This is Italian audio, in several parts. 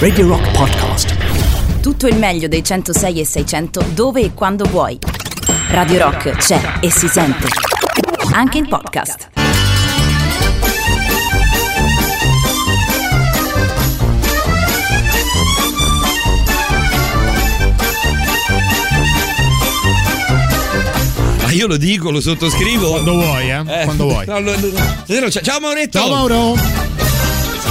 Radio Rock Podcast. Tutto il meglio dei 106 e 600 dove e quando vuoi. Radio Rock c'è e si sente. Anche in podcast. Ma io lo dico, lo sottoscrivo. Quando vuoi, eh? Eh, Quando vuoi. no, lo- lo- ciao Mauretto! Ciao Mauro.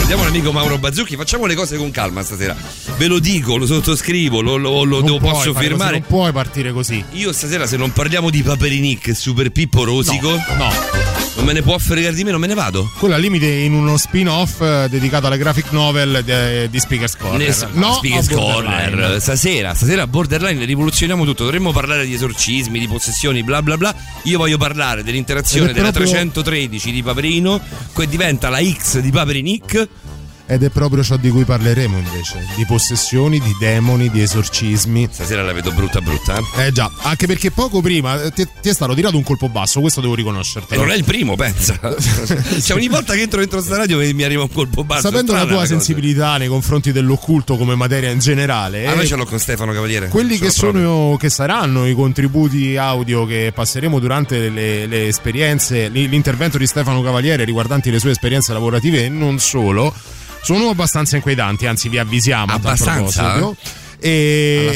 Salutiamo l'amico Mauro Bazzucchi, facciamo le cose con calma stasera. Ve lo dico, lo sottoscrivo, lo, lo- lo- puoi posso fare così, firmare. Non puoi partire così. Io stasera se non parliamo di Paperinic e Super Pippo Rosico, No. non me ne può fregare di me, non me ne vado. Quello al limite in uno spin-off eh, dedicato alla graphic novel de- di Speaker's Corner. Ness- no, Speaker's. Corner. Stasera, stasera a Borderline rivoluzioniamo tutto. Dovremmo parlare di esorcismi, di possessioni, bla bla bla. Io voglio parlare dell'interazione della proprio- 313 di Paperino, che diventa la X di Paperinic. Ed è proprio ciò di cui parleremo invece. Di possessioni, di demoni, di esorcismi. Stasera la vedo brutta brutta. eh. Eh già, anche perché poco prima eh, ti, ti è stato tirato un colpo basso, questo devo riconoscertelo. E non è il primo, pensa. cioè, ogni volta che entro dentro sta radio mi arriva un colpo basso. Sapendo la tua sensibilità nei confronti dell'occulto come materia in generale, Ah, eh, noi ce l'ho con Stefano Cavaliere. quelli Ce che, sono, che saranno i contributi audio che passeremo durante le, le esperienze, l'intervento di Stefano Cavaliere riguardanti le sue esperienze lavorative e non solo, sono abbastanza inquietanti, anzi vi avvisiamo Abbastanza? E,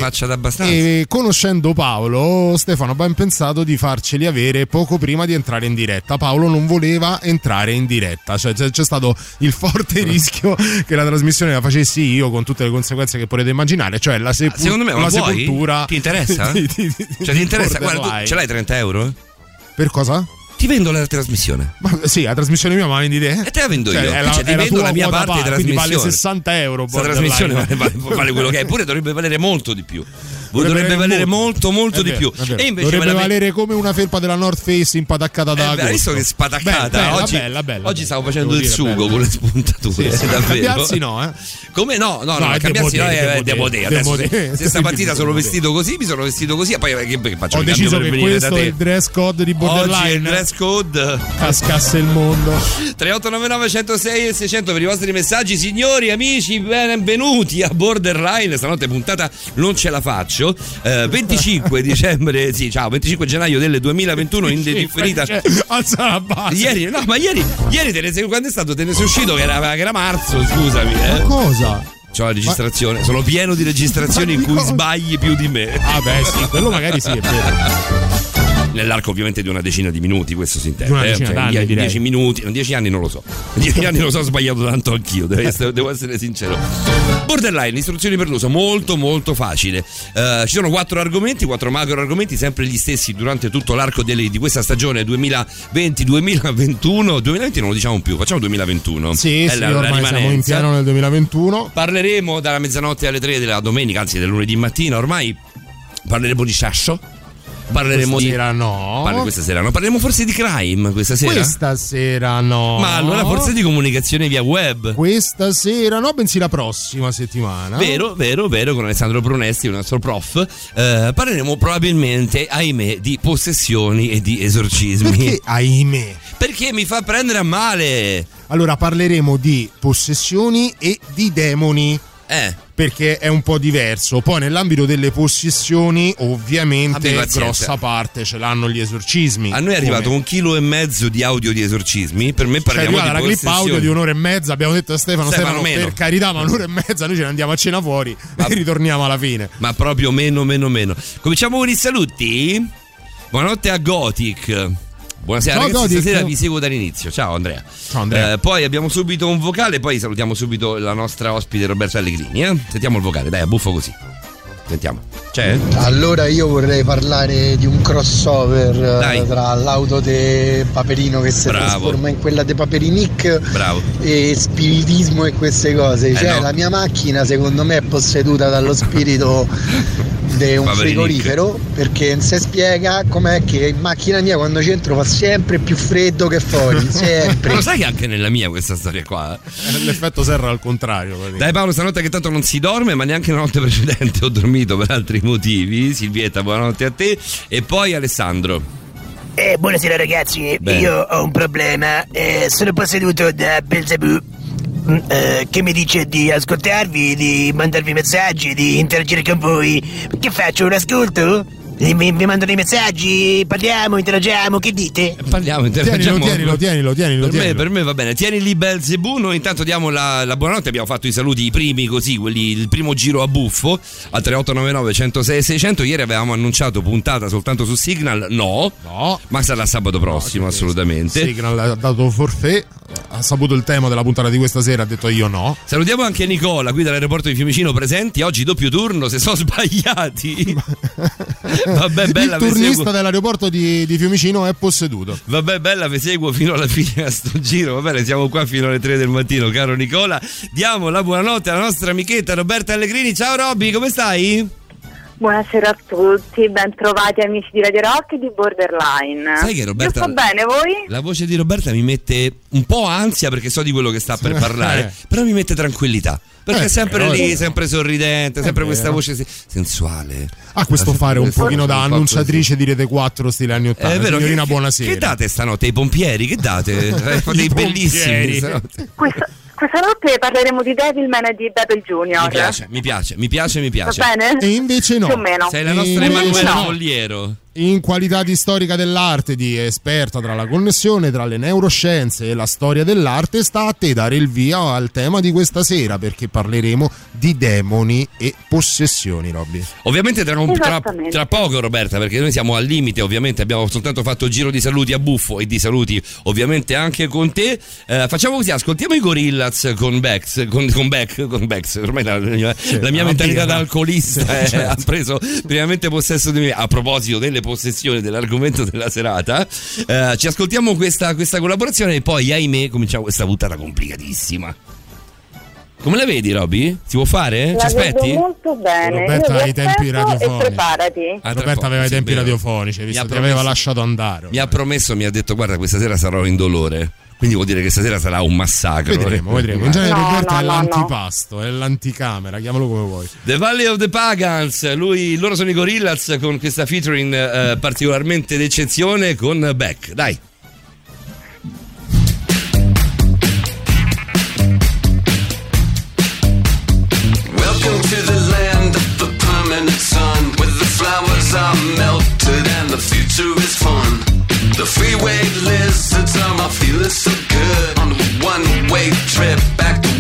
e conoscendo Paolo, Stefano ha ben pensato di farceli avere poco prima di entrare in diretta. Paolo non voleva entrare in diretta, cioè c'è, c'è stato il forte rischio che la trasmissione la facessi io con tutte le conseguenze che potete immaginare, cioè la, sepu- Secondo me, la sepoltura. Ti interessa? di- di- di- Cioè, ti interessa? Guarda, ce l'hai 30 euro? Per cosa? Ti vendo la trasmissione. Ma sì, la trasmissione mia, ma vendi te? E te la vendo io. Cioè, è la, Cioè, ti la vendo la mia parte di quindi vale trasmissione. 60 euro. Questa trasmissione vale- vale quello che è, eppure dovrebbe valere molto di più. Dovrebbe Dovrebbe valere molto, molto È di vero, più. E invece dovrebbe valere come una felpa della North Face impataccata da Eh, agosto. hai visto che spataccata? Bella, oggi bella, bella, oggi stavo facendo Devo il dire, sugo con le spuntature. Sì, davvero. No, eh. Come no? No, no, No, cambiarsi no, è. Adesso demodé. se stamattina sono vestito così, mi sono vestito così, e poi che, che faccio? Ho deciso che venire da questo è il dress code di Oggi Borderline. il dress code. Cascasse il mondo. 3899 106 e 600 per i vostri messaggi signori amici benvenuti a Borderline stanotte puntata non ce la faccio Eh, 25 dicembre sì ciao 25 gennaio del 2021 in differita Cioè, alza la base. ieri no ma ieri ieri te ne sei, quando è stato te ne sei uscito che era, che era marzo scusami Ma eh. cosa? c'ho la registrazione sono pieno di registrazioni in cui sbagli più di me Ah, beh, sì, quello magari sì, è vero. nell'arco ovviamente di una decina di minuti, questo si intende. Di una eh, decina cioè, d'anni, die- dieci minuti, in dieci anni non lo so. Dieci anni lo so, ho sbagliato tanto anch'io, devo essere, devo essere sincero. Borderline, istruzioni per l'uso, molto molto facile. Eh, ci sono quattro argomenti, quattro macro argomenti, sempre gli stessi durante tutto l'arco delle- di questa stagione 2020-2021. 2020 non lo diciamo più, facciamo 2021. Sì, È sì, la- la ormai siamo in piano nel 2021. Parleremo dalla mezzanotte alle 3 della domenica, anzi del lunedì mattina, ormai parleremo di Sciascio. Parleremo Questa di sera no. Parli questa sera, no? Parliamo forse di crime questa sera? Questa sera no. Ma allora forse di comunicazione via web. Questa sera no, bensì la prossima settimana. Vero, vero, vero, con Alessandro Brunesti, il nostro prof. eh, parleremo probabilmente, ahimè, di possessioni e di esorcismi. Perché, ahimè. Perché mi fa prendere a male. Allora parleremo di possessioni e di demoni. Eh, Perché è un po' diverso. Poi nell'ambito delle possessioni, ovviamente, grossa parte ce l'hanno gli esorcismi. a noi è arrivato Come? un chilo e mezzo di audio di esorcismi. Per me Cioè, parliamo arrivata di la clip audio di un'ora e mezza. Abbiamo detto a Stefano: Stefano, Stefano, per carità, ma un'ora e mezza noi ce ne andiamo a cena fuori Ma- e ritorniamo alla fine. Ma proprio meno, meno, meno. Cominciamo con i saluti. Buonanotte a Gothic. Buonasera Ciao, ragazzi, stasera vi seguo dall'inizio. Ciao Andrea. Ciao, Andrea. Eh, poi abbiamo subito un vocale, poi salutiamo subito la nostra ospite Roberto Allegrini. Eh? Sentiamo il vocale, dai, a buffo così. Sentiamo. C'è? Allora io vorrei parlare di un crossover eh, Dai. tra l'auto de Paperino che si Bravo. trasforma in quella de Paperinic Bravo. e spiritismo e queste cose. Eh, Cioè no. la mia macchina secondo me è posseduta dallo spirito di un Paperinic. frigorifero perché non si spiega com'è che in macchina mia quando c'entro fa sempre più freddo che fuori, Ma sempre. lo sai che anche nella mia questa storia qua? È L'effetto serra al contrario. Dai Paolo, stanotte che tanto non si dorme, ma neanche la notte precedente ho dormito per altri motivi. Silvietta, buonanotte a te. E poi Alessandro. Eh, buonasera ragazzi, Bene. io ho un problema, eh, sono posseduto da Belzebù Mm, eh, che mi dice di ascoltarvi, di mandarvi messaggi, di interagire con voi? Che faccio? Un ascolto? Vi, vi mando dei messaggi, parliamo, interagiamo, che dite? Parliamo, Tienilo, interagiamo. tienilo, tienilo, tienilo. Per me, tienilo. per me va bene, tieni lì Belzebù, noi intanto diamo la, la buonanotte, abbiamo fatto i saluti, i primi così, quelli, il primo giro a buffo al 3899 106 600, ieri avevamo annunciato puntata soltanto su Signal, no, No. ma sarà sabato prossimo assolutamente. Signal ha dato forfait, ha saputo il tema della puntata di questa sera, ha detto io no. Salutiamo anche Nicola qui dall'aeroporto di Fiumicino presenti, oggi doppio turno, se sono sbagliati. Vabbè, bella, il turnista dell'aeroporto di, di Fiumicino è posseduto. Vabbè, bella, vi seguo fino alla fine a sto giro. Va bene, siamo qua fino alle 3 del mattino, caro Nicola. Diamo la buonanotte alla nostra amichetta Roberta Allegrini. Ciao Robby, come stai? Buonasera a tutti, ben trovati amici di Radio Rock e di Borderline. Sai che Roberta- Io sto bene, voi? La voce di Roberta mi mette un po' ansia perché so di quello che sta per parlare, però mi mette tranquillità. Perché Eh, è sempre però- lì, sempre sorridente, sempre È questa vero. voce se- sensuale. Ha questo fare un pochino da annunciatrice di Rete 4 stile anni 80. È vero, Signorina, che, buonasera. Che date stanotte? I pompieri? Che date? Eh, I dei bellissimi. pompieri. stanotte. Questa, questa notte parleremo di Devilman e di Battle Junior. Mi piace, mi piace, mi piace, mi Va piace. bene? E invece no. Più o meno. Sei la nostra E Emanuela no. Fogliero. In qualità di storica dell'arte, di esperta tra la connessione tra le neuroscienze e la storia dell'arte, sta a te dare il via al tema di questa sera perché parleremo di demoni e possessioni, Robby. Ovviamente tra, un- tra- tra poco Roberta, perché noi siamo al limite, ovviamente abbiamo soltanto fatto il giro di saluti a buffo e di saluti ovviamente anche con te. Eh, facciamo così, ascoltiamo i Gorillaz con Bex, con, con Beck, con Bex, ormai la, la mia, la mia mentalità da alcolista Sì, eh, certo. ha preso primeramente possesso di me. A proposito delle possessioni dell'argomento della serata, eh, ci ascoltiamo questa, questa collaborazione e poi ahimè cominciamo questa puntata complicatissima. Come la vedi, Roby? Si può fare? Ci La aspetti? vedo molto bene. Roberta ha vi i tempi radiofonici. Preparati. Ah, Roberta aveva i tempi vero. radiofonici, visto? promesso- aveva lasciato andare. Mi ha promesso, mi ha detto guarda questa sera sarò indolore. Quindi vuol dire che stasera sarà un massacro. Vedremo, vedremo. In genere No, Roberta no, è no, no. l'antipasto, è l'anticamera, chiamalo come vuoi. The Valley of the Pagans, lui, loro sono i Gorillaz con questa featuring eh, particolarmente d'eccezione con Beck. Dai. Are melted and the future is fun. The freeway lizards are my feeling so good on a one-way trip back to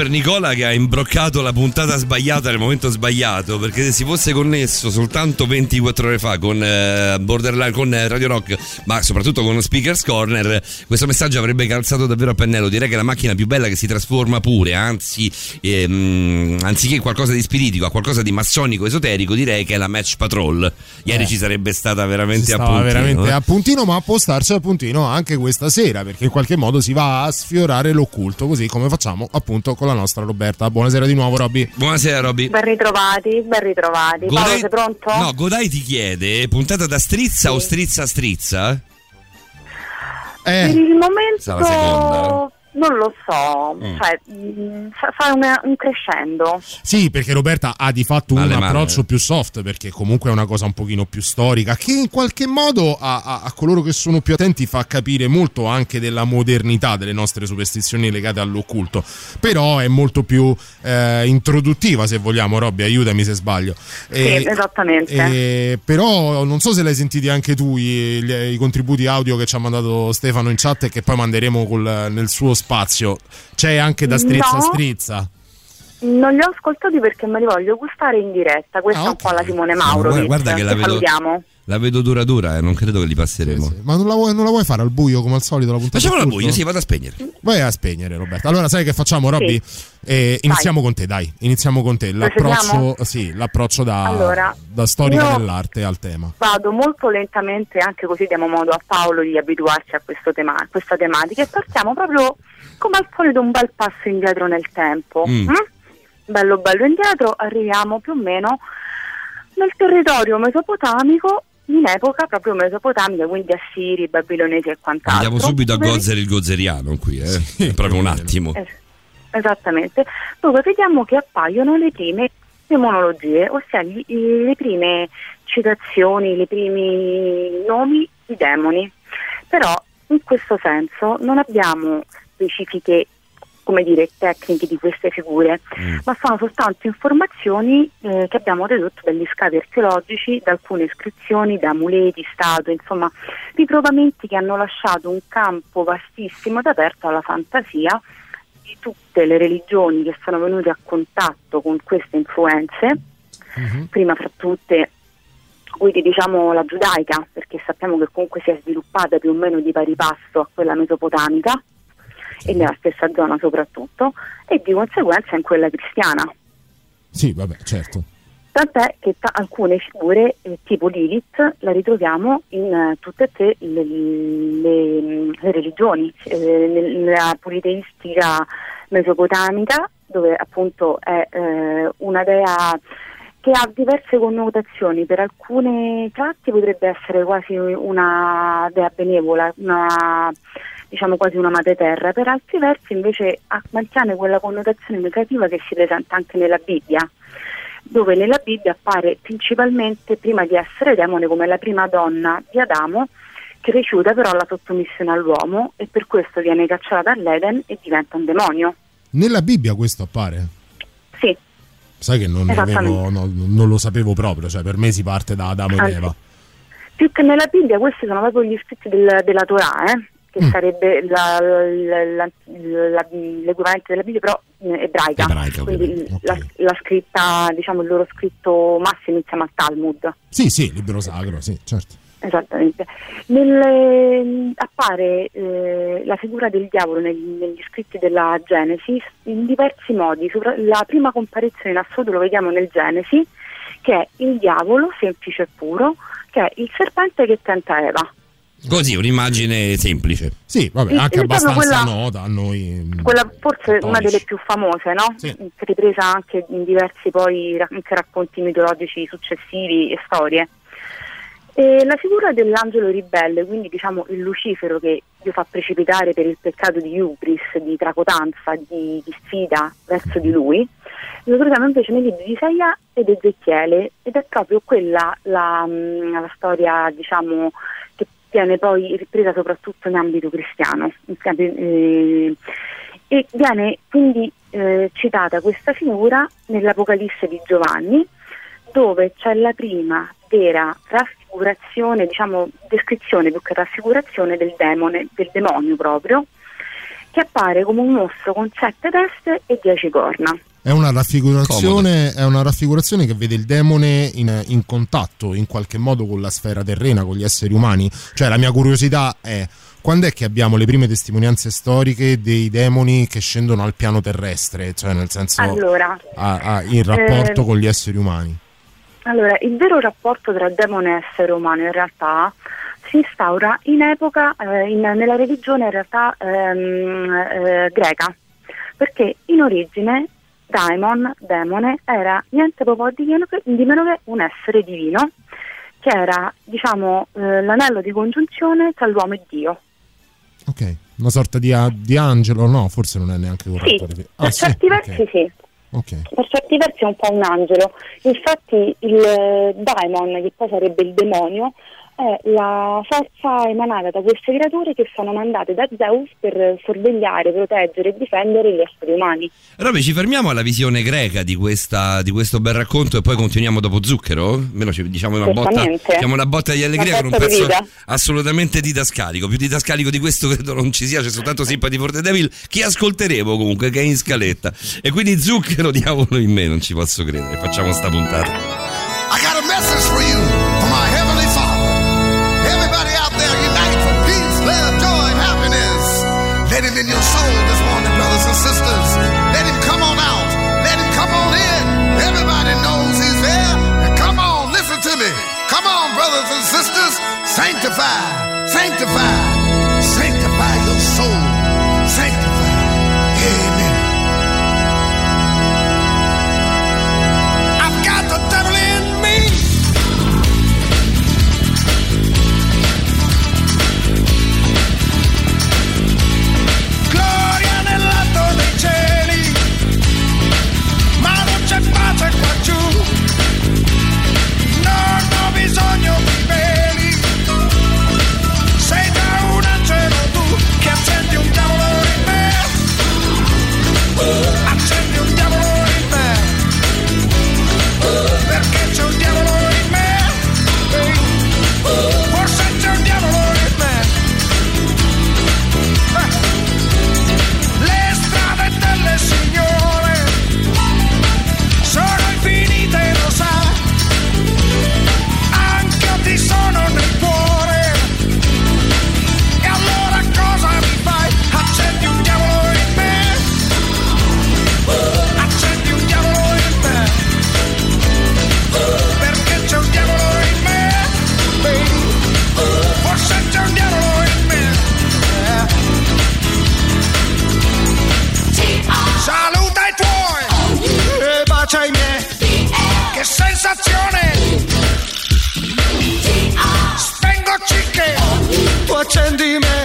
per Nicola che ha imbroccato la puntata sbagliata nel momento sbagliato, perché se si fosse connesso soltanto 24 ore fa con eh, Borderline, con eh, Radio Rock, ma soprattutto con Speakers Corner, questo messaggio avrebbe calzato davvero a pennello. Direi che è la macchina più bella che si trasforma pure, anzi, ehm, anziché qualcosa di spiritico a qualcosa di massonico esoterico, direi che è la Match Patrol. Ieri Eh. ci sarebbe stata veramente a puntino. veramente eh. a puntino, ma può starci a puntino anche questa sera, perché in qualche modo si va a sfiorare l'occulto, così come facciamo appunto con la nostra Roberta. Buonasera di nuovo, Robby. Buonasera Robby. Ben ritrovati, ben ritrovati. Paolo, Godai- sei pronto? No, Godai ti chiede, puntata da strizza Sì. o strizza strizza? Per Eh, il momento Sarà la seconda, non lo so, Mm. cioè, mh, fa, una- un crescendo. sì, perché Roberta ha di fatto un Alle mani, approccio eh. più soft, perché comunque è una cosa un pochino più storica, che in qualche modo a, a- a coloro che sono più attenti fa capire molto anche della modernità delle nostre superstizioni legate all'occulto. Però è molto più eh, introduttiva, se vogliamo, Robby, aiutami se sbaglio. Sì, esattamente. Eh, però non so se l'hai sentiti anche tu i, i contributi audio che ci ha mandato Stefano in chat e che poi manderemo col- nel suo spazio. C'è anche da strizza a No. strizza. Non li ho ascoltati perché me li voglio gustare in diretta. Questa Ah, è un po' la Simone Ma Mauro. guarda, guarda che la vedo, salutiamo. la vedo dura dura e non credo che li passeremo. Sì, sì. Ma non la, vuoi, non la vuoi fare al buio come al solito la puntata? Facciamola al buio, sì, vado a spegnere. Vai a spegnere, Roberta. Allora, sai che facciamo, Robby? Eh, iniziamo con te, dai. Iniziamo con te. L'approccio, sì, l'approccio da, Allora, da storica dell'arte al tema. Vado molto lentamente, anche così diamo modo a Paolo di abituarsi a, questo tema- a questa tematica e partiamo proprio come al solito un bel passo indietro nel tempo. Mm. Mm? Bello bello indietro, arriviamo più o meno nel territorio mesopotamico in epoca proprio mesopotamica, quindi assiri, babilonesi e quant'altro. Andiamo subito a Gozer il Gozeriano qui, eh. È proprio un attimo. Es- esattamente, dove vediamo che appaiono le prime demonologie, ossia gli- le prime citazioni, i primi nomi di demoni. Però in questo senso non abbiamo specifiche come dire, tecniche di queste figure, ma sono soltanto informazioni eh, che abbiamo dedotto dagli scavi archeologici, da alcune iscrizioni, da amuleti, statue, insomma, ritrovamenti che hanno lasciato un campo vastissimo ed aperto alla fantasia di tutte le religioni che sono venute a contatto con queste influenze, prima fra tutte quindi diciamo la giudaica, perché sappiamo che comunque si è sviluppata più o meno di pari passo a quella mesopotamica e nella stessa zona soprattutto, e di conseguenza in quella cristiana. Sì, vabbè, certo. Tant'è che ta- alcune figure eh, tipo Lilith la ritroviamo in eh, tutte e tre le, le- le religioni, eh, nel- nella politeistica mesopotamica, dove appunto è eh, una dea che ha diverse connotazioni, per alcune tratti potrebbe essere quasi una dea benevola, una, diciamo quasi una madre terra, per altri versi invece mantiene quella connotazione negativa che si presenta anche nella Bibbia dove nella Bibbia appare principalmente prima di essere demone come la prima donna di Adamo che rifiuta però la sottomissione all'uomo e per questo viene cacciata dall'Eden e diventa un demonio. Nella Bibbia questo appare? Sì, Sai che non, avevo, no- non lo sapevo proprio, cioè per me si parte da Adamo ed Anzi, Eva. più che nella Bibbia questi sono proprio gli scritti del- della Torah, eh, che Mm. sarebbe la- la- la- l'equivalente della Bibbia però eh, ebraica, Ebraica, quindi ovviamente, la, scritta, diciamo il loro scritto massimo insieme al Talmud. Sì, sì, libro sacro, sì, certo. Esattamente. Nel- appare eh, la figura del diavolo neg- negli scritti della Genesi in diversi modi. Sopra- la prima comparizione in assoluto lo vediamo nel Genesi, che è il diavolo semplice e puro, che è il serpente che tenta Eva. Così, un'immagine semplice. Sì, vabbè, anche il- proprio abbastanza quella- nota a noi. mm, Quella forse una delle più famose, no? Sì. ripresa anche in diversi poi anche racconti mitologici successivi e storie. E la figura dell'angelo ribelle, quindi diciamo il Lucifero che Dio fa precipitare per il peccato di Ubris, di tracotanza, di, di sfida verso di lui, lo troviamo invece nei libri di Isaia ed Ezechiele ed è proprio quella la, mm, la storia diciamo che viene poi ripresa soprattutto in ambito cristiano. Eh, e viene quindi eh, citata questa figura nell'Apocalisse di Giovanni, dove c'è la prima vera raffigurazione, diciamo descrizione più che raffigurazione del demone, del demonio proprio, che appare come un mostro con sette teste e dieci corna. È una, raffigurazione, è una raffigurazione che vede il demone in, in contatto in qualche modo con la sfera terrena, con gli esseri umani. Cioè, la mia curiosità è quando è che abbiamo le prime testimonianze storiche dei demoni che scendono al piano terrestre, cioè nel senso Allora, a- a- in rapporto eh, con gli esseri umani? Allora, il vero rapporto tra demone e essere umano in realtà si instaura in epoca, eh, in- nella religione in realtà ehm, eh, greca, perché in origine daimon, demone, era niente proprio di meno che, di meno che un essere divino, che era diciamo eh, l'anello di congiunzione tra l'uomo e Dio. Ok, una sorta di, a- di angelo, no, forse non è neanche Sì, corretto. per Ah, sì? certi versi ok, sì. ok. Per certi versi è un po' un angelo, infatti il eh, daimon, che poi sarebbe il demonio, è la forza emanata da queste creature che sono mandate da Zeus per sorvegliare, proteggere e difendere gli esseri umani. Roby, ci fermiamo alla visione greca di, questa, di questo bel racconto e poi continuiamo dopo Zucchero? Ci diciamo una botta, diamo una botta di allegria con un di pezzo vita. assolutamente didascalico. Più didascalico di questo credo non ci sia, c'è soltanto Sympathy for the Devil che ascolteremo comunque, che è in scaletta. E quindi Zucchero, diavolo in me, non ci posso credere. Facciamo sta puntata. I got a message for you Sanctify, sanctify, tu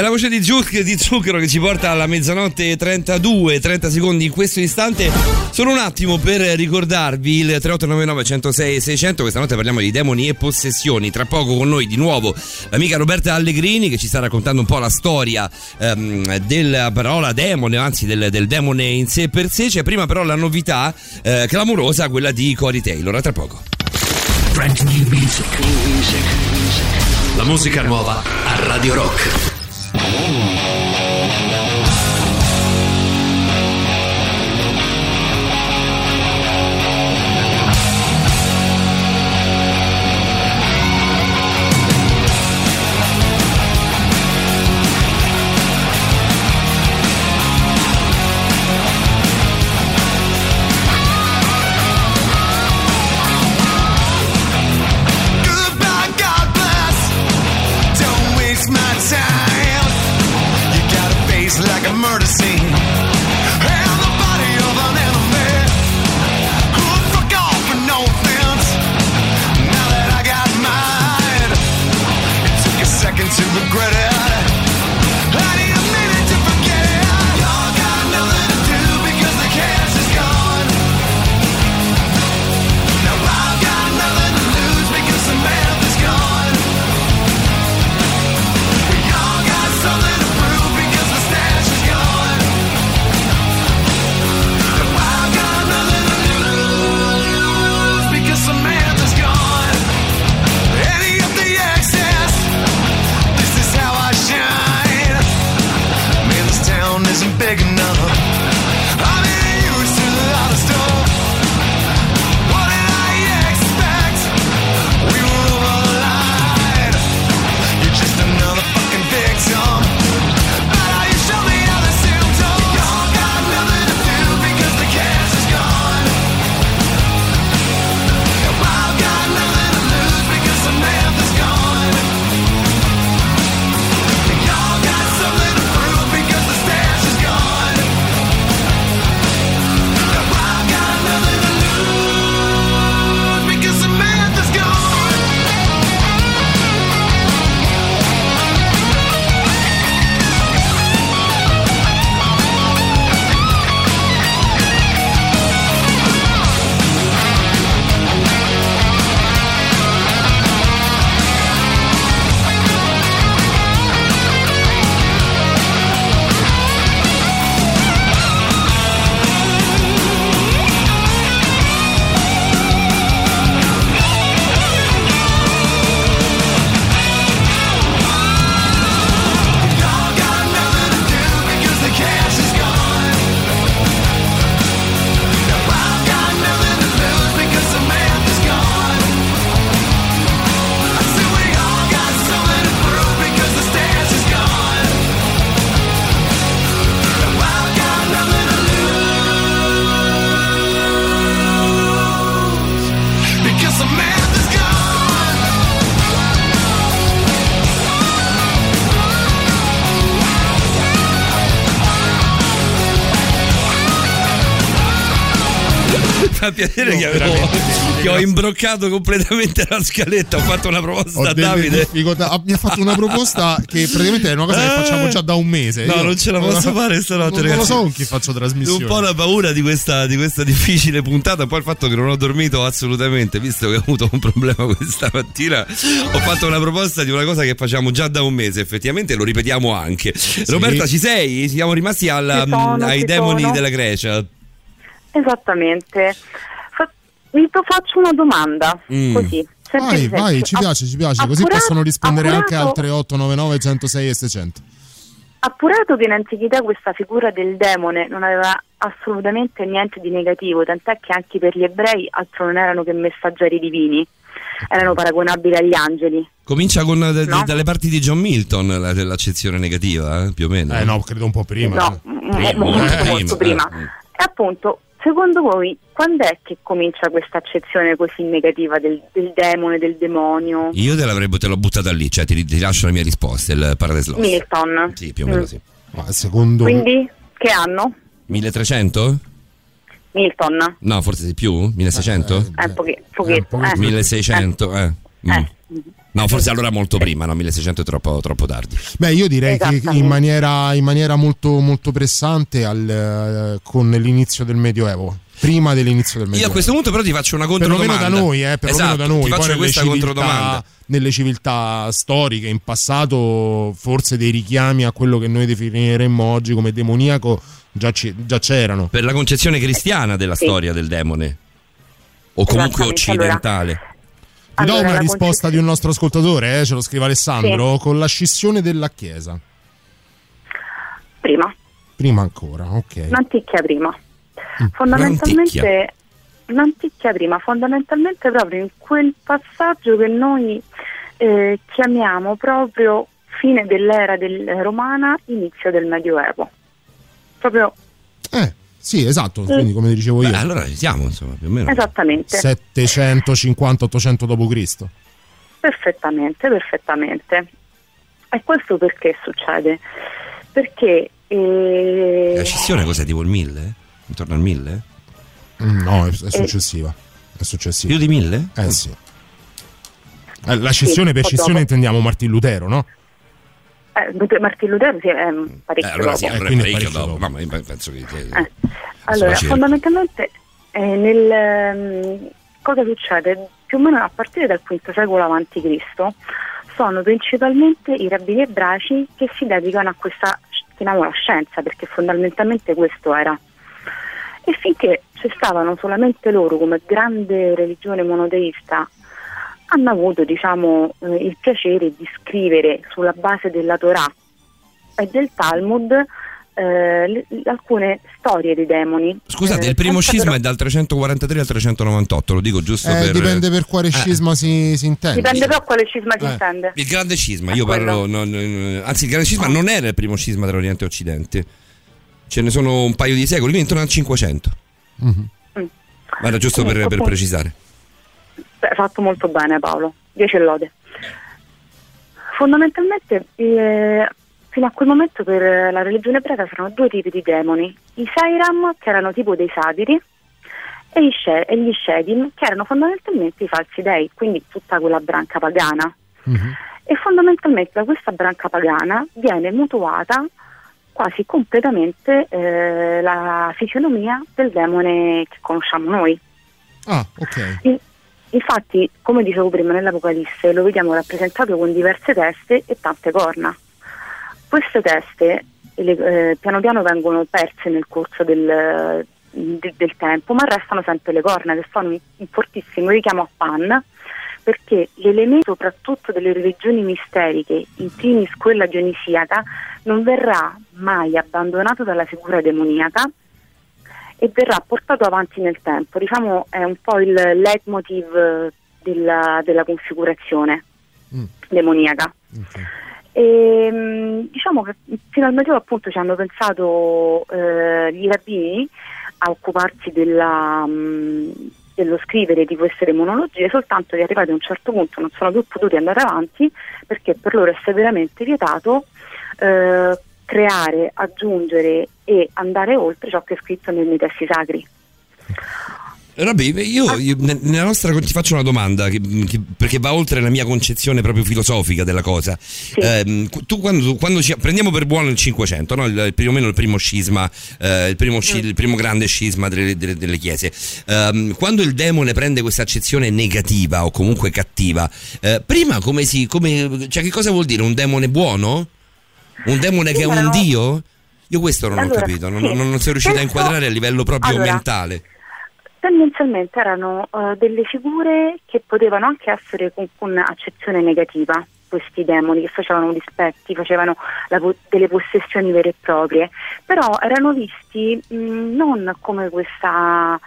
È la voce di, Zuc- di Zucchero che ci porta alla mezzanotte 32, 30 secondi in questo istante. Solo un attimo per ricordarvi il 3899 106 600. Questa notte parliamo di demoni e possessioni. Tra poco con noi di nuovo l'amica Roberta Allegrini che ci sta raccontando un po' la storia ehm, della parola demone, anzi del, del demone in sé per sé. C'è prima però la novità eh, clamorosa, quella di Cory Taylor. A tra poco. Brand new music. La musica nuova a Radio Rock. Podcast. Fa piacere che, avevo- che ho imbroccato completamente la scaletta. Ho fatto una proposta Ho a Davide. difficoltà. Ah, Mi ha fatto una proposta che praticamente è una cosa che facciamo già da un mese. No, Io non ce la posso fare stanotte, non, non lo ragazzi. so con chi faccio trasmissione. Un po' la paura di questa, di questa difficile puntata, poi il fatto che non ho dormito assolutamente, visto che ho avuto un problema questa mattina, ho fatto una proposta di una cosa che facciamo già da un mese, effettivamente lo ripetiamo anche. Roberta, ci sei? Siamo rimasti al- Ci sono, ai demoni sono. della Grecia. Esattamente. Fa- faccio una domanda, Mm. così. Vai, vai, ci piace, ci piace. Così Appurato- possono rispondere anche appurato- altre 899 106 e 600. Appurato che in antichità questa figura del demone non aveva assolutamente niente di negativo, tant'è che anche per gli ebrei altro non erano che messaggeri divini, erano paragonabili agli angeli. Comincia con eh, No. dalle parti di John Milton la- l'accezione negativa, eh, più o meno. Eh no, credo un po' prima. no, eh. m- Prima, molto, eh, molto prima, prima. eh. E appunto, secondo voi, quando è che comincia questa accezione così negativa del, del demone, del demonio? Io te l'avrei te l'ho buttata lì, cioè ti, ti lascio la mia risposta, il Paradise Lost. Milton. Sì, più o meno Mm. sì. Ma secondo Quindi, che anno? 1300? Milton. No, forse di più? 1600? Eh, poche- pochetto. eh. 1600, eh. Mm. No, forse allora molto prima, no, 1600 è troppo, troppo tardi. Beh, io direi che in maniera, in maniera molto, molto pressante al, eh, con l'inizio del Medioevo. Prima dell'inizio del Io Medioevo. a questo punto però ti faccio una perlomeno controdomanda. da noi, eh, perlomeno esatto, da noi. Ti Poi faccio nelle questa civiltà, controdomanda. nelle civiltà storiche, in passato, forse dei richiami a quello che noi definiremmo oggi come demoniaco già, ci- già c'erano. Per la concezione cristiana della Sì. storia del demone. O comunque occidentale. Ti do Allora, una risposta concezione- di un nostro ascoltatore, eh, ce lo scrive Alessandro, con la scissione della Chiesa. Prima, Prima ancora, ok. un'anticchia prima. Mm. Fondamentalmente, un'anticchia prima, fondamentalmente proprio in quel passaggio che noi eh, chiamiamo proprio fine dell'era del- romana, inizio del Medioevo. Proprio sì, esatto, Mm. quindi come dicevo io. Beh, allora ci siamo, insomma, più o meno. esattamente. 750-800 d.C. Perfettamente, perfettamente. E questo perché succede? Perché eh, La scissione cos'è? Tipo il 1000? Intorno al 1000? Mm, No, è, è successiva. È successiva. Più di 1000? Eh sì. Eh, La scissione, Sì, per scissione dopo. intendiamo Martin Lutero, no? Eh, Martin Lutero sì, è mm, Eh, parecchio allora sì, dopo. allora è quindi è parecchio parecchio dopo. dopo. Ma penso che... che- Eh, Allora, fondamentalmente eh, nel, ehm, cosa succede? Più o meno a partire dal V secolo a.C. sono principalmente i rabbini ebraici che si dedicano a questa, chiamiamola scienza, perché fondamentalmente questo era. E finché ci stavano solamente loro come grande religione monoteista, hanno avuto diciamo, eh, il piacere di scrivere sulla base della Torah e del Talmud eh, le- alcune storie dei demoni. Scusate, Eh, il primo scisma però- è dal 343 al 398, lo dico giusto Eh, per... dipende per quale Eh. scisma si, si intende. Dipende però quale cisma si Eh. intende. Il grande scisma, io Ah, quello. parlo... non- non- anzi, il grande scisma non era il primo scisma tra Oriente e Occidente. Ce ne sono un paio di secoli, intorno al 500. Mhm. Mm. Ma era giusto per, per precisare. Beh, fatto molto bene Paolo, 10 lode. Fondamentalmente eh, fino a quel momento per la religione ebraica c'erano due tipi di demoni, i Sairam che erano tipo dei satiri e, i She- e gli Shedim che erano fondamentalmente i falsi dei, quindi tutta quella branca pagana. Mhm. E fondamentalmente da questa branca pagana viene mutuata quasi completamente eh, la fisionomia del demone che conosciamo noi. Ah, ok. In- Infatti, come dicevo prima, nell'Apocalisse lo vediamo rappresentato con diverse teste e tante corna. Queste teste eh, piano piano vengono perse nel corso del, de- del tempo, ma restano sempre le corna, che sono un, un fortissimo richiamo a Pan, perché l'elemento soprattutto delle religioni misteriche, in primis quella dionisiaca, non verrà mai abbandonato dalla figura demoniaca e verrà portato avanti nel tempo. Diciamo è un po' il leitmotiv eh, della, della configurazione Mm. demoniaca. ok. E, mh, diciamo che fino al Medioevo appunto ci hanno pensato eh, gli rabbini a occuparsi della, mh, dello scrivere di queste demonologie, soltanto che arrivati a un certo punto non sono più potuti andare avanti perché per loro è severamente vietato eh, creare, aggiungere e andare oltre ciò che è scritto nei, testi sacri. Robby, io, io- ne- nella nostra ti faccio una domanda che- che- perché va oltre la mia concezione proprio filosofica della cosa. Ehm, qu- tu quando, quando ci- prendiamo per buono il 500, no? il, più o meno il primo scisma, eh, il, primo sci- il primo grande scisma delle, delle- delle chiese, ehm, quando il demone prende questa accezione negativa o comunque cattiva, eh, prima come si, come, cioè che cosa vuol dire? Un demone buono? Un demone che è un dio? Io questo non ho Allora, capito, non, sì. non- sono riuscito a inquadrare a livello proprio Allora, mentale. Tendenzialmente erano eh, delle figure che potevano anche essere con, con accezione negativa, questi demoni che facevano dispetti, facevano la delle possessioni vere e proprie, però erano visti mh, non come questa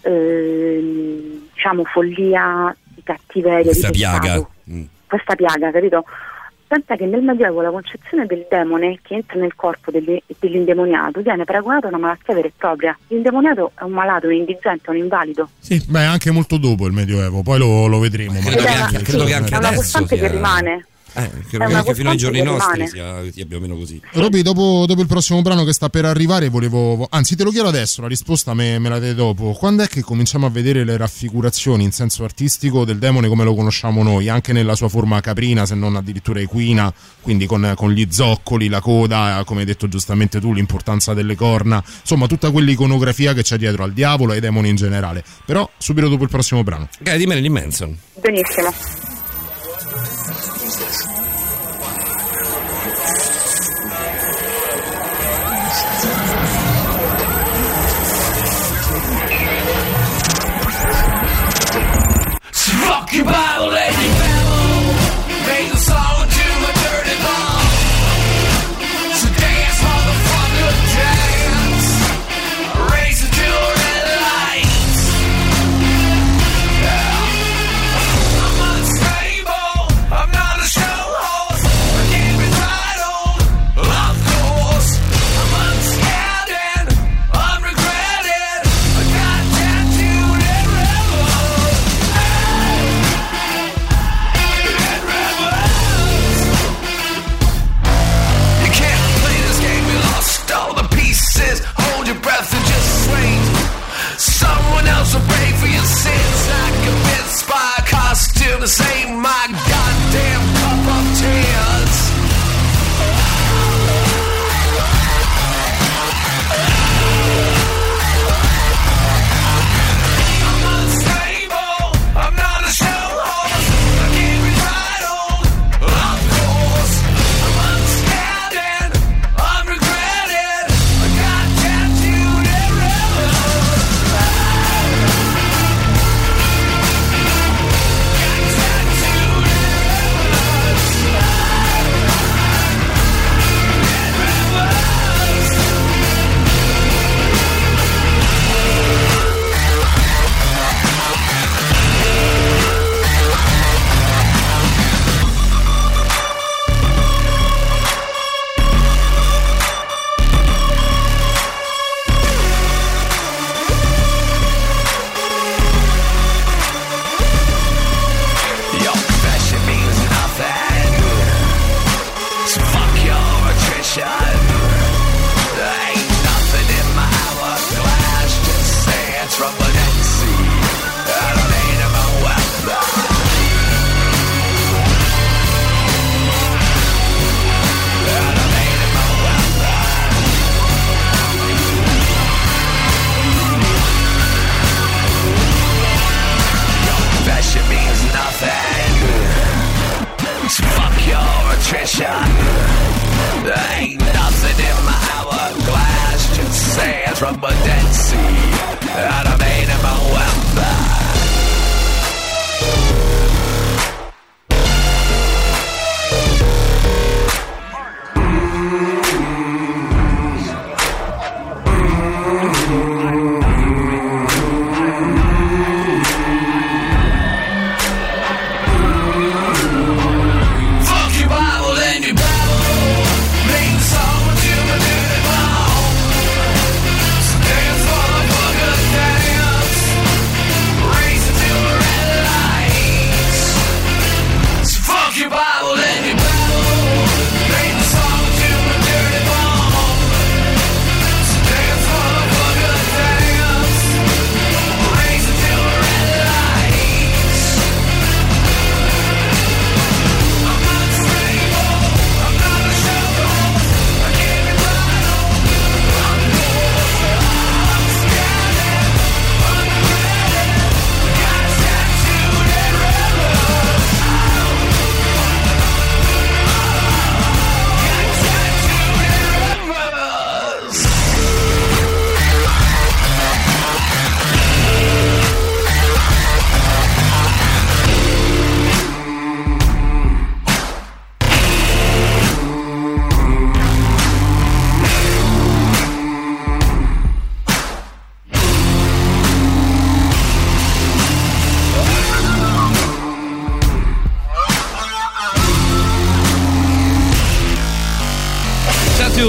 ehm, diciamo follia di cattiveria, Questa di piaga. peccato, Mm. questa piaga, capito? Tant'è che nel Medioevo la concezione del demone che entra nel corpo dell'indemoniato viene paragonata a una malattia vera e propria. L'indemoniato è un malato, un indigente, un invalido. Sì, beh, anche molto dopo il Medioevo, poi lo, lo vedremo. Credo Ed che è una- anche- credo sì, che anche è una adesso costante sia- che rimane. Eh, credo che fino ai giorni nostri sia, sia più o meno così. Roby, dopo, dopo il prossimo brano che sta per arrivare, volevo. Anzi, te lo chiedo adesso, la risposta me, me la dai dopo. Quando è che cominciamo a vedere le raffigurazioni in senso artistico del demone come lo conosciamo noi, anche nella sua forma caprina, se non addirittura equina, quindi con, con gli zoccoli, la coda, come hai detto giustamente tu, l'importanza delle corna, insomma, tutta quell'iconografia che c'è dietro al diavolo e ai demoni in generale. Però subito dopo il prossimo brano. Ok, di Marilyn Manson. Benissimo. this? rubber dancing.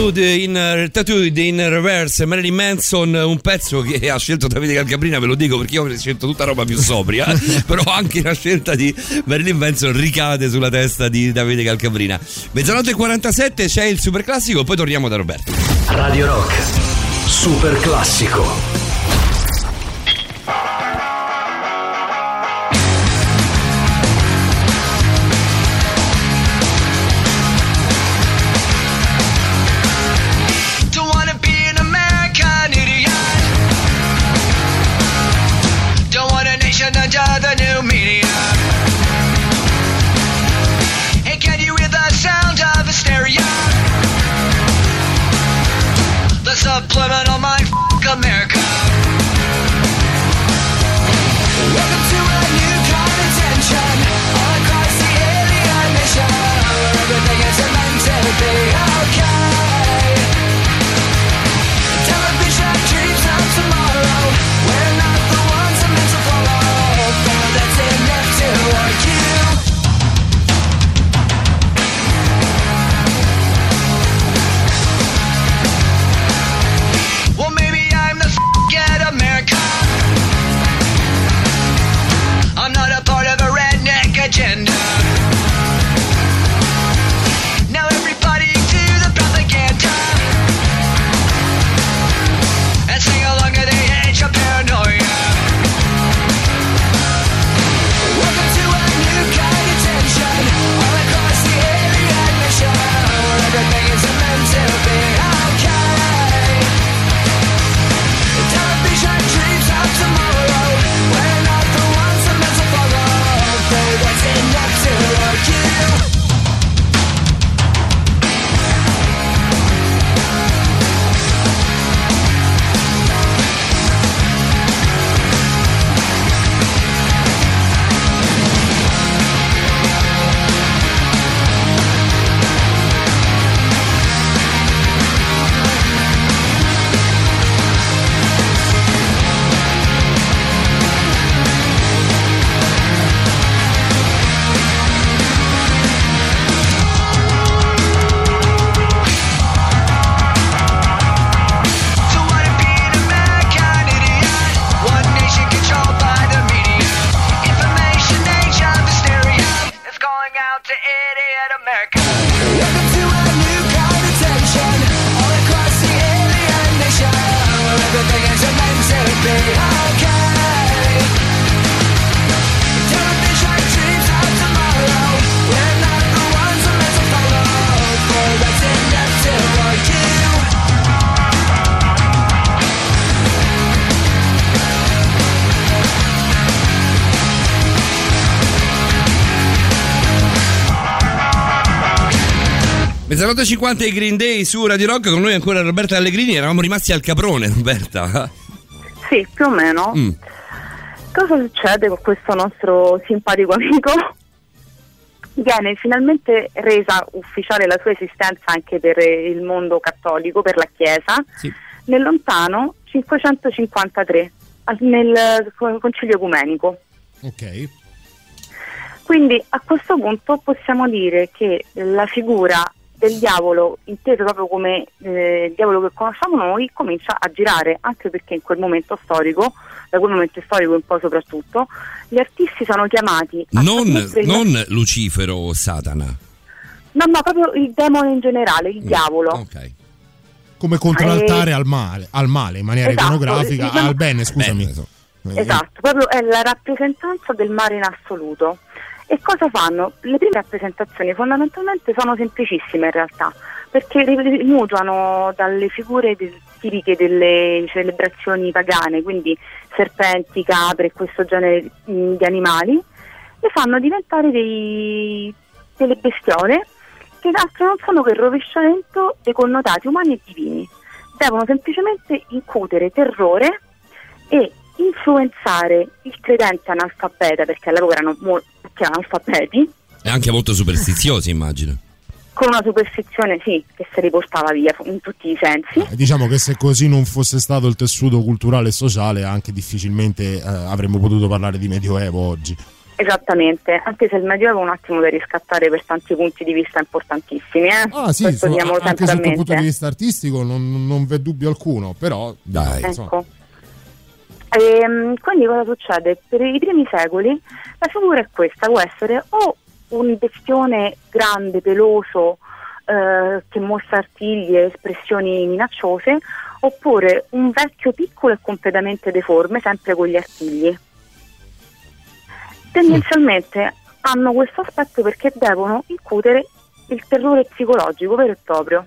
Tattooed in, Tattooed in Reverse, Marilyn Manson, un pezzo che ha scelto Davide Calcabrina, ve lo dico perché io ho scelto tutta roba più sobria, però anche la scelta di Marilyn Manson ricade sulla testa di Davide Calcabrina. Mezzanotte e 47 c'è il super classico, poi torniamo da Roberto. Radio Rock, super classico. 50 i Green Day su Radio Rock, con noi ancora Roberta Allegrini, eravamo rimasti al caprone, Roberta. Sì, più o meno. Mm. Cosa succede con questo nostro simpatico amico? Viene finalmente resa ufficiale la sua esistenza anche per il mondo cattolico, per la Chiesa, sì. nel lontano 553, nel concilio ecumenico. Ok. Quindi a questo punto possiamo dire che la figura del diavolo, inteso proprio come eh, il diavolo che conosciamo noi, comincia a girare, anche perché in quel momento storico, da quel momento storico un po' soprattutto, gli artisti sono chiamati a Non, non Lucifero o Satana. No, no, proprio il demone in generale, il diavolo. Come contraltare al male, al male in maniera Esatto, iconografica, diciamo- al bene, scusami. Eh, Esatto, proprio è la rappresentanza del mare in assoluto. E cosa fanno? Le prime rappresentazioni fondamentalmente sono semplicissime in realtà, perché rimutuano dalle figure del- tipiche delle celebrazioni pagane, quindi serpenti, capre e questo genere mh, di animali, le fanno diventare dei, delle bestiole che altro non sono che il rovesciamento dei connotati umani e divini. Devono semplicemente incutere terrore e influenzare il credente analfabeta, perché all'epoca erano molti analfabeti, E anche molto superstiziosi, immagino. con una superstizione sì, che se li portava via in tutti i sensi. Eh, Diciamo che se così non fosse stato il tessuto culturale e sociale, anche difficilmente eh, avremmo potuto parlare di Medioevo oggi. Esattamente, anche se il Medioevo è un attimo da riscattare per tanti punti di vista importantissimi. Eh? Ah sì, so- anche sotto il punto di vista artistico non, non v'è dubbio alcuno, però Dai. insomma, Ecco. Ehm, quindi cosa succede? Per i primi secoli la figura è questa, può essere o un bestione grande, peloso, eh, che mostra artigli e espressioni minacciose, oppure un vecchio piccolo e completamente deforme, sempre con gli artigli. Tendenzialmente hanno questo aspetto perché devono incutere il terrore psicologico vero e proprio.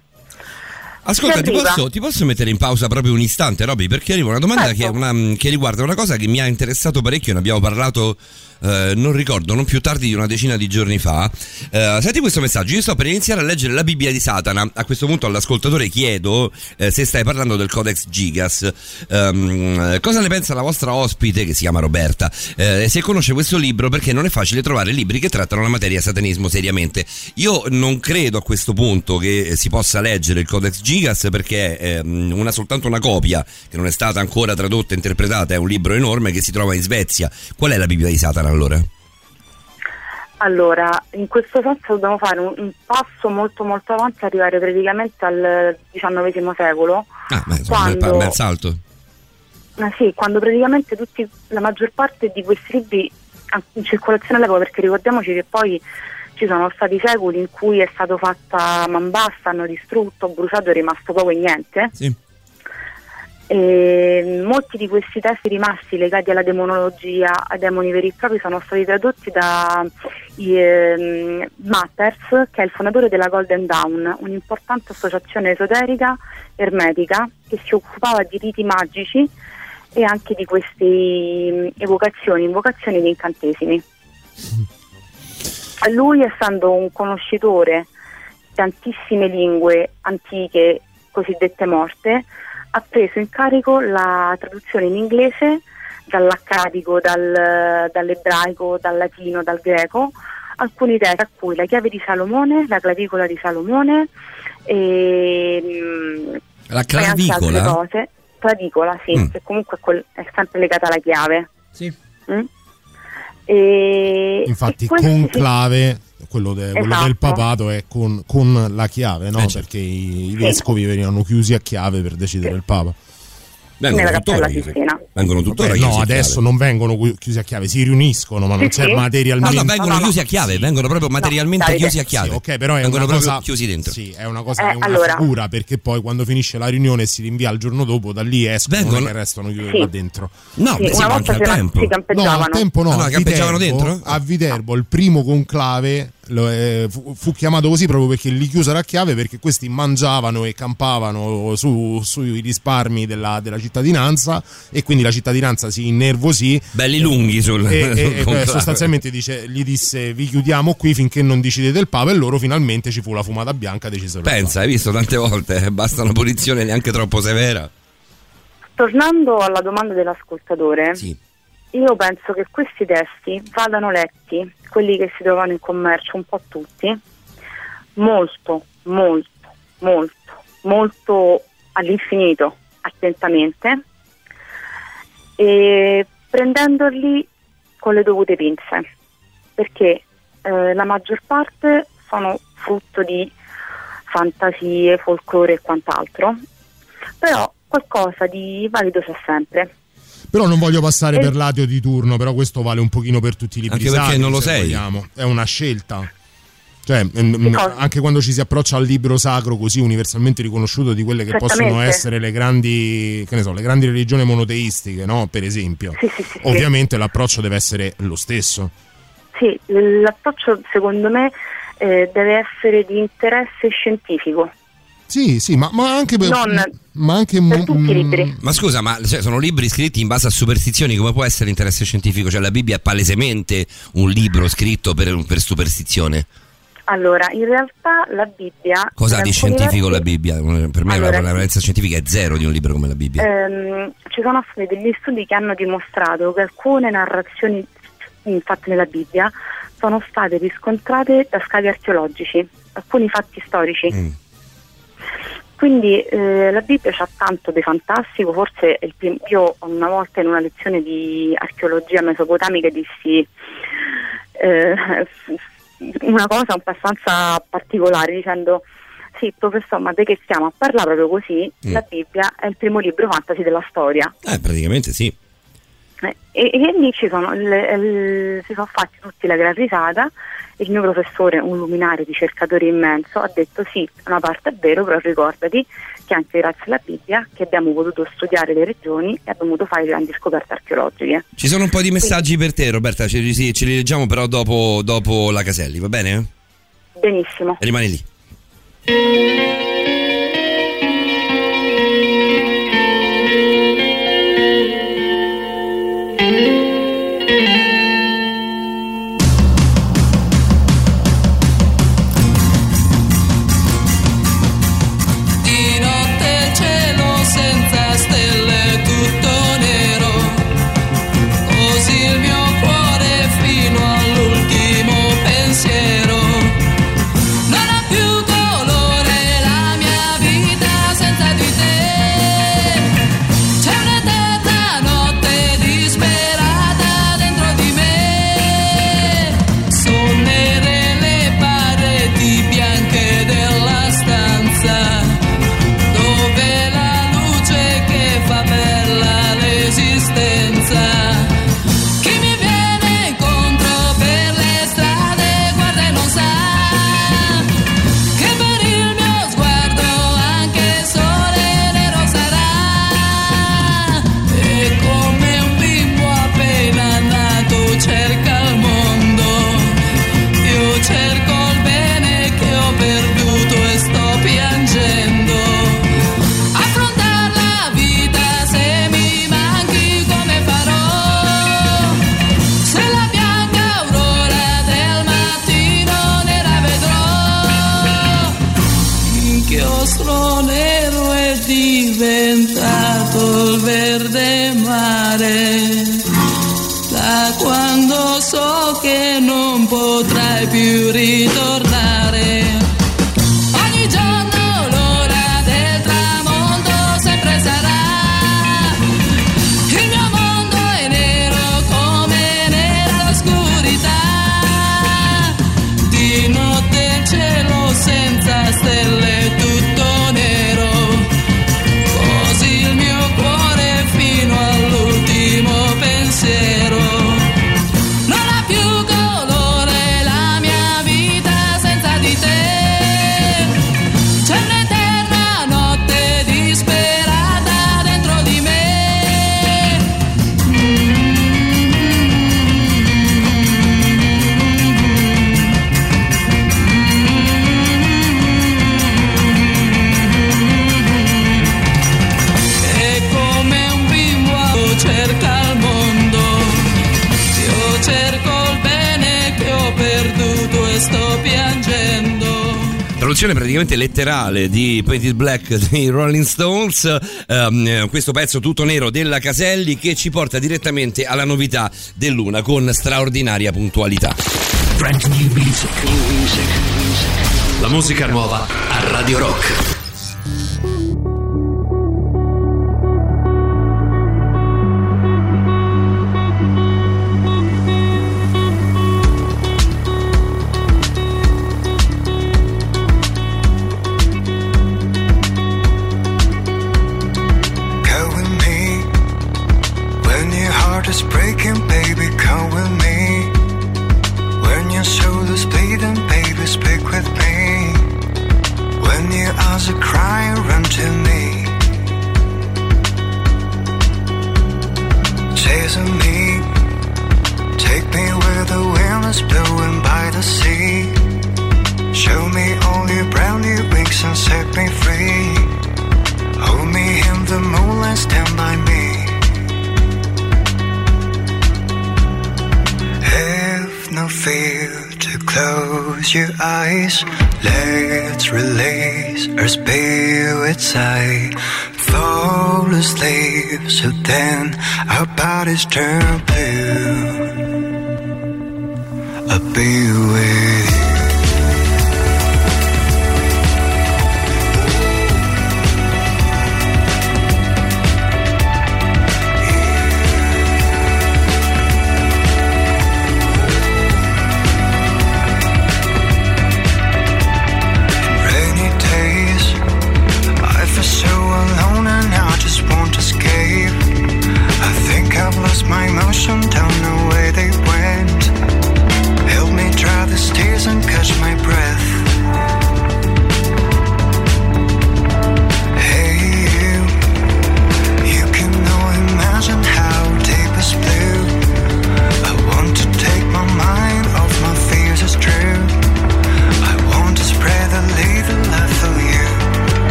Ascolta, ti posso, ti posso mettere in pausa proprio un istante, Roby? Perché arriva una domanda Certo. che, è una- che riguarda una cosa che mi ha interessato parecchio, ne abbiamo parlato, eh, non ricordo, non più tardi di una decina di giorni fa. Eh, senti questo messaggio, io sto per iniziare a leggere la Bibbia di Satana. A questo punto all'ascoltatore chiedo eh, se stai parlando del Codex Gigas. Ehm, cosa ne pensa la vostra ospite, che si chiama Roberta, eh, se conosce questo libro, perché non è facile trovare libri che trattano la materia satanismo seriamente. Io non credo a questo punto che si possa leggere il Codex Gigas perché è ehm, una, soltanto una copia che non è stata ancora tradotta e interpretata, è un libro enorme che si trova in Svezia. Qual è la Bibbia di Satana allora? Allora, in questo senso dobbiamo fare un, un passo molto molto avanti arrivare praticamente al XIX secolo. Ah, beh, insomma, un bel, Quando- salto. Eh sì, quando praticamente tutti, la maggior parte di questi libri in circolazione all'epoca, perché ricordiamoci che poi ci sono stati secoli in cui è stato fatta man bassa, hanno distrutto, bruciato, è rimasto poco e niente. Sì. E molti di questi testi rimasti legati alla demonologia, ai demoni veri e propri, sono stati tradotti da i, ehm, Matters, che è il fondatore della Golden Dawn, un'importante associazione esoterica ermetica che si occupava di riti magici e anche di queste mm, evocazioni, invocazioni di incantesimi. Lui, essendo un conoscitore di tantissime lingue antiche cosiddette morte, ha preso in carico la traduzione in inglese dall'accadico, dal- dall'ebraico, dal latino, dal greco, alcuni testi a cui la chiave di Salomone, la clavicola di Salomone e, mm, La anche altre clavicola? cose. Clavicola, sì, Mm. che comunque è, quel- è sempre legata alla chiave. Sì. Mm? E, infatti e questi- conclave quello, de- quello Esatto. del papato è con, con la chiave, no? Eh, certo. Perché i, i vescovi venivano chiusi a chiave per decidere il papa. Vengono tuttora Cappella chiusi. Vengono tuttora Vabbè, chiusi no, a adesso non vengono chiusi a chiave, si riuniscono, ma non Sì, c'è sì. No, materialmente. no, vengono No, no, chiusi no. a chiave, vengono proprio materialmente Davide. chiusi a chiave. Sì, ok, però è vengono una proprio cosa, chiusi dentro. Sì, è una cosa, Eh, è una allora. figura perché poi quando finisce la riunione e si rinvia il giorno dopo, da lì escono Vengono- che restano chiusi Sì. là dentro. No, Sì, sì, una volta al si, tempo. si No, campeggiavano. al tempo no, Ah, no, a campeggiavano Viterbo, dentro? a Viterbo il primo conclave eh, fu, fu chiamato così proprio perché li chiusero a chiave perché questi mangiavano e campavano su- sui risparmi della, della cittadinanza e quindi la cittadinanza si innervosì Belli lunghi sul, e, e- sul e, conclave. sostanzialmente dice- gli disse vi chiudiamo qui finché non decidete il Papa e loro finalmente ci fu la fumata bianca decisero Pensa, hai visto tante volte, eh, basta una punizione neanche troppo severa. Tornando alla domanda dell'ascoltatore, Sì. Io penso che questi testi vadano letti, quelli che si trovano in commercio, un po' tutti, molto, molto, molto, molto all'infinito, attentamente, e prendendoli con le dovute pinze, perché eh, la maggior parte sono frutto di fantasie, folklore e quant'altro, però qualcosa di valido c'è sempre. Però non voglio passare E- per l'ateo di turno, però questo vale un pochino per tutti i libri Anche perché non lo se sei. vogliamo. È una scelta. Cioè, anche quando ci si approccia al libro sacro così universalmente riconosciuto di quelle che possono essere le grandi, che ne so, le grandi religioni monoteistiche, no? Per esempio. Sì, sì, sì, sì. Ovviamente l'approccio deve essere lo stesso. Sì, l'approccio secondo me eh, deve essere di interesse scientifico. Sì, sì, ma, ma anche per, Non ma anche per tutti i libri. Ma scusa, ma cioè, sono libri scritti in base a superstizioni, come può essere interesse scientifico? Cioè la Bibbia è palesemente un libro scritto per, per superstizione. Allora, in realtà la Bibbia... Cosa ha di scientifico la Bibbia? Per me Allora, la, valenza scientifica è zero di un libro come la Bibbia. ehm, ci sono stati degli studi che hanno dimostrato che alcune narrazioni fatte nella Bibbia sono state riscontrate da scavi archeologici, alcuni fatti storici. Mm. Quindi eh, la Bibbia c'ha tanto di fantastico, forse prim- io una volta in una lezione di archeologia mesopotamica dissi eh, una cosa abbastanza particolare dicendo sì professore ma di che stiamo a parlare proprio così Mm. la Bibbia è il primo libro fantasy della storia Eh, praticamente sì. Eh, e, e lì ci sono le- il- si sono fatti tutti la gran risata il mio professore, un luminario ricercatore immenso, ha detto sì, una parte è vero, però ricordati che anche grazie alla Bibbia che abbiamo potuto studiare le regioni e abbiamo potuto fare grandi scoperte archeologiche. Ci sono un po' di messaggi per te, Roberta. Ce, sì, ce li leggiamo però dopo, dopo la Caselli, va bene? Benissimo. Rimani lì. Letterale di Painted Black dei Rolling Stones, ehm, eh, questo pezzo tutto nero della Caselli che ci porta direttamente alla novità dell'una con straordinaria puntualità. Brand new music. La musica nuova a Radio Rock. heart has turned blue. A blue.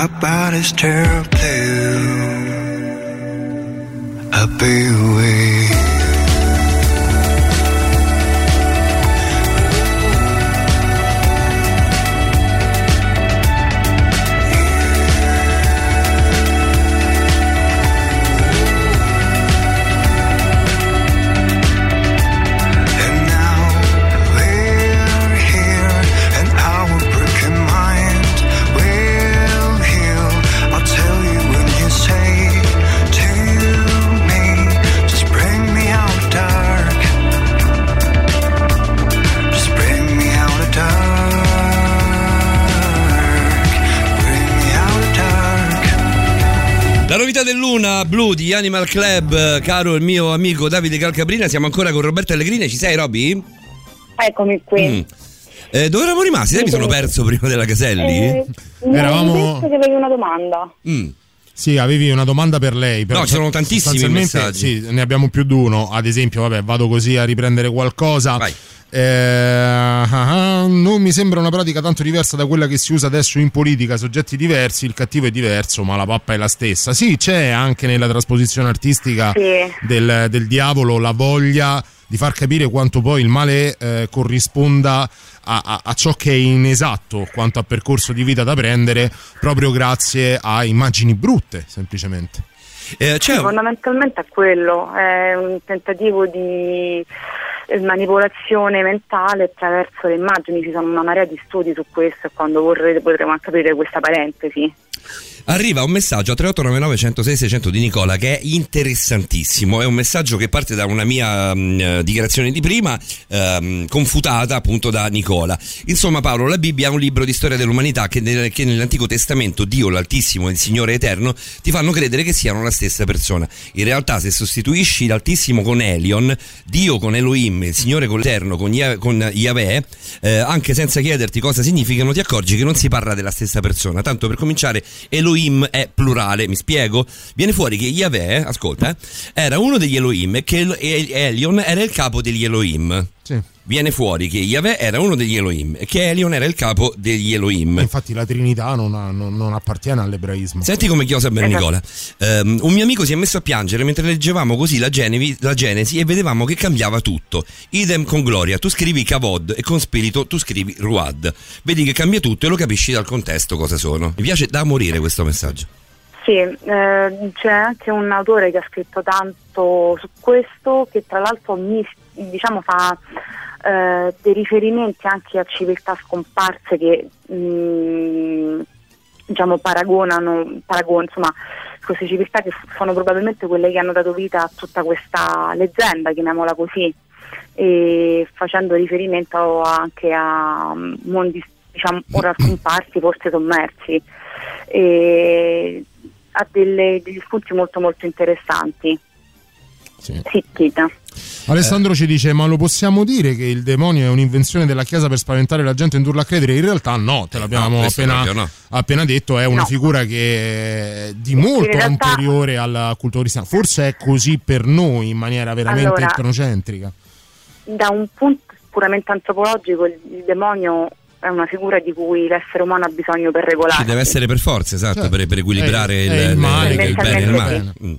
about his terrible. Animal Club, eh, caro il mio amico Davide Calcabrina, siamo ancora con Roberto Allegrini, ci sei Robby? Eccomi qui. Mm. Eh, dove eravamo rimasti? Te mi sono perso prima della Caselli? Eh, Eravamo- che avevi una domanda. Mm. Sì, avevi una domanda per lei. però No, ci sono tantissimi messaggi. Sì, ne abbiamo più di uno. Ad esempio, vabbè, vado così a riprendere qualcosa. Eh, ah, ah, non mi sembra una pratica tanto diversa da quella che si usa adesso in politica, soggetti diversi, il cattivo è diverso, ma la pappa è la stessa. Sì, c'è anche nella trasposizione artistica Sì. del, del diavolo la voglia di far capire quanto poi il male eh, corrisponda a, a- a ciò che è inesatto quanto a percorso di vita da prendere, proprio grazie a immagini brutte, semplicemente. Eh, Sì, fondamentalmente è quello, è un tentativo di manipolazione mentale attraverso le immagini, ci sono una marea di studi su questo e quando vorrete potremo anche aprire questa parentesi. Arriva un messaggio a 3899 106 600 di Nicola che è interessantissimo. È un messaggio che parte da una mia mh, eh, dichiarazione di prima, ehm, confutata appunto da Nicola. Insomma, Paolo, la Bibbia è un libro di storia dell'umanità che, nel- che nell'Antico Testamento Dio, l'Altissimo e il Signore Eterno ti fanno credere che siano la stessa persona. In realtà, se sostituisci l'Altissimo con Elion, Dio con Elohim, il Signore con l'Eterno, con, Yah- con Yahweh, eh, anche senza chiederti cosa significano, ti accorgi che non si parla della stessa persona. Tanto per cominciare, Elohim è plurale, mi spiego? Viene fuori che Yahweh, ascolta, eh, era uno degli Elohim e che El- Elion era il capo degli Elohim. Sì. Viene fuori che Yahweh era uno degli Elohim e che Elion era il capo degli Elohim. Infatti la Trinità non, ha- non- non appartiene all'ebraismo. Senti come chiosa bene Nicola. Ehm, un mio amico si è messo a piangere mentre leggevamo così la, Genevi- la Genesi e vedevamo che cambiava tutto. Idem con Gloria, tu scrivi Kavod e con Spirito tu scrivi Ruad. Vedi che cambia tutto e lo capisci dal contesto cosa sono. Mi piace da morire questo messaggio. Sì, eh, c'è anche un autore che ha scritto tanto su questo che tra l'altro mis- diciamo, fa eh, dei riferimenti anche a civiltà scomparse che mh, diciamo, paragonano, paragon- insomma, queste civiltà che sono probabilmente quelle che hanno dato vita a tutta questa leggenda, chiamiamola così, e facendo riferimento anche a mm, mondi diciamo, ora scomparsi, forse sommersi. E ha delle- degli spunti molto molto interessanti. Sì. Tita. Alessandro ci dice: Ma lo possiamo dire che il demonio è un'invenzione della Chiesa per spaventare la gente e indurla a credere? In realtà no, te l'abbiamo no, appena, no. appena detto. È una No. figura che è di molto realtà- anteriore alla cultura cristiana. Forse è così per noi in maniera veramente Allora, etnocentrica. Da un punto puramente antropologico il, il demonio è una figura di cui l'essere umano ha bisogno per regolarsi. Ci deve essere per forza, esatto, Certo. per, per equilibrare È- il, è il male il bene e il male. mentalmente Mm.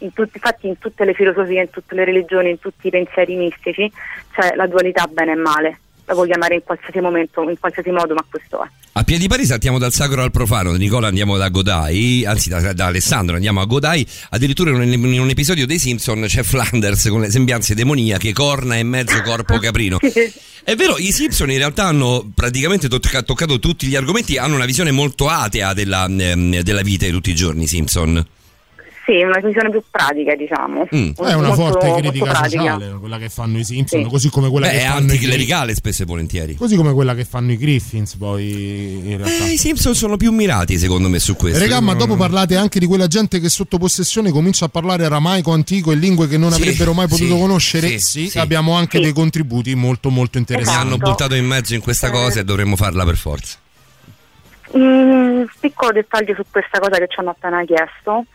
In tutti- infatti in tutte le filosofie, in tutte le religioni, in tutti i pensieri mistici c'è la dualità bene e male. La puoi chiamare in qualsiasi momento, in qualsiasi modo, ma questo è. A piedi pari saltiamo dal sacro al profano, da Nicola andiamo da Godai, anzi da, da Alessandro andiamo a Godai, addirittura in un, in un episodio dei Simpson c'è Flanders con le sembianze demoniache, corna e mezzo corpo caprino. È vero, i Simpson in realtà hanno praticamente tocca- toccato tutti gli argomenti, hanno una visione molto atea della, ehm, della vita di tutti i giorni, i Simpson. Sì, una visione più pratica, diciamo. Mm. È una Molto- forte critica sociale, quella che fanno i Simpson, Sì. così come quella Beh, che è fanno i anticlericale spesso e volentieri. Così come quella che fanno i Griffins, poi in realtà. Eh, i Simpson sono più mirati secondo me su questo. Regà, ma dopo parlate anche di quella gente che sotto possessione comincia a parlare aramaico antico e lingue che non Sì, avrebbero mai potuto sì, conoscere? sì, Sì, sì. abbiamo anche Sì. dei contributi molto molto Mi interessanti. hanno buttato in mezzo in questa cosa e dovremmo farla per forza. Un piccolo dettaglio su questa cosa che ci hanno appena chiesto.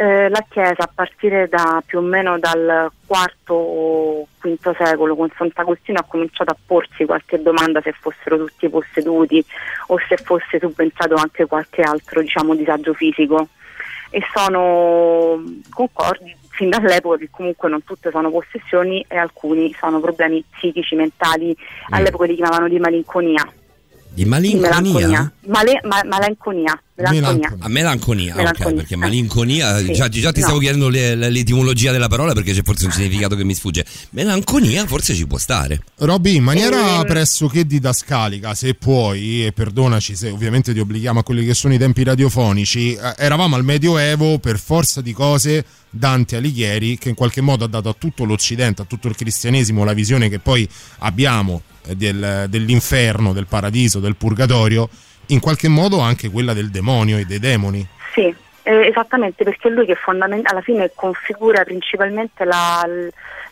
Eh, la Chiesa a partire da più o meno dal IV o V secolo con Sant'Agostino ha cominciato a porsi qualche domanda se fossero tutti posseduti o se fosse subentrato anche qualche altro diciamo, disagio fisico e sono concordi fin dall'epoca che comunque non tutte sono possessioni e alcuni sono problemi psichici, mentali, all'epoca li chiamavano di malinconia. Di malinconia? Male- ma- malinconia. Melanconia. A melanconia, ok, Melanconia. perché malinconia, Sì. già, già ti No. stavo chiedendo le- le- l'etimologia della parola perché c'è forse un significato che mi sfugge. Melanconia forse ci può stare. Robby, in maniera Ehm. pressoché didascalica, se puoi, e perdonaci se ovviamente ti obblighiamo a quelli che sono i tempi radiofonici, eh, eravamo al Medioevo per forza di cose Dante Alighieri che in qualche modo ha dato a tutto l'Occidente, a tutto il cristianesimo la visione che poi abbiamo eh, del- dell'inferno, del paradiso, del purgatorio, in qualche modo anche quella del demonio e dei demoni. Sì, eh, esattamente perché è lui che fondament- alla fine configura principalmente la,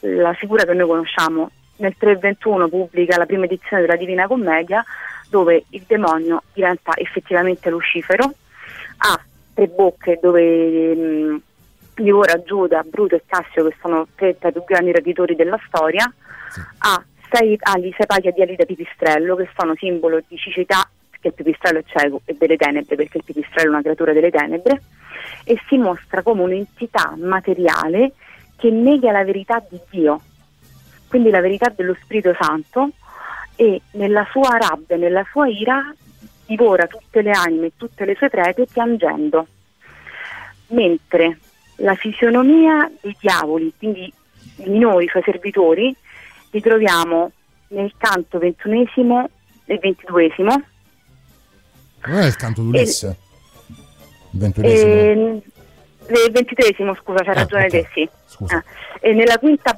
la figura che noi conosciamo. Nel 321 pubblica la prima edizione della Divina Commedia dove il demonio diventa effettivamente Lucifero, ha tre bocche dove mh, divora Giuda, Bruto e Cassio che sono tre tra i più grandi raditori della storia, ha sei ali, sei paglia di ali da pipistrello che sono simbolo di cecità perché il pipistrello è cieco e delle tenebre perché il pipistrello è una creatura delle tenebre e si mostra come un'entità materiale che nega la verità di Dio, quindi la verità dello Spirito Santo e nella sua rabbia, nella sua ira divora tutte le anime e tutte le sue prede piangendo. Mentre la fisionomia dei diavoli, quindi i minori, i suoi servitori, li troviamo nel canto ventunesimo e ventiduesimo Non è il canto d'Ulisse? Il ventunesimo? e, il ventitresimo, scusa, c'hai Ah, ragione ok. te, sì. Scusa. Ah, e nella quinta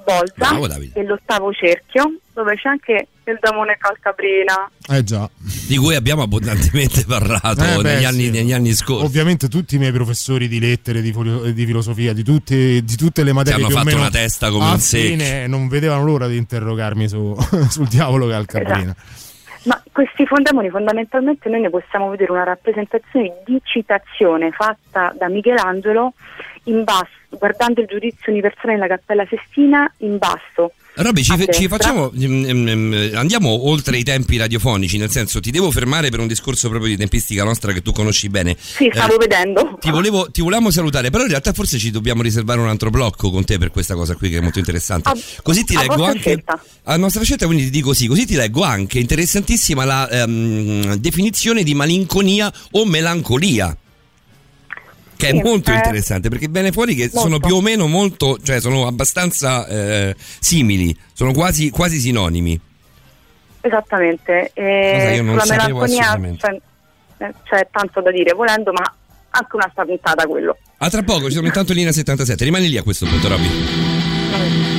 Davide. dell'ottavo cerchio, dove c'è anche il demone calcabrina. Eh già. Di cui abbiamo abbondantemente parlato Eh, beh, negli, anni, sì. negli anni scorsi. Ovviamente tutti i miei professori di lettere, di, di filosofia, di tutte, di tutte le materie hanno più o fatto una testa come un affine, non vedevano l'ora di interrogarmi su- sul diavolo che ha il caprina. Ma questi fondamoni fondamentalmente noi ne possiamo vedere una rappresentazione di citazione fatta da Michelangelo in basso, guardando il giudizio universale nella Cappella Sistina in basso. Robby, ci, ci facciamo. mm, mm, mm, andiamo oltre i tempi radiofonici, nel senso ti devo fermare per un discorso proprio di tempistica nostra che tu conosci bene. Sì, stavo Eh, vedendo. Ti, volevo, ti volevamo salutare, però in realtà forse ci dobbiamo riservare un altro blocco con te per questa cosa qui che è molto interessante. A- Così ti leggo anche. scelta. A nostra scelta, quindi ti dico sì, così ti leggo anche interessantissima la ehm, definizione di malinconia o melancolia. Che è Sì, molto eh, interessante perché viene fuori che sono molto. più o meno molto, cioè sono abbastanza eh, simili, sono quasi, quasi sinonimi. Esattamente. Cosa E io non sulla melanconia c'è, eh, c'è tanto da dire volendo, ma anche un'altra puntata quello. A tra poco, ci sono intanto in linea 77, rimani lì a questo punto, Robby.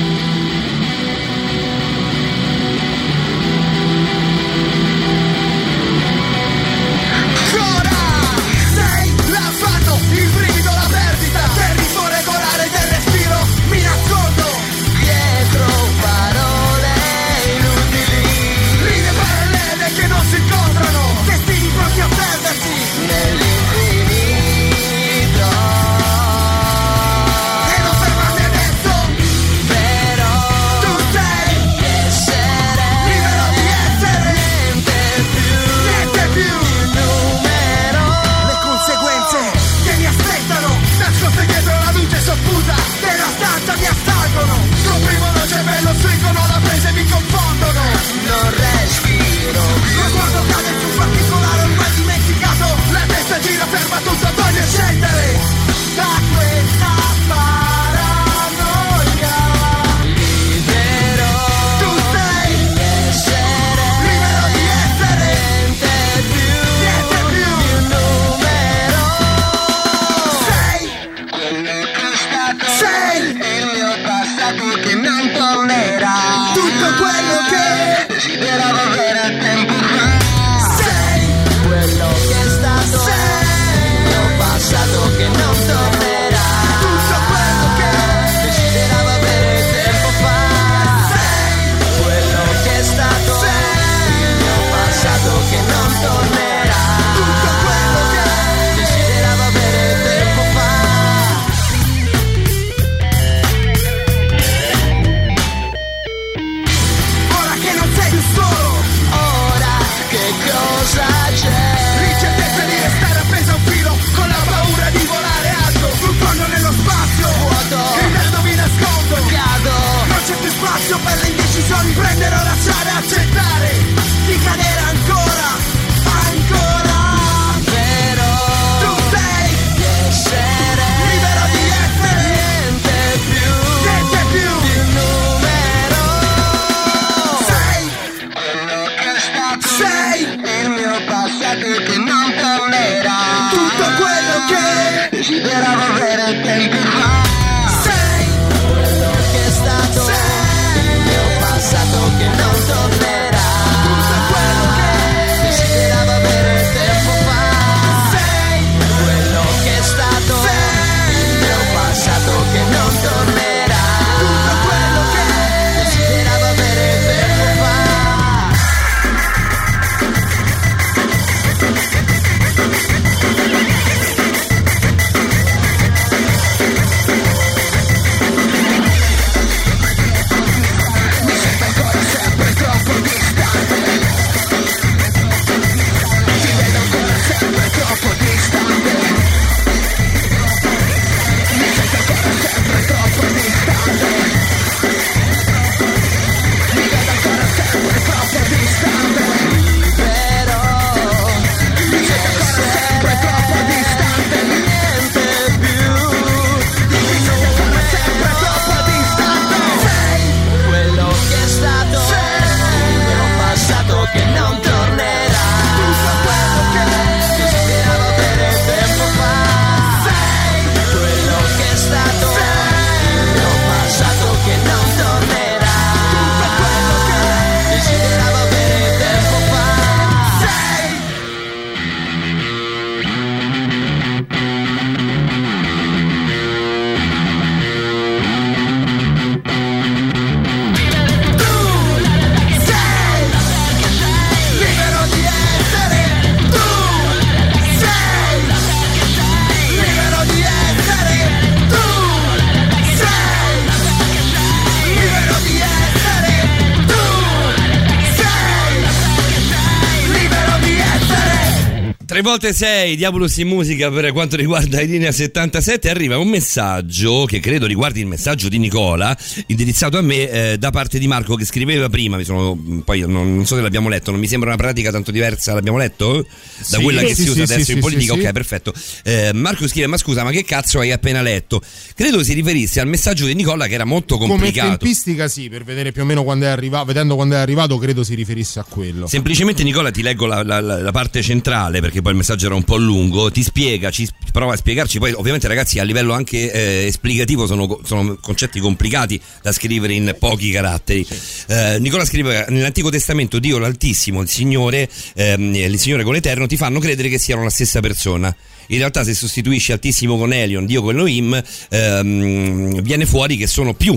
Volte sei, Diabolus in musica per quanto riguarda in linea 77, arriva un messaggio che credo riguardi il messaggio di Nicola, indirizzato a me eh, da parte di Marco che scriveva prima, sono, poi non, non so se l'abbiamo letto, non mi sembra una pratica tanto diversa, l'abbiamo letto? Da Sì, quella che sì, si usa adesso in politica, ok perfetto. Eh, Marco scrive, ma scusa, ma che cazzo hai appena letto? Credo si riferisse al messaggio di Nicola che era molto Come complicato. tempistica sì, per vedere più o meno quando è arrivato, vedendo quando è arrivato credo si riferisse a quello. Semplicemente Nicola ti leggo la, la- la- parte centrale perché poi il messaggio era un po' lungo, ti spiega, ci prova a spiegarci, poi ovviamente ragazzi a livello anche eh, esplicativo sono, sono concetti complicati da scrivere in pochi caratteri. Eh, Nicola scrive nell'Antico Testamento Dio l'Altissimo, il Signore, ehm, il Signore con l'Eterno ti fanno credere che siano la stessa persona. In realtà se sostituisci Altissimo con Elion, Dio con Elohim, ehm, viene fuori che sono più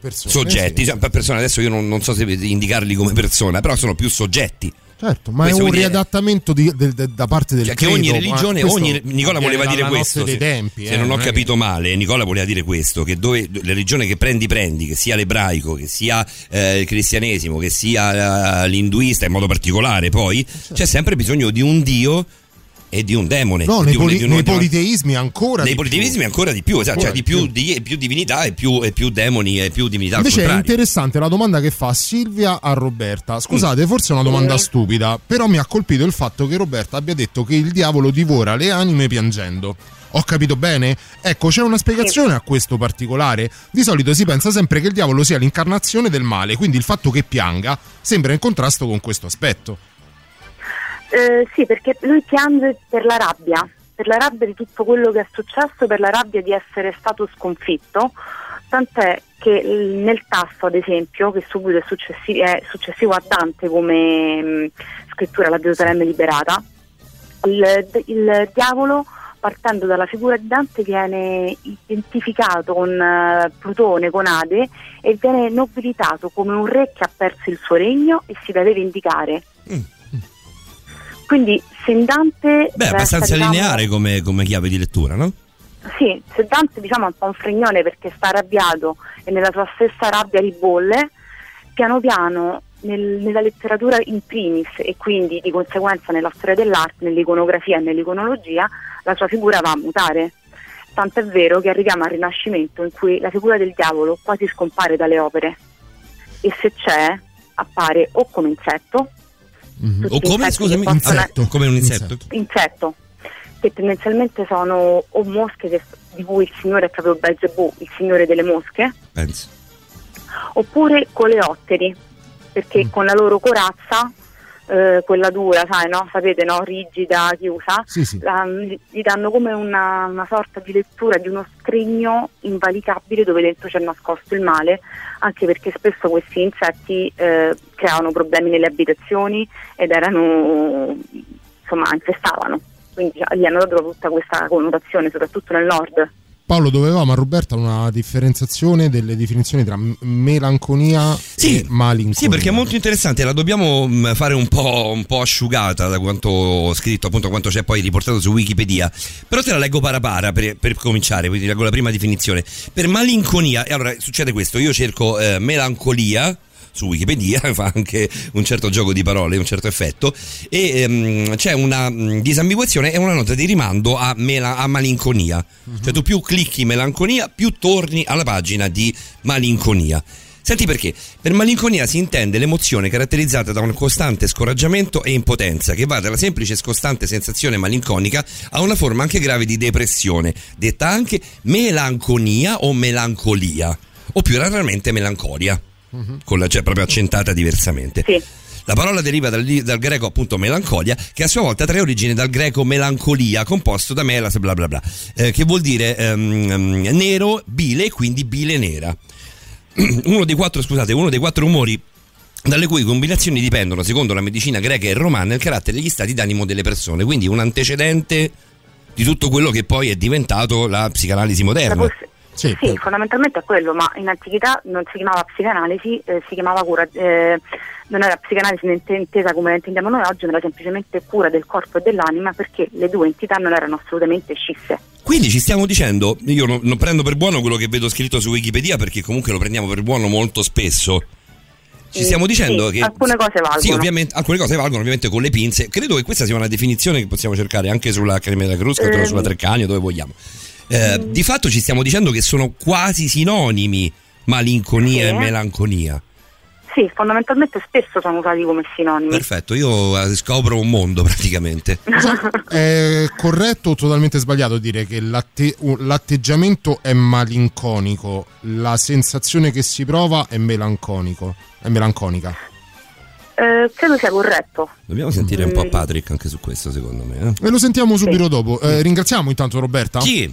Persone, soggetti, cioè, per persone adesso io non, non so se indicarli come persona, però sono più soggetti. Certo, ma Questo è un riadattamento di- del- del- da parte del Cioè che ogni credo, religione, ogni, Nicola voleva dire questo. Se, tempi, se eh, non ho è che- capito male, Nicola voleva dire questo: che dove la religione che prendi, prendi, che sia l'ebraico, che sia eh, il cristianesimo, che sia eh, l'induista in modo particolare, poi Certo. c'è sempre bisogno di un dio e di un demone. No, nei, un- poli- di un- nei di un- politeismi ancora nei di più. politeismi ancora di più, esatto, Ancora cioè di più, di- più divinità e più, e più demoni e più divinità al Invece è interessante la domanda che fa Silvia a Roberta. Mm. Scusate, forse è una domanda stupida, però mi ha colpito il fatto che Roberta abbia detto che il diavolo divora le anime piangendo. Ho capito bene? Ecco, c'è una spiegazione a questo particolare. Di solito si pensa sempre che il diavolo sia l'incarnazione del male, quindi il fatto che pianga sembra in contrasto con questo aspetto. Eh, sì, perché lui piange per la rabbia, per la rabbia di tutto quello che è successo, per la rabbia di essere stato sconfitto, tant'è che l- nel tasto, ad esempio, che subito è, successi- è successivo a Dante come mh, scrittura La Gerusalemme liberata, il, il diavolo partendo dalla figura di Dante viene identificato con eh, Plutone, con Ade e viene nobilitato come un re che ha perso il suo regno e si deve vendicare. Quindi se Dante Beh, abbastanza diciamo, lineare come, come chiave di lettura, no? sì, se Dante diciamo è un po' un fregnone perché sta arrabbiato e nella sua stessa rabbia ribolle, piano piano nel- nella letteratura in primis e quindi di conseguenza nella storia dell'arte, nell'iconografia e nell'iconologia, la sua figura va a mutare. Tanto è vero che arriviamo al Rinascimento in cui la figura del diavolo quasi scompare dalle opere e se c'è appare o come insetto, O Tutti come, scusami, Ah, come un insetto? insetto, che tendenzialmente sono o mosche che- di cui il signore è proprio Belzebù, il signore delle mosche, Penso. oppure coleotteri, perché con la loro corazza, eh, quella dura, sai, no? sapete, no? rigida, chiusa, Sì, sì. la- gli danno come una, una sorta di lettura di uno scrigno invalicabile dove dentro c'è nascosto il male, anche perché spesso questi insetti eh, creavano problemi nelle abitazioni ed erano, insomma, infestavano. Quindi cioè, gli hanno dato tutta questa connotazione, soprattutto nel nord. Paolo, dovevamo a Roberta una differenziazione delle definizioni tra melanconia e malinconia. Sì, perché è molto interessante, la dobbiamo mh, fare un po', un po' asciugata da quanto ho scritto, appunto quanto c'è poi riportato su Wikipedia. Però te la leggo parapara per, per cominciare, quindi leggo la prima definizione. Per malinconia, e allora succede questo, io cerco eh, melancolia su Wikipedia, fa anche un certo gioco di parole, un certo effetto, e ehm, c'è una mh, disambiguazione e una nota di rimando a, mela- a malinconia. Cioè tu più clicchi melanconia, più torni alla pagina di malinconia. Senti perché? Per malinconia si intende l'emozione caratterizzata da un costante scoraggiamento e impotenza che va dalla semplice e scostante sensazione malinconica a una forma anche grave di depressione, detta anche melanconia o melancolia, o più raramente melancolia, con la, cioè proprio accentata diversamente. La parola deriva dal, dal greco appunto melancolia, che a sua volta trae origine dal greco melancolia, composto da melas bla bla bla, eh, che vuol dire ehm, ehm, nero, bile, quindi bile nera. uno dei quattro, scusate, uno dei quattro umori dalle cui combinazioni dipendono, secondo la medicina greca e romana, il carattere e gli stati d'animo delle persone, quindi un antecedente di tutto quello che poi è diventato la psicanalisi moderna. La poss- Sì, fondamentalmente è quello, ma in antichità non si chiamava psicanalisi, eh, si chiamava cura, eh, non era psicanalisi int- intesa come la intendiamo noi oggi, ma era semplicemente cura del corpo e dell'anima perché le due entità non erano assolutamente scisse. Quindi ci stiamo dicendo, io non, non prendo per buono quello che vedo scritto su Wikipedia perché comunque lo prendiamo per buono molto spesso. Ci stiamo dicendo sì, che alcune cose valgono. Sì, ovviamente alcune cose valgono ovviamente con le pinze. Credo che questa sia una definizione che possiamo cercare anche sull'Accademia della Crusca, Ehm. sulla Treccani, dove vogliamo. Eh, Di fatto ci stiamo dicendo che sono quasi sinonimi malinconia Sì. e melanconia. Sì, fondamentalmente spesso sono usati come sinonimi. Perfetto, io eh, scopro un mondo praticamente. È corretto o totalmente sbagliato dire che l'atte- l'atteggiamento è malinconico, la sensazione che si prova è melanconico, è melanconica. Eh, credo sia corretto. Dobbiamo sentire un po' Mm. Patrick anche su questo, secondo me. eh. E lo sentiamo subito dopo. Eh, ringraziamo intanto Roberta. Chi?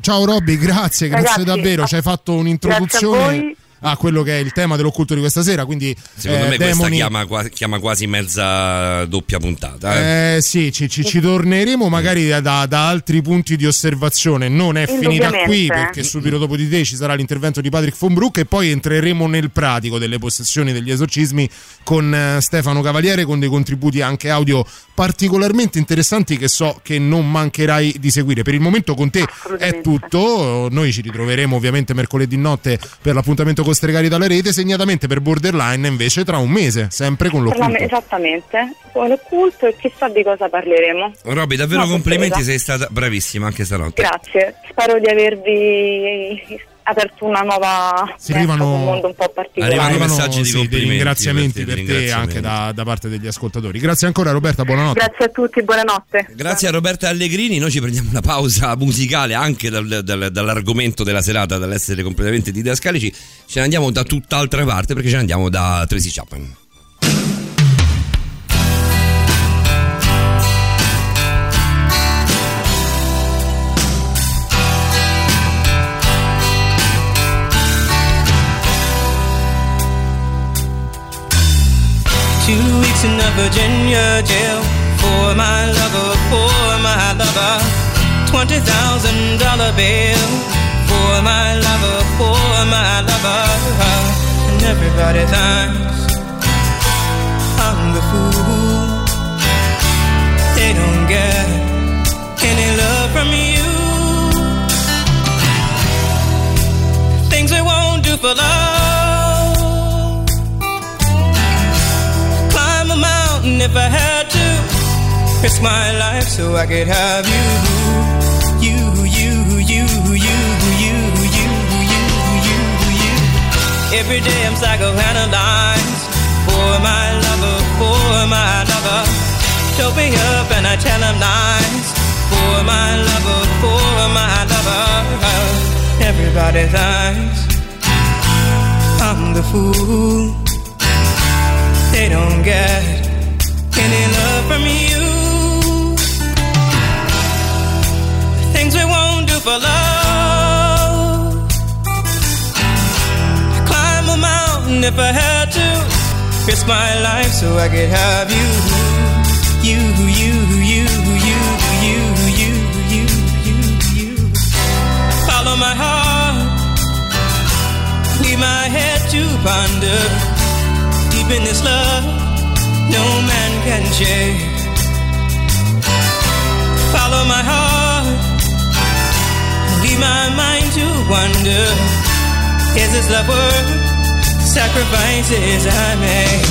Ciao Robby, grazie, grazie Ragazzi, davvero. Ci hai fatto un'introduzione. A quello che è il tema dell'occulto di questa sera. Quindi, Secondo eh, me questa demoni- chiama, qua- chiama quasi mezza doppia puntata. eh. Eh sì, ci, ci- ci torneremo magari da, da- da altri punti di osservazione. Non è finita qui perché subito dopo di te ci sarà l'intervento di Patrick von Broek e poi entreremo nel pratico delle possessioni degli esorcismi con eh, Stefano Cavaliere con dei contributi anche audio particolarmente interessanti che so che non mancherai di seguire. Per il momento con te è tutto, noi ci ritroveremo ovviamente mercoledì notte per l'appuntamento con Stregari dalla rete, segnatamente per Borderline invece tra un mese, sempre con l'occulto. esattamente, con l'occulto e chissà di cosa parleremo. Robby, davvero No, complimenti, sei stata bravissima anche stanotte. Grazie, spero di avervi aperto una nuova Si arrivano- un mondo un po' particolare. Arrivano messaggi di sì, dei ringraziamenti per per te, te, ringraziamenti. anche da, da parte degli ascoltatori. Grazie ancora Roberta, buonanotte. Grazie a tutti, buonanotte. Grazie a Roberta Allegrini, noi ci prendiamo una pausa musicale anche dal- dal- dall'argomento della serata, dall'essere completamente didascalici. Ce ne andiamo da tutt'altra parte perché ce ne andiamo da Tracy Chapman. In a Virginia jail for my lover, for my lover. Twenty thousand dollar bail for my lover, for my lover. And everybody thinks I'm the fool. They don't get any love from you. Things we won't do for love. If I had to. Risk my life so I could have you. You, you, you, you, you, you, you, you, you. Every day I'm psychoanalyzed for my lover, for my lover. Show me up and I tell him lies for my lover, for my lover. Everybody thinks I'm the fool they don't get any love from you. Things we won't do for love. Climb a mountain if I had to. Risk my life so I could have you. You, you, you, you, you, you, you, you, you. Follow my heart. Leave my head to ponder deep in this love no man can shake. Follow my heart, leave my mind to wonder. Is this love worth sacrifices I make?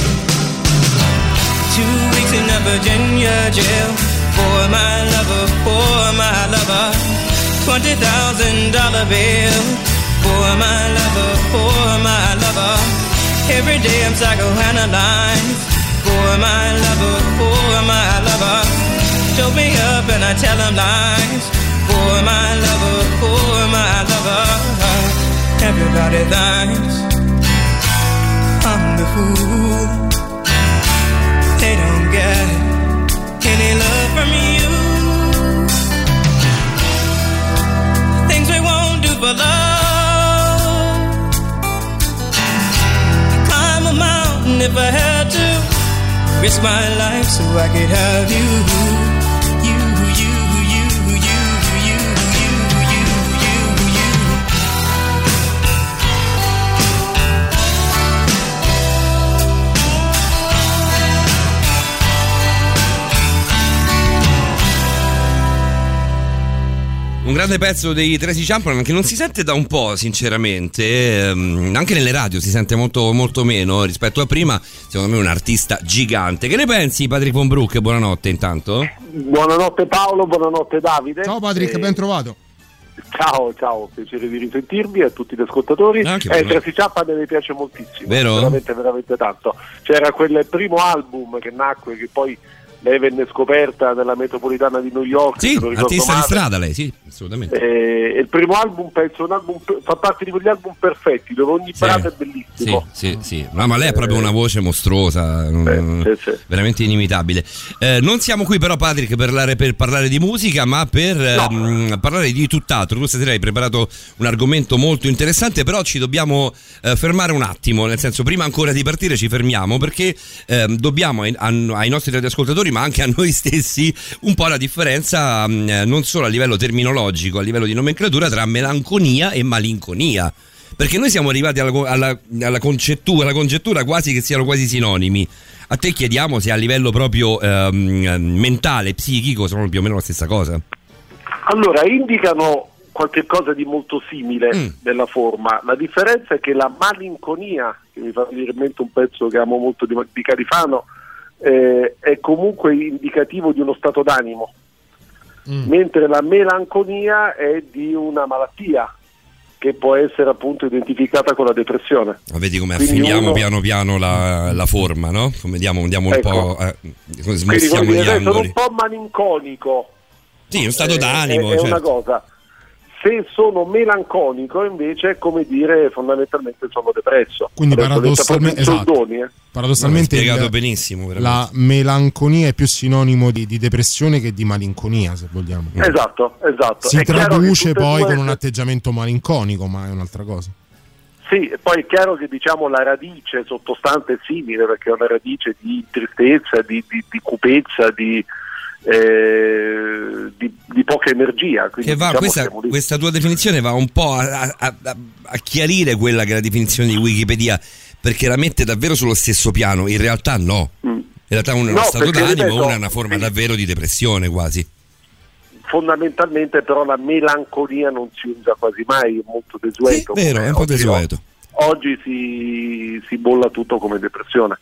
Two weeks in a Virginia jail for my lover, for my lover. Twenty thousand dollar bail for my lover, for my lover. Every day I'm psychoanalyzed for my lover, for my lover. Show me up and I tell him lies for my lover, for my lover. Everybody thinks I'm the fool. They don't get any love from you. Things we won't do for love if I had to. Risk my life so I could have you. Un grande pezzo dei Tracy Chapman che non si sente da un po', sinceramente. Ehm, anche nelle radio si sente molto, molto meno rispetto a prima. Secondo me è un artista gigante. Che ne pensi, Patrick Von Broek? Buonanotte, intanto. Buonanotte Paolo, buonanotte Davide. Ciao Patrick, Eh, ben trovato. Ciao, ciao, piacere di risentirvi a tutti gli ascoltatori. Anche Eh. Tracy Chapman mi piace moltissimo, Vero? veramente, veramente tanto. C'era quel primo album che nacque, che poi lei venne scoperta nella metropolitana di New York. Sì, artista di male. strada lei, sì, assolutamente. Eh, il primo album penso un album fa parte di quegli album perfetti dove ogni Sì. è Sì, bellissimo. sì, sì. No, ma lei ha proprio una voce mostruosa, mm, veramente inimitabile. Eh, non siamo qui però, Patrick, per parlare, per parlare di musica, ma per ehm, parlare di tutt'altro. Tu stasera hai preparato un argomento molto interessante, però ci dobbiamo eh, fermare un attimo, nel senso, prima ancora di partire ci fermiamo perché ehm, dobbiamo ai, ai nostri radioascoltatori, ma anche a noi stessi, un po' la differenza mm, eh, non solo a livello terminologico, a livello di nomenclatura tra melanconia e malinconia. Perché noi siamo arrivati alla, alla- alla concettura, alla congettura quasi che siano quasi sinonimi. A te chiediamo se a livello proprio ehm, mentale, psichico, sono più o meno la stessa cosa. Allora, indicano qualche cosa di molto simile Mm. nella forma. La differenza è che la malinconia, che mi fa venire in mente un pezzo che amo molto di, di Califano, eh, è comunque indicativo di uno stato d'animo, mentre la melanconia è di una malattia che può essere appunto identificata con la depressione. Ma vedi come Quindi affiniamo uno- piano piano la, la forma, no? Come diamo, diamo un Ecco. po'. Eh, Quindi dire, sono un po' malinconico. Sì, uno stato Eh, d'animo. È, è una certo. cosa. Se sono melanconico invece è come dire fondamentalmente sono depresso. Quindi Adesso paradossalmente- esatto. soldoni, eh. Paradossalmente spiegato il- benissimo, veramente. la melanconia è più sinonimo di, di depressione che di malinconia, se vogliamo. Esatto, esatto. Si È traduce poi con un atteggiamento malinconico, ma è un'altra cosa. Sì, e poi è chiaro che diciamo la radice sottostante è simile perché è una radice di tristezza, di, di, di cupezza, di, eh, di, di poca energia. Quindi, va, diciamo, questa, questa tua definizione va un po' a, a- a- a chiarire quella che è la definizione di Wikipedia, perché la mette davvero sullo stesso piano. In realtà no. In realtà uno è uno Mm. No, stato d'animo, una è una forma davvero di depressione quasi. Fondamentalmente però la melanconia non si usa quasi mai, è molto desueto. Vero, è un po' Oggi- desueto. Oggi si, si bolla tutto come depressione.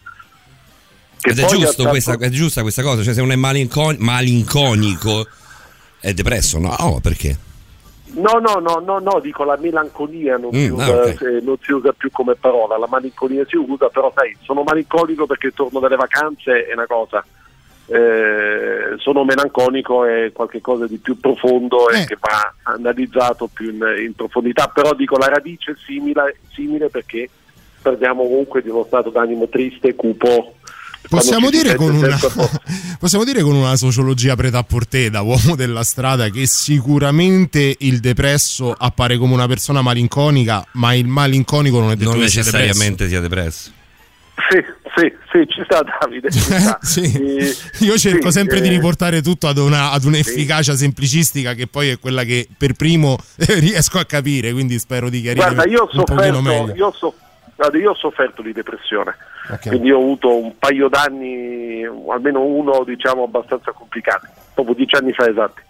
Che Ed è, ha questa, è giusta questa cosa, cioè se uno è malincon- malinconico è depresso, no? Oh, perché? No, no, no, no, no, dico la melanconia non, si Mm, usa, ah, ok. eh, non si usa più come parola, la malinconia si usa, però sai, sono malinconico perché torno dalle vacanze è una cosa, eh, sono melanconico è qualcosa di più profondo e che va analizzato più in, in profondità, però dico la radice è simile, simile perché parliamo comunque di uno stato d'animo triste, cupo. Possiamo dire, una, possiamo dire con una sociologia preta a portè da uomo della strada che sicuramente il depresso appare come una persona malinconica, ma il malinconico non è detto Non che sia depresso. necessariamente sia depresso. Sì, sì, sì, ci sta Davide. Ci sta. Eh, Io cerco sì, sempre di eh, riportare tutto ad, una, ad un'efficacia semplicistica che poi è quella che per primo riesco a capire, quindi spero di chiarire Guarda, io ho sofferto, io ho so- guarda, io ho sofferto di depressione, Ok. quindi ho avuto un paio d'anni, almeno uno diciamo abbastanza complicati, dopo dieci anni fa esatti.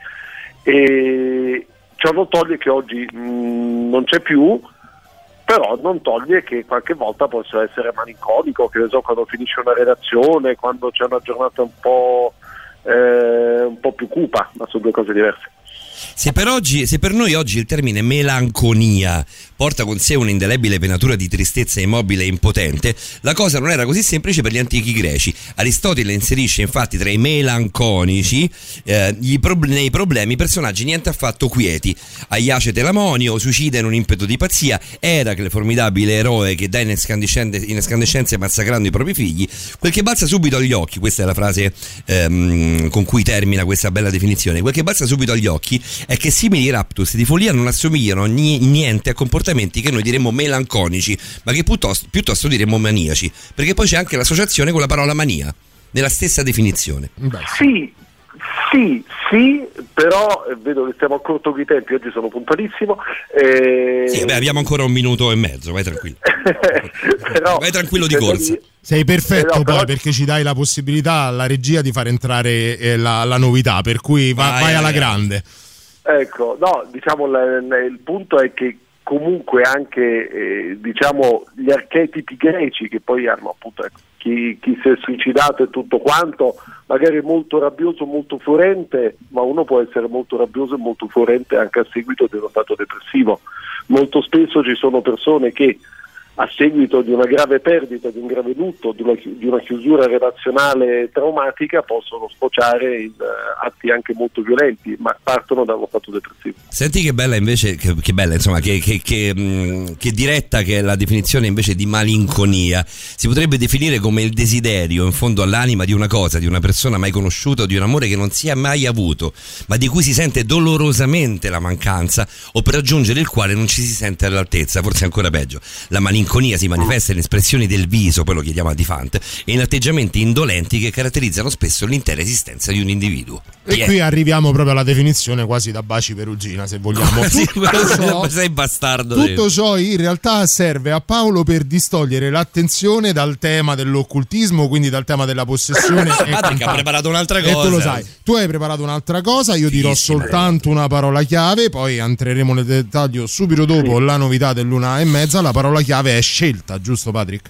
E ciò non toglie che oggi mh, non c'è più, però non toglie che qualche volta posso essere malinconico, che ne so, quando finisce una relazione, quando c'è una giornata un po', eh, un po' più cupa, ma sono due cose diverse. Se per, oggi, se per noi oggi il termine melanconia porta con sé un'indelebile venatura di tristezza immobile e impotente, la cosa non era così semplice per gli antichi greci. Aristotele inserisce infatti tra i melanconici eh, prob- nei problemi personaggi niente affatto quieti. Aiace Telamonio, suicida in un impeto di pazzia, Eracle, formidabile eroe che dà in, escandescenze massacrando i propri figli, quel che balza subito agli occhi, questa è la frase ehm, con cui termina questa bella definizione, quel che balza subito agli occhi è che simili raptus di follia non assomigliano ni- niente a comportamenti che noi diremmo melanconici, ma che piuttosto, piuttosto diremmo maniaci, perché poi c'è anche l'associazione con la parola mania, nella stessa definizione. Sì, sì, sì, però eh, vedo che stiamo a corto di tempi, oggi sono puntualissimo. eh, Sì, beh, abbiamo ancora un minuto e mezzo, vai tranquillo. però, vai tranquillo di corsa. Sei perfetto Eh, no, poi però- perché ci dai la possibilità alla regia di far entrare eh, la, la novità, per cui va- Vai, vai alla grande. Ecco, no, diciamo l- l- il punto è che comunque anche eh, diciamo, gli archetipi greci che poi hanno appunto ecco, chi, chi si è suicidato e tutto quanto, magari molto rabbioso, molto furente, ma uno può essere molto rabbioso e molto furente anche a seguito di uno stato depressivo. Molto spesso ci sono persone che a seguito di una grave perdita, di un grave lutto, di una, di una chiusura relazionale traumatica possono sfociare in eh, atti anche molto violenti, ma partono da uno stato depressivo. Senti che bella invece, che, che bella insomma, che, che- mh, che diretta che è la definizione invece di malinconia. Si potrebbe definire come il desiderio in fondo all'anima di una cosa, di una persona mai conosciuta di un amore che non si è mai avuto, ma di cui si sente dolorosamente la mancanza o per raggiungere il quale non ci si sente all'altezza, forse ancora peggio. La malinconia si manifesta in espressioni del viso, poi lo chiediamo a Difant, e in atteggiamenti indolenti che caratterizzano spesso l'intera esistenza di un individuo. E Chi è? qui arriviamo proprio alla definizione quasi da Baci Perugina, se vogliamo. Sì, ciò- sei bastardo. Tutto ciò in realtà serve a Paolo per distogliere l'attenzione dal tema dell'occultismo, quindi dal tema della possessione. Patrick ha preparato un'altra E tu lo cosa. sai. Tu hai preparato un'altra cosa, io dirò Fighissima. soltanto una parola chiave, poi entreremo nel dettaglio subito dopo la novità dell'una e mezza. La parola chiave è scelta, giusto Patrick?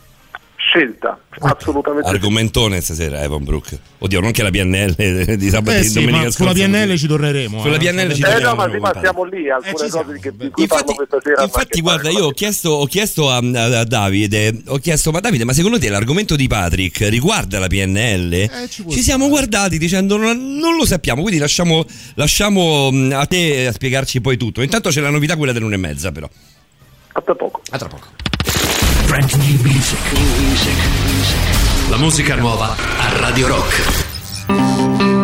Scelta, assolutamente. sì. Argomentone stasera, Evan Brook. Oddio, non che la PNL di sabato Eh e sì, domenica sulla. PNL ci torneremo. Sulla eh. PNL ci Eh torneremo. no, ma sì, ma puntata. siamo lì, alcune cose che, di cui parlo questa sera. hanno a Infatti, guarda, io ho chiesto, ho chiesto a, a- a Davide, ho chiesto, ma Davide, ma secondo te l'argomento di Patrick riguarda la PNL? Eh, ci siamo guardati dicendo non, non lo sappiamo, quindi lasciamo, lasciamo mh, a te a spiegarci poi tutto. Intanto c'è la novità, quella dell'una e mezza, però. A tra poco. A tra poco. Brand new music. La musica nuova a Radio Rock.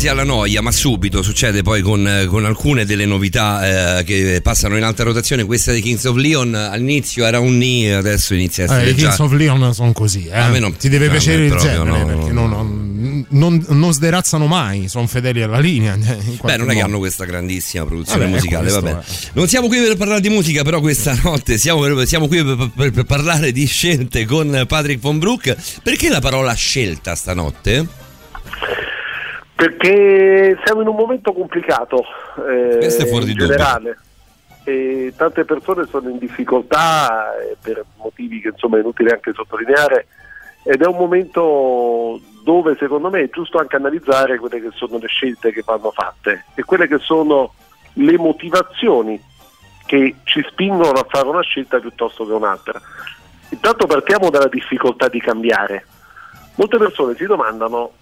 Quasi alla noia, ma subito succede poi con, eh, con alcune delle novità eh, che passano in alta rotazione. Questa di Kings of Leon all'inizio era un ni, adesso inizia a essere Eh, I già... Kings of Leon sono così, eh. A me non- ti deve me piacere il proprio genere no, perché no, non, non- non sderazzano mai, sono fedeli alla linea. in Beh, non è che hanno questa grandissima produzione Vabbè, musicale, questo, vabbè. Non siamo qui per parlare di musica, però questa notte siamo, per- siamo qui per, per- per parlare di scelte con Patrick Von Broek. Perché la parola scelta stanotte? Perché siamo in un momento complicato eh, Questo è fuori di in generale e tante persone sono in difficoltà eh, per motivi che insomma è inutile anche sottolineare ed è un momento dove secondo me è giusto anche analizzare quelle che sono le scelte che vanno fatte e quelle che sono le motivazioni che ci spingono a fare una scelta piuttosto che un'altra. Intanto partiamo dalla difficoltà di cambiare. Molte persone si domandano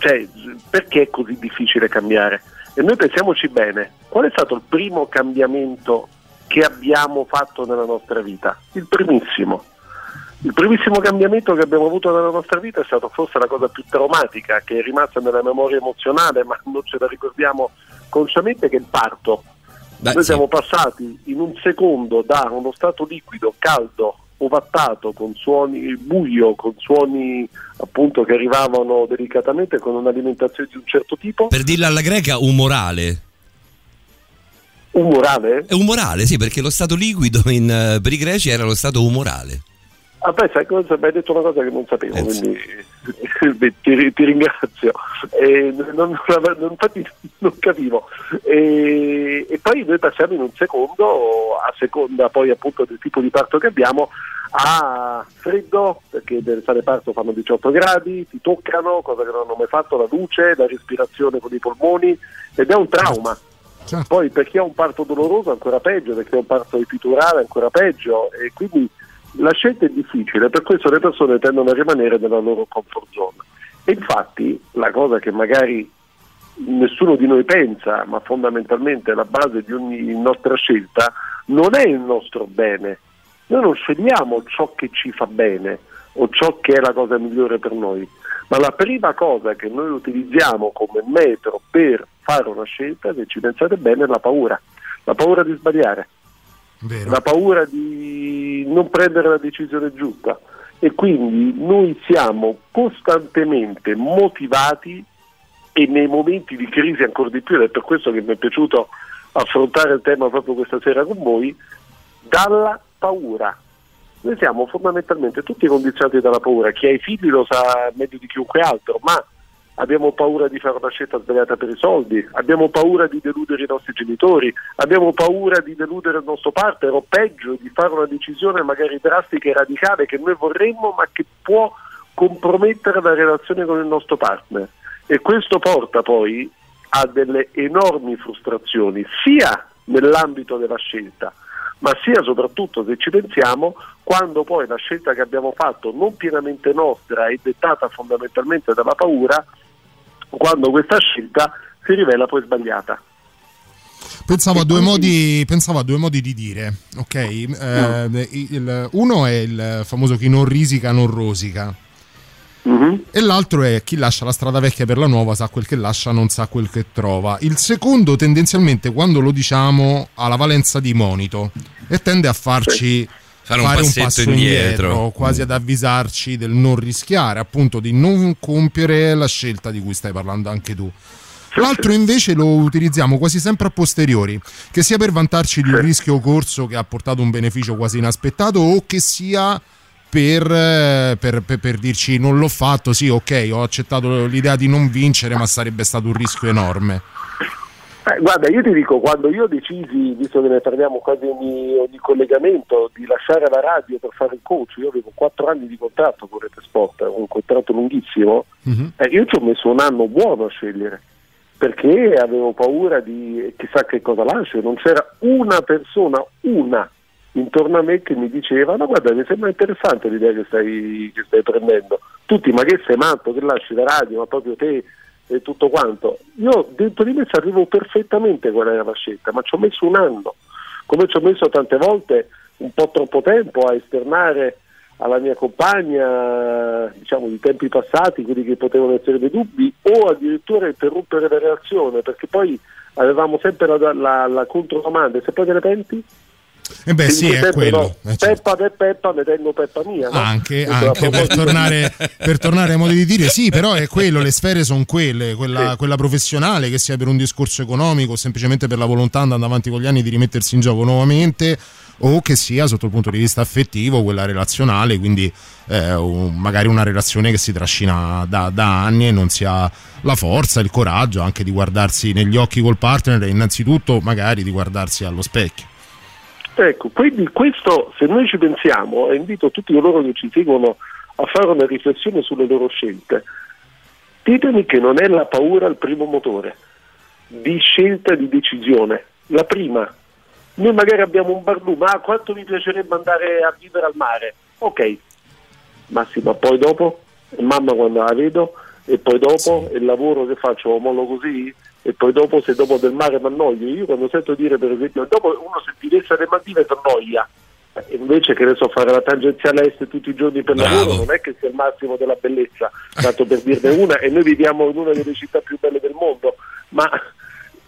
cioè, perché è così difficile cambiare? E noi pensiamoci bene, qual è stato il primo cambiamento che abbiamo fatto nella nostra vita? Il primissimo. Il primissimo cambiamento che abbiamo avuto nella nostra vita è stato forse la cosa più traumatica che è rimasta nella memoria emozionale, ma non ce la ricordiamo consciamente, che è il parto. Beh, Noi sì. siamo passati in un secondo da uno stato liquido, caldo, ovattato, con suoni buio, con suoni appunto che arrivavano delicatamente con un'alimentazione di un certo tipo, Per dirla alla greca, umorale. umorale. È umorale, sì, perché lo stato liquido in, eh, per i greci era lo stato umorale. Ah beh, sai cosa? Mi hai detto una cosa che non sapevo, Eh, quindi beh, ti, ti ringrazio. E non, non- infatti non capivo. E, e poi noi passiamo in un secondo, a seconda poi appunto del tipo di parto che abbiamo, a freddo, perché nelle sale parto fanno 18 gradi, ti toccano, cosa che non hanno mai fatto, la luce, la respirazione con i polmoni, ed è un trauma. Poi per chi ha un parto doloroso ancora peggio, per chi ha un parto epiturale ancora peggio, e quindi la scelta è difficile, per questo le persone tendono a rimanere nella loro comfort zone. E infatti la cosa che magari nessuno di noi pensa, ma fondamentalmente la base di ogni nostra scelta, non è il nostro bene. Noi non scegliamo ciò che ci fa bene o ciò che è la cosa migliore per noi, ma la prima cosa che noi utilizziamo come metro per fare una scelta, se ci pensate bene, è la paura, la paura di sbagliare la paura di non prendere la decisione giusta. E quindi noi siamo costantemente motivati e nei momenti di crisi ancora di più, ed è per questo che mi è piaciuto affrontare il tema proprio questa sera con voi, dalla paura. Noi siamo fondamentalmente tutti condizionati dalla paura, chi ha i figli lo sa meglio di chiunque altro, ma abbiamo paura di fare una scelta sbagliata per i soldi, abbiamo paura di deludere i nostri genitori, abbiamo paura di deludere il nostro partner o peggio di fare una decisione magari drastica e radicale che noi vorremmo ma che può compromettere la relazione con il nostro partner. E questo porta poi a delle enormi frustrazioni, sia nell'ambito della scelta, ma sia soprattutto, se ci pensiamo, quando poi la scelta che abbiamo fatto, non pienamente nostra, è dettata fondamentalmente dalla paura, quando questa scelta si rivela poi sbagliata. Pensavo a, due modi, pensavo a due modi di dire, ok? Eh, il- uno è il famoso chi non risica non rosica. E l'altro è chi lascia la strada vecchia per la nuova sa quel che lascia, non sa quel che trova. Il secondo, tendenzialmente, quando lo diciamo, ha la valenza di monito e tende a farci Fare un passetto passo indietro. quasi ad avvisarci del non rischiare, appunto, di non compiere la scelta di cui stai parlando anche tu. L'altro invece lo utilizziamo quasi sempre a posteriori, che sia per vantarci di un rischio corso che ha portato un beneficio quasi inaspettato o che sia per, eh, per- per- per dirci non l'ho fatto, sì ok, ho accettato l'idea di non vincere ma sarebbe stato un rischio enorme. Eh, guarda, io ti dico, quando io decisi, visto che ne parliamo quasi ogni, ogni collegamento, di lasciare la radio per fare il coach, io avevo quattro anni di contratto con Rete Sport, un contratto lunghissimo, eh, io ci ho messo un anno buono a scegliere, perché avevo paura di chissà che cosa lascio, non c'era una persona, una, intorno a me che mi diceva, no guarda, mi sembra interessante l'idea che stai, che stai prendendo, tutti, ma che sei matto, che lasci la radio, ma proprio te e tutto quanto. Io dentro di me sapevo perfettamente qual era la scelta, ma ci ho messo un anno, come ci ho messo tante volte un po' troppo tempo a esternare alla mia compagna, diciamo di tempi passati, quelli che potevano essere dei dubbi, o addirittura interrompere la reazione, perché poi avevamo sempre la, la, la controdomanda, se poi te ne penti? E beh, sì, è quello. no, Eh, certo. Peppa per Peppa, ne tengo Peppa mia. no? Anche, anche per, tornare, per tornare ai modi di dire, sì, però è quello, le sfere sono quelle, quella, quella professionale, che sia per un discorso economico semplicemente per la volontà andando avanti con gli anni di rimettersi in gioco nuovamente, o che sia sotto il punto di vista affettivo, quella relazionale, quindi eh, magari una relazione che si trascina da, da anni e non si ha la forza, il coraggio anche di guardarsi negli occhi col partner e innanzitutto magari di guardarsi allo specchio. Ecco, quindi questo, se noi ci pensiamo, e invito tutti coloro che ci seguono a fare una riflessione sulle loro scelte, ditemi che non è la paura il primo motore di scelta, di decisione. La prima, noi magari abbiamo un barlume, ah quanto mi piacerebbe andare a vivere al mare, ok, ma sì, ma poi dopo, mamma quando la vedo, e poi dopo? Il lavoro che faccio, lo mollo così, e poi dopo se dopo del mare mi annoio, io quando sento dire per esempio, dopo uno se ti desse le Maldive ti annoia, E invece che ne so fare la tangenziale est tutti i giorni per Bravo. lavoro non è che sia il massimo della bellezza, tanto per dirne una, e noi viviamo in una delle città più belle del mondo, ma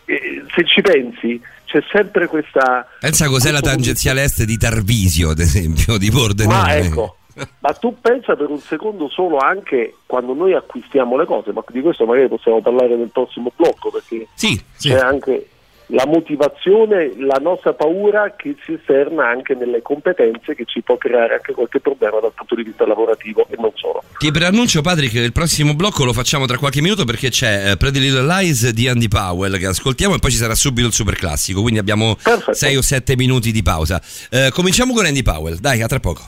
eh, se ci pensi c'è sempre questa... Pensa cos'è la tangenziale est di Tarvisio, ad esempio, di Pordenone. Ma ecco, ma tu pensa per un secondo solo anche quando noi acquistiamo le cose, ma di questo magari possiamo parlare nel prossimo blocco perché c'è anche la motivazione, la nostra paura che si esterna anche nelle competenze che ci può creare anche qualche problema dal punto di vista lavorativo e non solo. Ti preannuncio, Patrick, che il prossimo blocco lo facciamo tra qualche minuto perché c'è eh, Pretty Little Lies di Andy Powell che ascoltiamo e poi ci sarà subito il super classico. Quindi abbiamo 6 o 7 minuti di pausa. Eh, cominciamo con Andy Powell. Dai, a tra poco.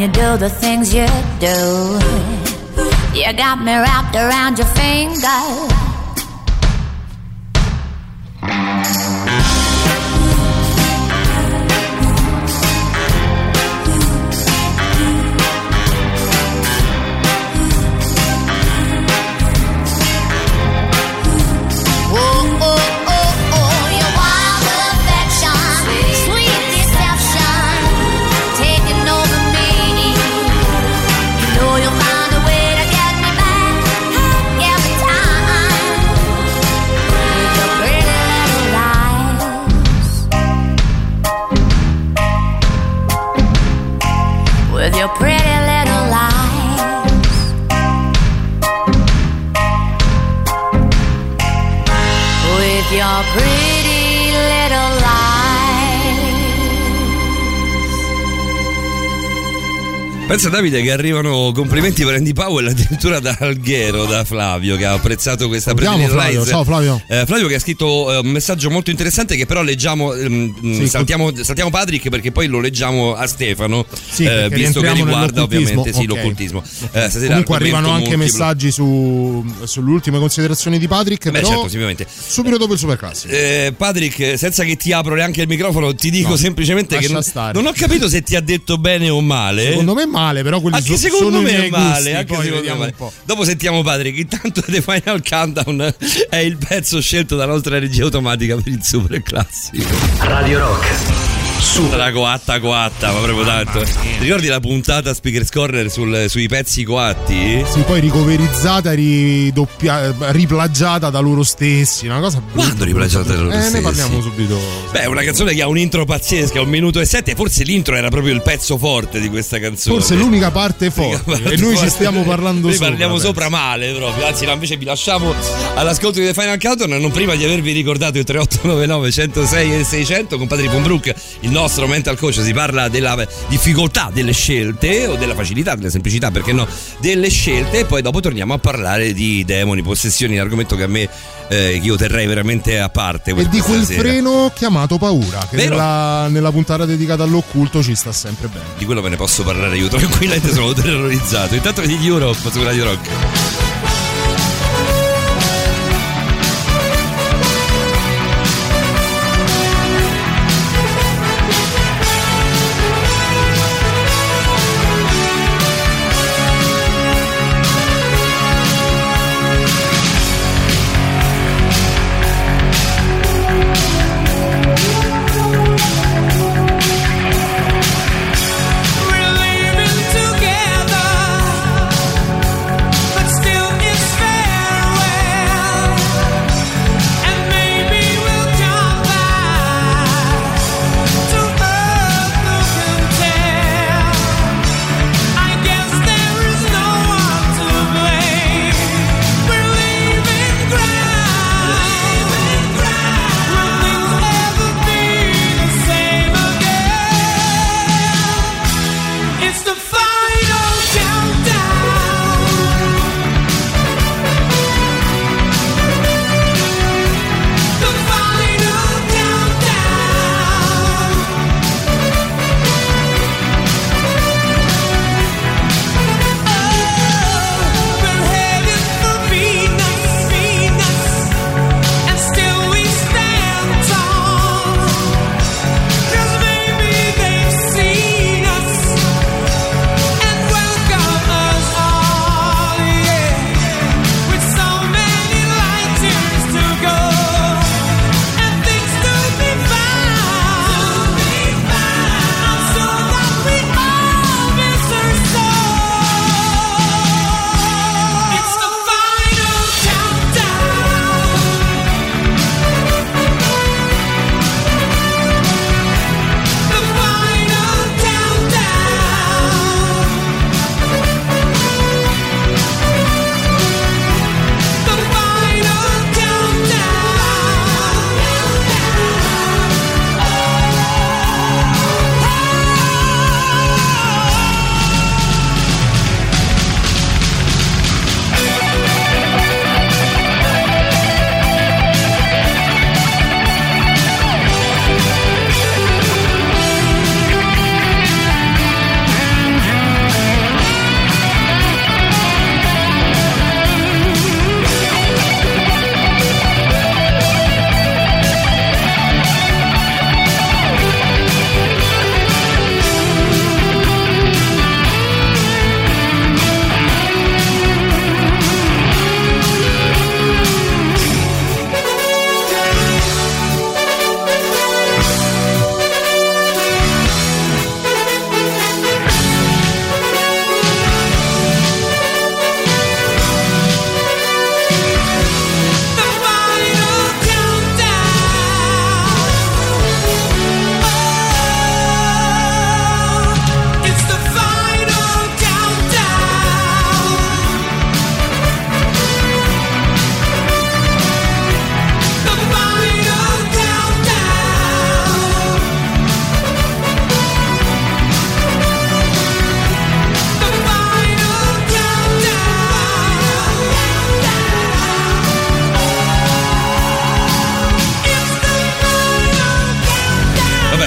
You do the things you do, you got me wrapped around your finger. Pensa Davide che arrivano complimenti per Andy Powell addirittura da Alghero, da Flavio che ha apprezzato questa Flavio, Lies. ciao Flavio. Eh, Flavio che ha scritto eh, un messaggio molto interessante che però leggiamo, ehm, Sì, saltiamo, saltiamo Patrick perché poi lo leggiamo a Stefano, Sì, eh, visto che riguarda ovviamente sì, Ok. l'occultismo. Eh, stasera Comunque arrivano anche multiplo. messaggi su, sulle ultime considerazioni di Patrick. Beh però certo, subito dopo il super classico. Eh, Patrick, senza che ti apro neanche il microfono, ti dico No, semplicemente che non, non ho capito se ti ha detto bene o male. Secondo me è male, però quelli Anche so- secondo sono i me è miei male, gusti, anche poi secondo me male. un po'. Dopo sentiamo Patrick, intanto The Final Countdown è il pezzo scelto dalla nostra regia automatica per il super classico. Radio Rock. Su la coatta coatta, ma proprio tanto. Ti ricordi la puntata Speakers Corner sul- sui pezzi coatti? Sì, poi ricoverizzata, ridoppia- riplagiata da loro stessi. Una cosa Quando riplagiata da loro Eh, ne stessi? parliamo subito. Beh, una canzone che ha un intro pazzesca, un minuto e sette. Forse l'intro era proprio il pezzo forte di questa canzone. Forse l'unica parte forte. L'unica e noi ci parte- stiamo parlando Noi sopra. parliamo penso. sopra male proprio. Anzi, no, invece vi lasciamo all'ascolto di The Final Countdown. Non prima di avervi ricordato il 3899 106 e 600 con Patrick Ponbrook, il nostro mental coach. Si parla della difficoltà delle scelte o della facilità, della semplicità, perché no, delle scelte. E poi dopo torniamo a parlare di demoni, possessioni, argomento che a me eh, che io terrei veramente a parte. E di quel sera. freno chiamato paura, che nella, nella puntata dedicata all'occulto ci sta sempre bene. Di quello ve ne posso parlare io, tranquillamente sono terrorizzato. Intanto di Europe su Radio Rock.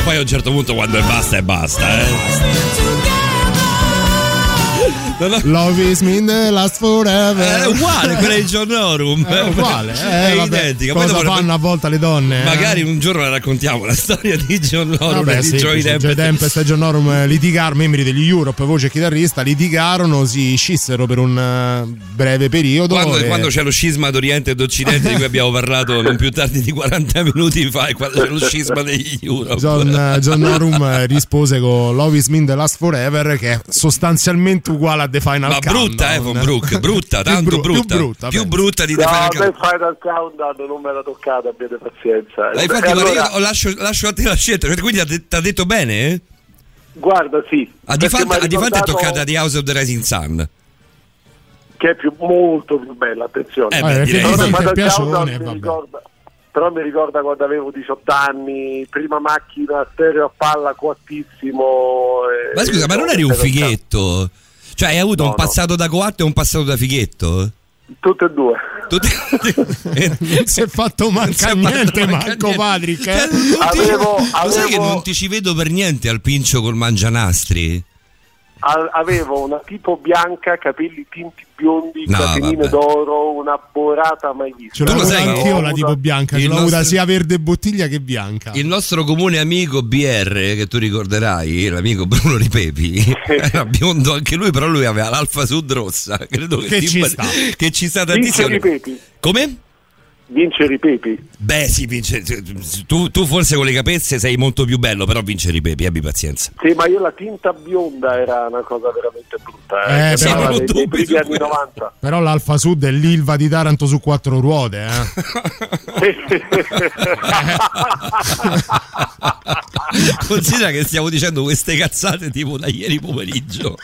Poi a un certo punto quando è basta è basta, eh. No, no. Love is mean the last forever. È uguale, quella di John Norum. È uguale, è eh, vabbè. identica. Poi Cosa dopo- fanno a volte le donne? eh? Magari un giorno la raccontiamo la storia di John Norum e di sì, Joey sì, Tempest. Joey Tempest e John Norum eh, litigarono, membri degli Europe, voce e chitarrista, litigarono, si scissero per un eh, breve periodo. Quando, e- quando c'è lo scisma d'Oriente ed Occidente di cui abbiamo parlato non più tardi di 40 minuti fa e quando c'è lo scisma degli Europe. John, eh, John Norum eh, rispose con Love is mean the last forever, che è sostanzialmente uguale a The Final Ma brutta, eh, Countdown. von Brook, brutta, tanto bru- più brutta. brutta, Più brutta di The No, Final a me Countdown. Final Countdown non me l'ha toccata, abbiate pazienza. Eh, E infatti, allora, io lascio, lascio a te la scelta. Quindi ti ha detto bene? Eh? Guarda, sì. A di perché fatto m'ha a di fatto è ricordato toccata The House of the Rising Sun. Che è più, molto più bella, attenzione. Eh, beh, Eh, direi. Però Final piacione, Countdown mi ricorda- però mi ricorda quando avevo 18 anni, prima macchina stereo a palla coattissimo. e- Ma scusa, ma non eri un fighetto? Cioè, hai avuto No, un passato da coatto e un passato da fighetto? Tutte e due. Non si è fatto manca niente, Marco Patrick. eh? Avevo- Lo sai che avevo- non ti ci vedo per niente al pincio col mangianastri? A- avevo una tipo bianca, capelli tinti biondi, No, catenine d'oro, una borata mai vista. Ce l'ho Tu lo avuta sai che anch'io ho la tipo bianca, l'ho avuta nostro- sia verde bottiglia che bianca. Il nostro comune amico BR, che tu ricorderai, l'amico Bruno Ripepi, era biondo anche lui, però lui aveva l'Alfa Sud rossa. Credo che, Che ci sta. Che ci sta Vince tantissimo. Ripepi. Come? Vince Ripepi. Beh, sì, vince. Tu, tu forse con le capezze sei molto più bello, però vince Ripepi, abbi pazienza. Sì, ma io la tinta bionda era una cosa veramente brutta. Eh, Eh, non dei- dei dubbi primi anni questo. 90. Però l'Alfa Sud è l'Ilva di Taranto su quattro ruote. Eh. Considera che stiamo dicendo queste cazzate tipo da ieri pomeriggio.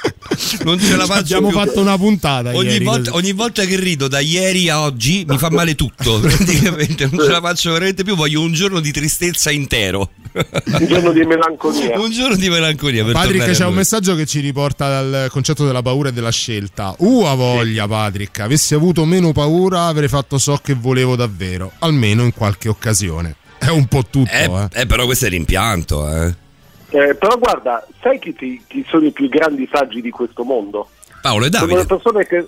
Non ce la faccio Abbiamo più. fatto una puntata Ogni ieri, volta, ogni volta che rido da ieri a oggi mi fa male tutto. Praticamente non ce la faccio veramente più. Voglio un giorno di tristezza intero. Un giorno di melancolia. Un giorno di melancolia. Per Patrick c'è un messaggio che ci riporta dal concetto della paura e della scelta. Uh, a voglia, Patrick. Avessi avuto meno paura, avrei fatto ciò che volevo davvero, almeno in qualche occasione. È un po' tutto, Eh, eh. eh, però questo è l'impianto, eh. Eh, però guarda, sai chi, ti- chi sono i più grandi saggi di questo mondo? Paolo e Sono Davide. le persone che,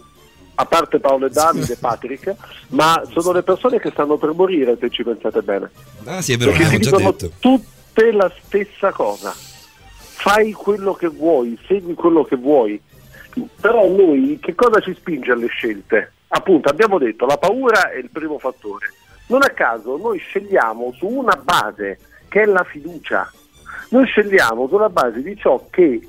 a parte Paolo e Davide e Patrick, ma sono le persone che stanno per morire se ci pensate bene. Ah, sì, è vero, Perché l'abbiamo già tutte la stessa cosa. Fai quello che vuoi, segui quello che vuoi. Però noi che cosa ci spinge alle scelte? Appunto, abbiamo detto la paura è il primo fattore. Non a caso noi scegliamo su una base che è la fiducia. Noi scegliamo sulla base di ciò che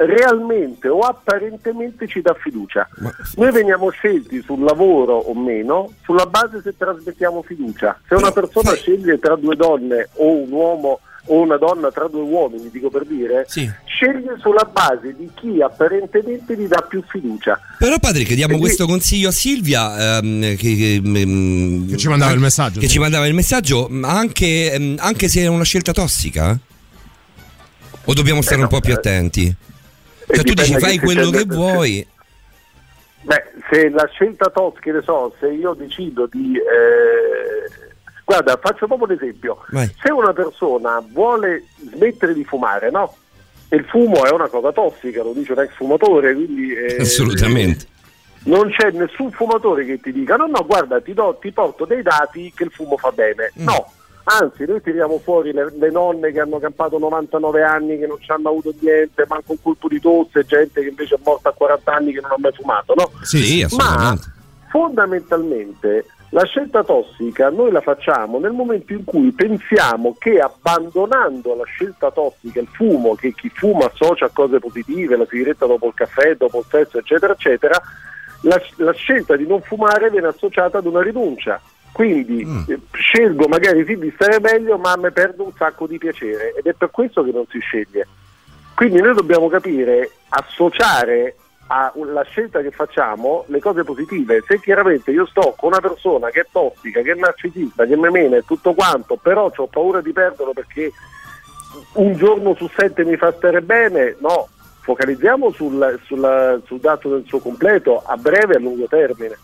realmente o apparentemente ci dà fiducia. Noi veniamo scelti sul lavoro o meno sulla base se trasmettiamo fiducia. Se una persona sceglie tra due donne o un uomo o una donna tra due uomini, dico per dire, sceglie sulla base di chi apparentemente gli dà più fiducia. Però Patrick diamo E questo consiglio a Silvia ehm, che, che, mm, Che ci mandava il messaggio, Che sì. ci mandava il messaggio, ma anche, ehm, anche se è una scelta tossica? O dobbiamo stare un po' più attenti? Cioè tu dici che fai si quello che vuoi. Beh, se la scelta tossica, che ne so, se io decido di... eh, Guarda, faccio proprio un esempio. Vai. Se una persona vuole smettere di fumare, no? E il fumo è una cosa tossica, lo dice un ex fumatore, quindi... eh, Assolutamente. non c'è nessun fumatore che ti dica no no guarda ti, do- ti porto dei dati che il fumo fa bene Mm. no anzi noi tiriamo fuori le, le nonne che hanno campato 99 anni che non ci hanno avuto niente manco un colpo di tosse gente che invece è morta a 40 anni che non ha mai fumato no? Sì, sì, ma assolutamente. fondamentalmente la scelta tossica noi la facciamo nel momento in cui pensiamo che abbandonando la scelta tossica, il fumo, che chi fuma associa a cose positive, la sigaretta dopo il caffè, dopo il sesso, eccetera, eccetera, la, la scelta di non fumare viene associata ad una rinuncia. Quindi eh, scelgo magari sì di stare meglio, ma me perdo un sacco di piacere ed è per questo che non si sceglie. Quindi noi dobbiamo capire, associare alla scelta che facciamo le cose positive. Se chiaramente io sto con una persona che è tossica, che è narcisista, che mi mena e tutto quanto, però ho paura di perderlo perché un giorno su sette mi fa stare bene, no, focalizziamo sul, sulla- sul dato del suo completo a breve e a lungo termine.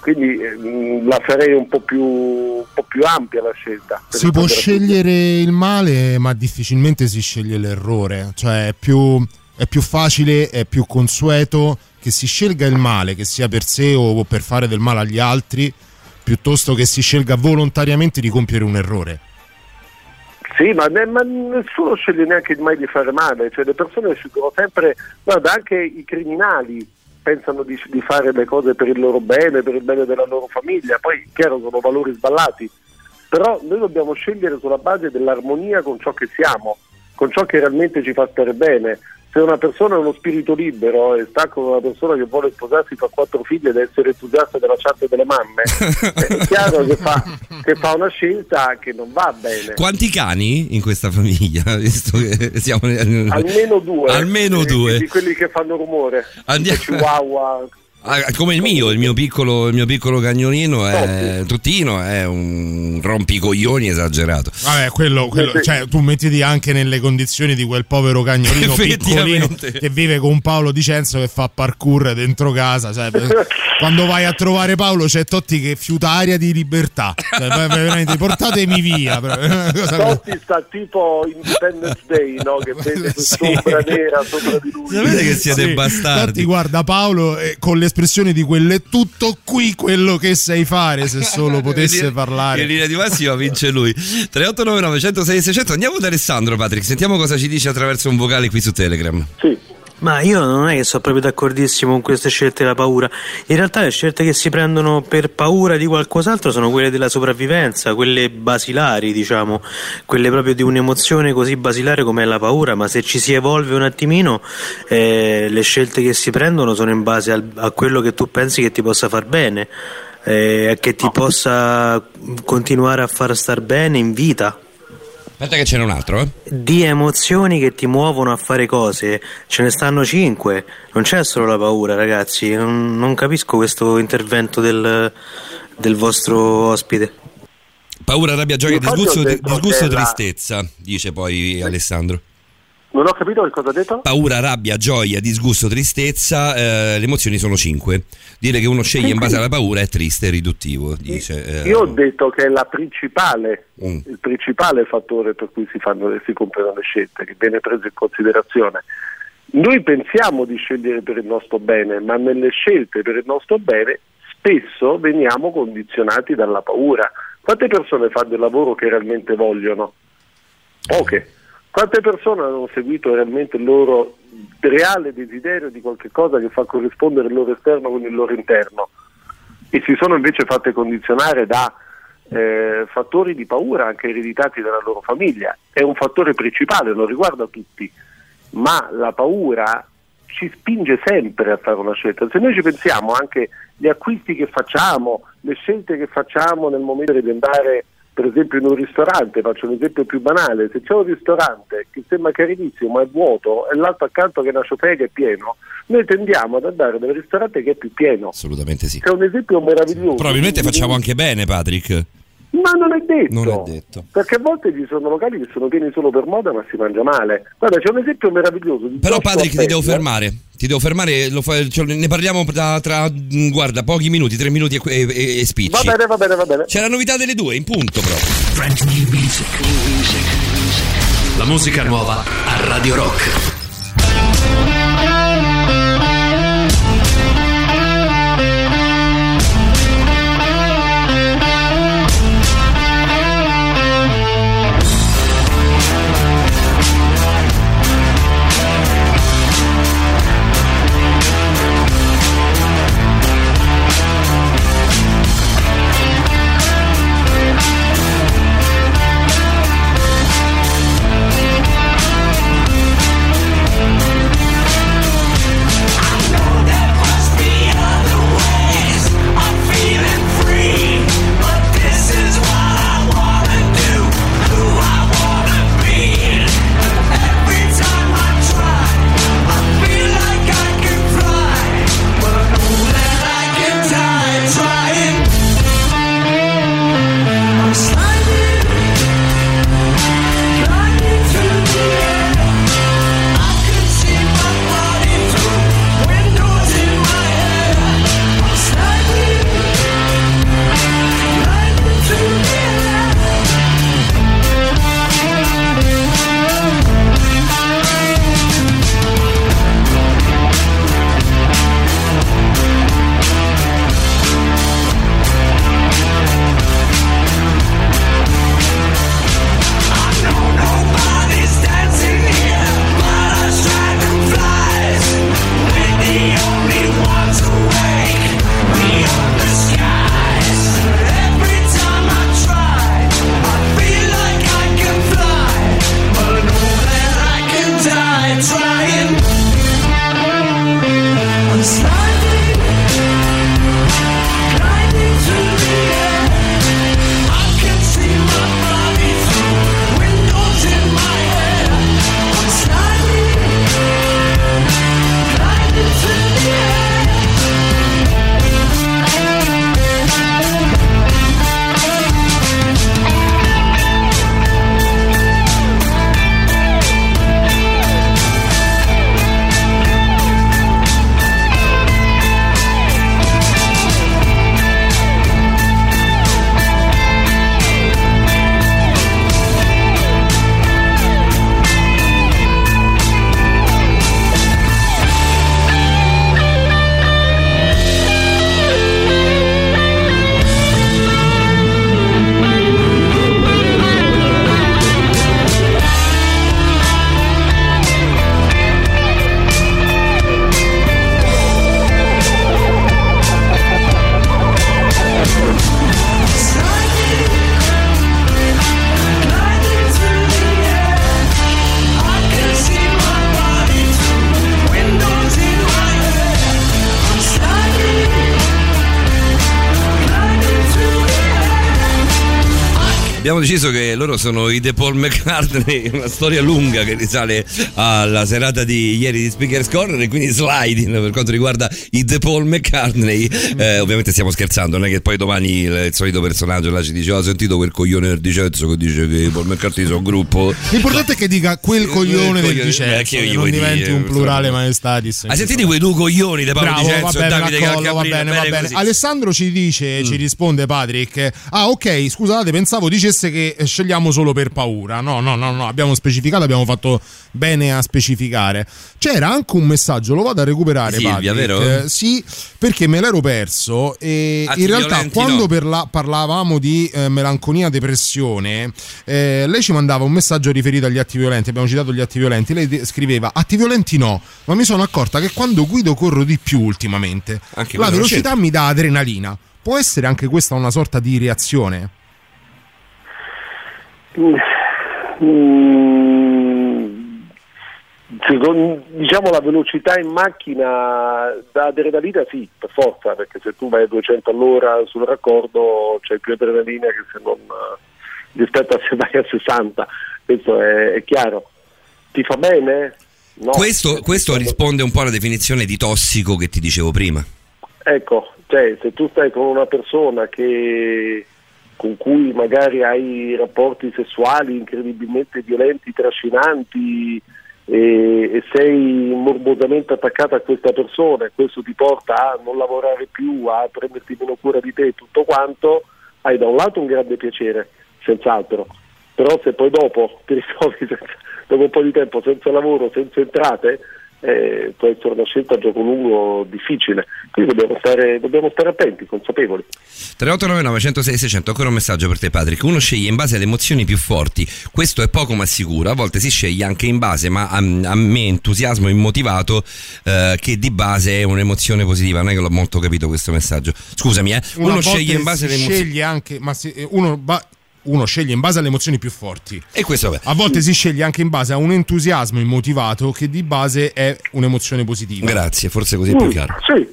Quindi eh, la farei un po' più, un po' più ampia la scelta. Si può scegliere il male, ma difficilmente si sceglie l'errore. Cioè, è più, è più facile, è più consueto che si scelga il male, che sia per sé o per fare del male agli altri, piuttosto che si scelga volontariamente di compiere un errore. Sì, ma, ma nessuno sceglie neanche mai di fare male, cioè le persone scelgono sempre, guarda, anche i criminali pensano di, di fare le cose per il loro bene, per il bene della loro famiglia, poi chiaro sono valori sballati, però noi dobbiamo scegliere sulla base dell'armonia con ciò che siamo, con ciò che realmente ci fa stare bene. Se una persona ha uno spirito libero e sta con una persona che vuole sposarsi, fa quattro figli ed essere entusiasta della chat delle mamme, è chiaro che fa, che fa una scelta che non va bene. Quanti cani in questa famiglia? Siamo Almeno due. Almeno eh, due. Di quelli che fanno rumore. Andiamo- Chihuahua. Ah, come il mio, il mio piccolo, il mio piccolo cagnolino è Tuttino è un rompicoglioni esagerato. Vabbè, quello, quello- sì. cioè, tu mettiti anche nelle condizioni di quel povero cagnolino piccolino che vive con Paolo Di Cenzo che fa parkour dentro casa. cioè, quando vai a trovare Paolo c'è Totti che fiuta aria di libertà. Cioè, veramente, portatemi via. Totti sta tipo Independence Day, no? Che vede quest'ombra nera sopra di lui. Sapete che siete Sì, bastardi? Infatti, guarda Paolo eh, con l'espressione di quello è tutto qui quello che sai fare se solo potesse In parlare. linea di massima vince lui. 3899 106 600 andiamo da Alessandro Patrick sentiamo cosa ci dice attraverso un vocale qui su Telegram Ma io non è che sono proprio d'accordissimo con queste scelte della paura. In realtà le scelte che si prendono per paura di qualcos'altro sono quelle della sopravvivenza, quelle basilari, diciamo, quelle proprio di un'emozione così basilare come è la paura, ma se ci si evolve un attimino, eh, le scelte che si prendono sono in base al- a quello che tu pensi che ti possa far bene, eh, che ti possa continuare a far star bene in vita. Aspetta che c'era un altro eh Di emozioni che ti muovono a fare cose, ce ne stanno cinque, non c'è solo la paura, ragazzi. Non, non capisco questo intervento del, del vostro ospite. paura rabbia gioia disgusto, disgusto tristezza dice poi Alessandro Non ho capito che cosa ha detto? paura rabbia gioia disgusto tristezza eh, le emozioni sono cinque dire che uno sceglie in base alla paura è triste e riduttivo dice eh, Io ho detto che è la principale, Mm. il principale fattore per cui si, fanno, si compiono le scelte, che viene preso in considerazione. Noi pensiamo di scegliere per il nostro bene, ma nelle scelte per il nostro bene spesso veniamo condizionati dalla paura. Quante persone fanno il lavoro che realmente vogliono? Poche. Quante persone hanno seguito realmente il loro reale desiderio di qualche cosa che fa corrispondere il loro esterno con il loro interno? E si sono invece fatte condizionare da eh, fattori di paura anche ereditati dalla loro famiglia. È un fattore principale, lo riguarda tutti, ma la paura ci spinge sempre a fare una scelta. Se noi ci pensiamo anche gli acquisti che facciamo, le scelte che facciamo nel momento di andare per esempio in un ristorante, faccio un esempio più banale, se c'è un ristorante che sembra carinissimo ma è vuoto e l'altro accanto che è una ciofega è pieno, noi tendiamo ad andare nel ristorante che è più pieno. assolutamente sì C'è un esempio meraviglioso. probabilmente facciamo anche bene Patrick Ma non è detto. Non è detto. Perché a volte ci sono locali che sono pieni solo per moda ma si mangia male. Guarda, c'è un esempio meraviglioso. Di Però Patrick ti devo fermare. Ti devo fermare, lo fa- cioè, ne parliamo tra, tra, guarda, pochi minuti, tre minuti e, e, e spicci. Va bene, va bene, va bene. C'è la novità delle due, in punto proprio. Brand new music. La musica nuova a Radio Rock. Deciso che loro sono i The Paul McCartney, una storia lunga che risale alla serata di ieri di Speaker's Corner e quindi sliding per quanto riguarda i The Paul McCartney. Eh, ovviamente stiamo scherzando, non è che poi domani il, solito personaggio là ci dice ho sentito quel coglione del Dicenzo che dice che i Paul McCartney sono un gruppo. L'importante è che dica quel coglione del Dicenzo, eh, che non diventi dire, un plurale maestatis. Hai sentito quei due coglioni di Paolo Bravo, Dicenzo va bene, Davide raccollo, va Calcabrino? bene, va bene. così. Alessandro ci dice, ci risponde Patrick. Ah, ok, scusate, pensavo dicesse che eh, scegliamo solo per paura. No, no, no, no, abbiamo specificato, abbiamo fatto bene a specificare. C'era anche un messaggio, lo vado a recuperare, Silvia, Patrick. vero? Eh, sì, perché me l'ero perso e Atti in realtà violenti, quando no. parla- parlavamo di eh, melanconia, depressione, eh, lei ci mandava un messaggio riferito agli atti violenti, abbiamo citato gli atti violenti, lei de- scriveva atti violenti no, ma mi sono accorta che quando guido corro di più ultimamente. Anche La velocità c'entra. mi dà adrenalina. Può essere anche questa una sorta di reazione? Mm, secondo- diciamo la velocità in macchina da adrenalina sì, per forza, perché se tu vai a 200 all'ora sul raccordo c'è più adrenalina che se non rispetto a se vai a 60, questo è, è chiaro. Ti fa bene? No. Questo, questo risponde un po' alla definizione di tossico che ti dicevo prima. Ecco, cioè se tu stai con una persona che con cui magari hai rapporti sessuali incredibilmente violenti, trascinanti e, e sei morbosamente attaccato a questa persona e questo ti porta a non lavorare più, a prenderti meno cura di te e tutto quanto, hai da un lato un grande piacere, senz'altro, però se poi dopo ti ritrovi senza- dopo un po' di tempo senza lavoro, senza entrate, eh, può essere una scelta a gioco lungo difficile. Quindi dobbiamo stare, dobbiamo stare attenti, consapevoli. 3899 106 600, ancora un messaggio per te Patrick. Uno sceglie in base alle emozioni più forti, questo è poco ma sicuro, a volte si sceglie anche in base, ma a, a me entusiasmo immotivato eh, che di base è un'emozione positiva, non è che l'ho molto capito questo messaggio. Scusami, eh. Uno sceglie in base alle emozioni. sceglie anche, ma se- eh, uno, ba- uno sceglie in base alle emozioni più forti. E questo vabbè. A volte si sceglie anche in base a un entusiasmo immotivato che di base è un'emozione positiva. Grazie, forse così è più Mm, chiaro. Sì,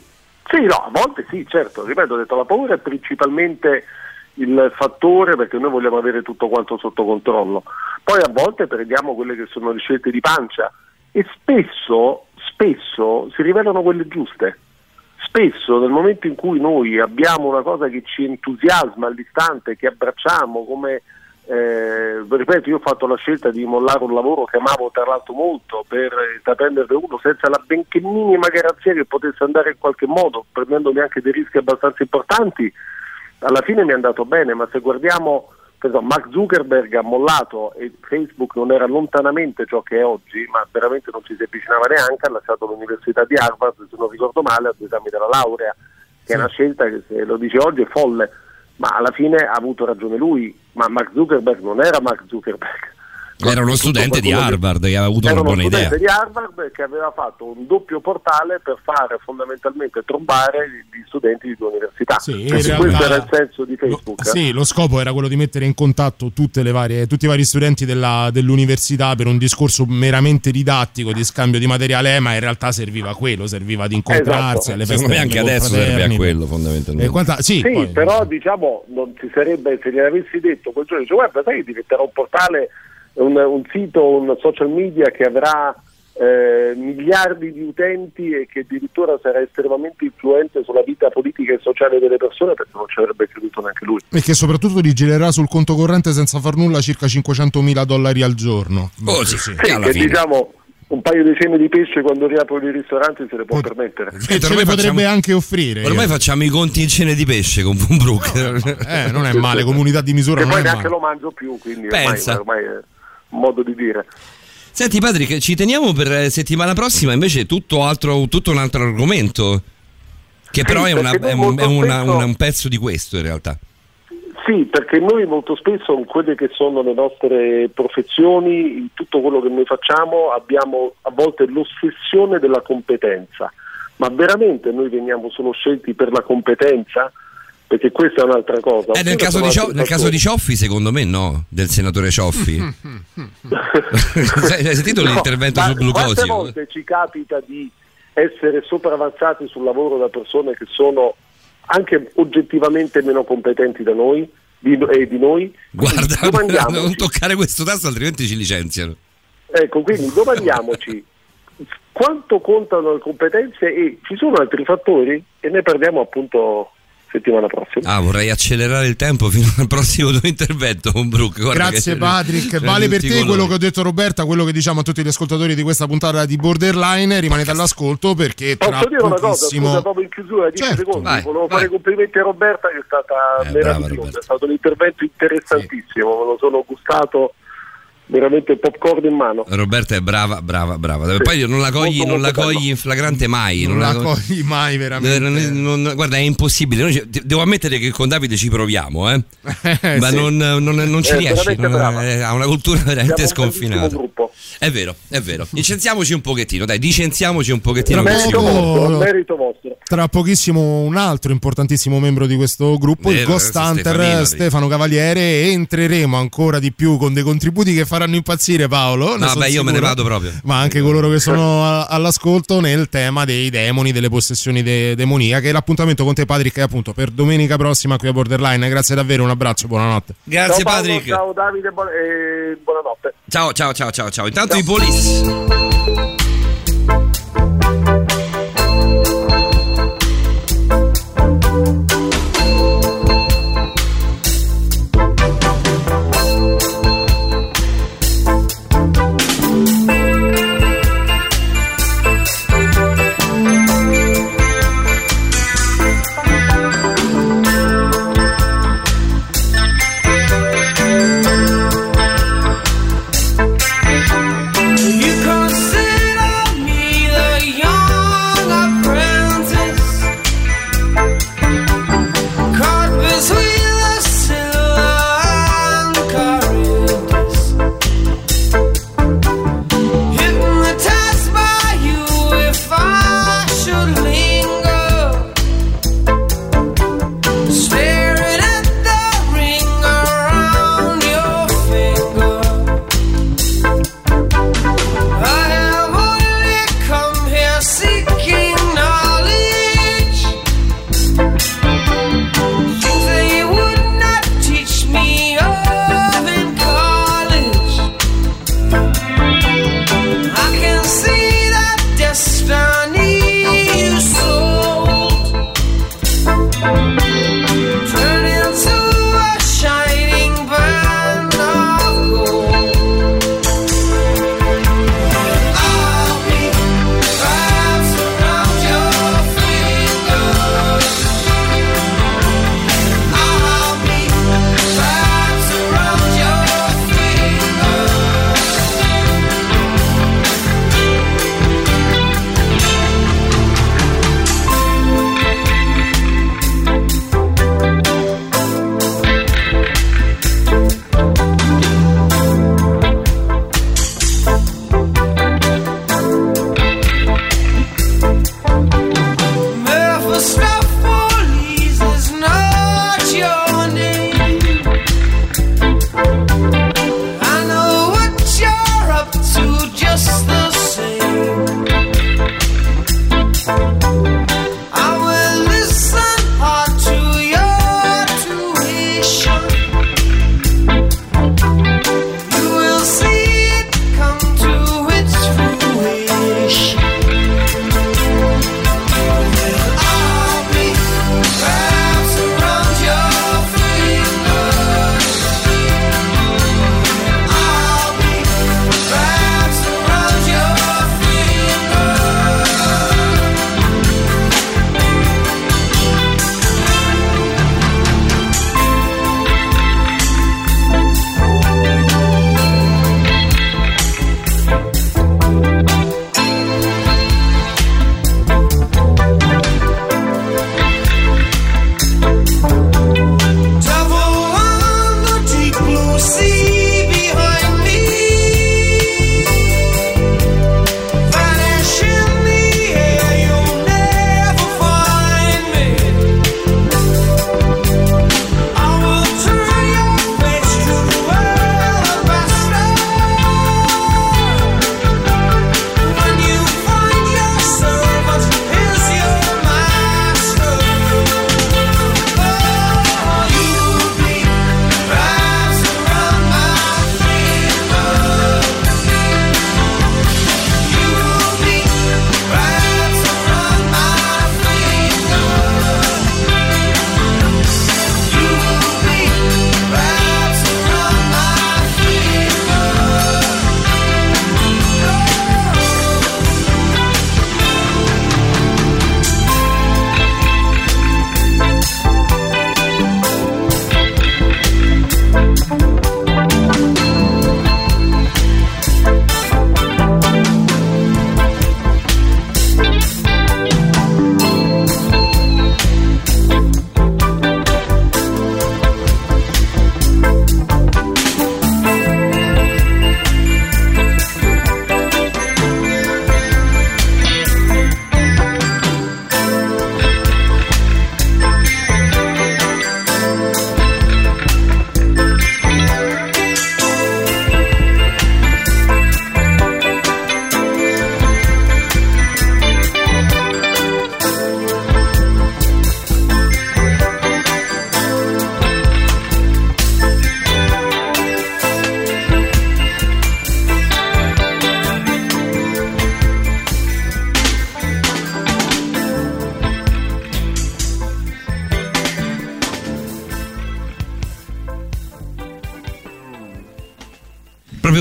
sì, no, a volte sì, certo, ripeto, ho detto la paura è principalmente il fattore perché noi vogliamo avere tutto quanto sotto controllo. Poi a volte prendiamo quelle che sono le scelte di pancia e spesso, spesso si rivelano quelle giuste. Spesso nel momento in cui noi abbiamo una cosa che ci entusiasma all'istante, che abbracciamo come eh, ripeto, io ho fatto la scelta di mollare un lavoro che amavo tra l'altro molto per intraprenderne uno senza la benché minima garanzia che potesse andare in qualche modo, prendendomi anche dei rischi abbastanza importanti. Alla fine mi è andato bene, ma se guardiamo, Mark Zuckerberg ha mollato e Facebook non era lontanamente ciò che è oggi, ma veramente non ci si avvicinava neanche, ha lasciato l'università di Harvard, se non ricordo male, ad esami della laurea, che è una scelta che se lo dice oggi è folle, ma alla fine ha avuto ragione lui, ma Mark Zuckerberg non era Mark Zuckerberg. Era uno studente di Harvard che aveva avuto Era una uno buona idea. studente di Harvard che aveva fatto un doppio portale per fare fondamentalmente trombare gli studenti di due università. Sì, in Questo realtà- era il senso di Facebook. eh. Sì, lo scopo era quello di mettere in contatto tutte le varie- tutti i vari studenti della- dell'università per un discorso meramente didattico di scambio di materiale, ma in realtà serviva a quello, serviva ad incontrarsi Esatto. alle feste. Secondo me anche adesso serve a quello fondamentalmente. E quanta- sì, Sì, poi- però diciamo non si sarebbe, se gliel'avessi detto quel giorno, dice guarda sai che diventerà un portale, un, un sito, un social media che avrà eh, miliardi di utenti e che addirittura sarà estremamente influente sulla vita politica e sociale delle persone perché non ci avrebbe creduto neanche lui. E che soprattutto li girerà sul conto corrente senza far nulla circa 500 mila dollari al giorno. Oh, sì, Sì, che diciamo un paio di semi di pesce quando riaprono i ristoranti se le può permettere. E ce le potrebbe anche offrire. Ormai facciamo i conti in cene di pesce con Von Brook. Eh, non è male, comunità di misura non poi è neanche male. lo mangio più, quindi ormai, Pensa. ormai è un modo di dire. Senti Patrick, ci teniamo per eh, settimana prossima invece tutto, altro, tutto un altro argomento. Che però è, una- è un, è una- spesso- un pezzo di questo in realtà. Sì, perché noi molto spesso in quelle che sono le nostre professioni, in tutto quello che noi facciamo, abbiamo a volte l'ossessione della competenza. Ma veramente noi veniamo solo scelti per la competenza? Perché questa è un'altra cosa. Eh, nel, caso sono di Cio- altri nel caso di. Cioffi, secondo me no, del senatore Cioffi. Hai sentito No, l'intervento sul Quante glucosio? volte ci capita di essere sopravanzati sul lavoro da persone che sono anche oggettivamente meno competenti da noi? di, e di noi. Guarda, non toccare questo tasto altrimenti ci licenziano. Ecco, quindi domandiamoci quanto contano le competenze e ci sono altri fattori e ne parliamo appunto settimana prossima. Ah, vorrei accelerare il tempo fino al prossimo tuo intervento con Brooke. Grazie che- Patrick, vale per te colori. quello che ho detto Roberta, quello che diciamo a tutti gli ascoltatori di questa puntata di Borderline, rimanete all'ascolto perché tra Posso dire una cosa, scusa, proprio in chiusura, 10 Certo, secondi, vai, volevo vai. fare complimenti a Roberta che è stata Eh, meravigliosa, è stato un intervento interessantissimo, me lo sono gustato veramente popcorn in mano. Roberta è brava, brava, brava. Poi non la cogli, Molto, non la molto bello. cogli in flagrante mai. non la co- cogli mai Eh, veramente. non non- guarda, è impossibile. Noi devo ammettere che con Davide ci proviamo, eh. Eh, ma sì. non, non- non ci È riesce. non- eh, ha una cultura veramente Siamo sconfinata. È vero, è vero. Licenziamoci un pochettino, dai, licenziamoci un pochettino. Tra Merito vostro, merito vostro. Tra pochissimo un altro importantissimo membro di questo gruppo, il Vero, Ghost questo Hunter sì. Stefano Cavaliere e entreremo ancora di più con dei contributi che faranno impazzire Paolo. No, beh, io me ne vado proprio. Ma anche coloro che sono all'ascolto nel tema dei demoni, delle possessioni de- demoniache. L'appuntamento con te Patrick è appunto per domenica prossima qui a Borderline. Grazie davvero, un abbraccio, buonanotte. Grazie ciao Paolo, Patrick. ciao Davide buona- e buonanotte. Ciao, ciao, ciao, ciao, ciao. Intanto i police.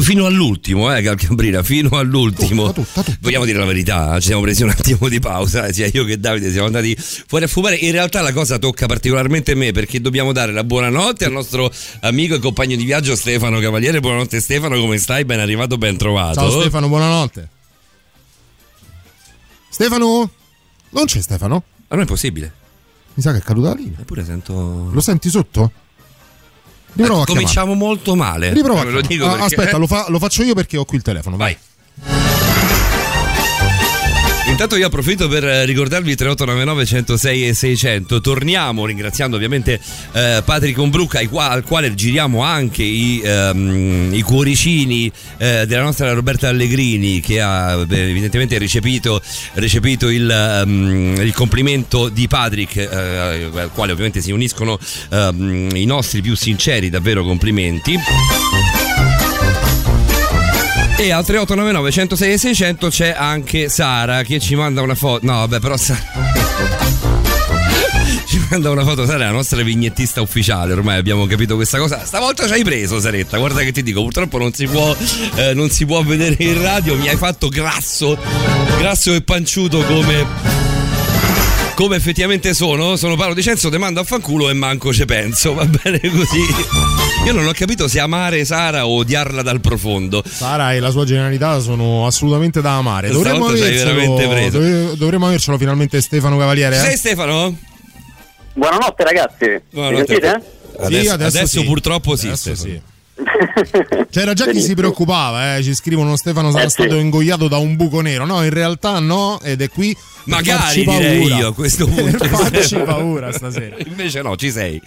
Fino all'ultimo, eh, Calcabrina, fino all'ultimo. Vogliamo dire la verità, ci siamo presi un attimo di pausa, eh, sia io che Davide siamo andati fuori a fumare. In realtà la cosa tocca particolarmente me perché dobbiamo dare la buonanotte al nostro amico e compagno di viaggio Stefano Cavaliere. Buonanotte Stefano, come stai? Ben arrivato, ben trovato. Ciao Stefano, buonanotte. Stefano? Non c'è Stefano? Ma non è possibile. Mi sa che è caduta la linea. Eppure sento. Lo senti sotto? Riprova a chiamare. Cominciamo molto male. Riprova a lo chiamare. dico Ah, perché- Aspetta, lo, fa- lo faccio io perché ho qui il telefono. Vai. Intanto io approfitto per eh, ricordarvi 3899 106 e 600. Torniamo ringraziando ovviamente eh, Patrick Ombrucca al quale giriamo anche i, ehm, i cuoricini eh, della nostra Roberta Allegrini che ha beh, evidentemente recepito, recepito il, ehm, il complimento di Patrick eh, al quale ovviamente si uniscono ehm, i nostri più sinceri davvero complimenti. E al 3899 106 e 600 c'è anche Sara che ci manda una foto. No, vabbè, però Sara. ci manda una foto. Sara è la nostra vignettista ufficiale. Ormai abbiamo capito questa cosa. Stavolta ci hai preso, Saretta. Guarda che ti dico, purtroppo non si può, eh, non si può vedere in radio. Mi hai fatto grasso, grasso e panciuto come come effettivamente sono, sono Paolo Di Cenzo, te mando a fanculo e manco ce penso, va bene così. Io non ho capito se amare Sara o odiarla dal profondo. Sara e la sua genialità sono assolutamente da amare. Dovremmo ci avercelo, veramente preso. dove- dovremmo avercelo finalmente Stefano Cavaliere. Ci eh? sei Stefano? Buonanotte ragazzi. Buonanotte. Mi sentite? Adesso, adesso adesso sì. purtroppo sì. Adesso Stefano. C'era già chi si preoccupava, eh? ci scrivono Stefano sarà Eh, sì. stato ingoiato da un buco nero. No, in realtà no, ed è qui. per Magari direi paura. io a questo punto. Per farci paura stasera. Invece no, ci sei.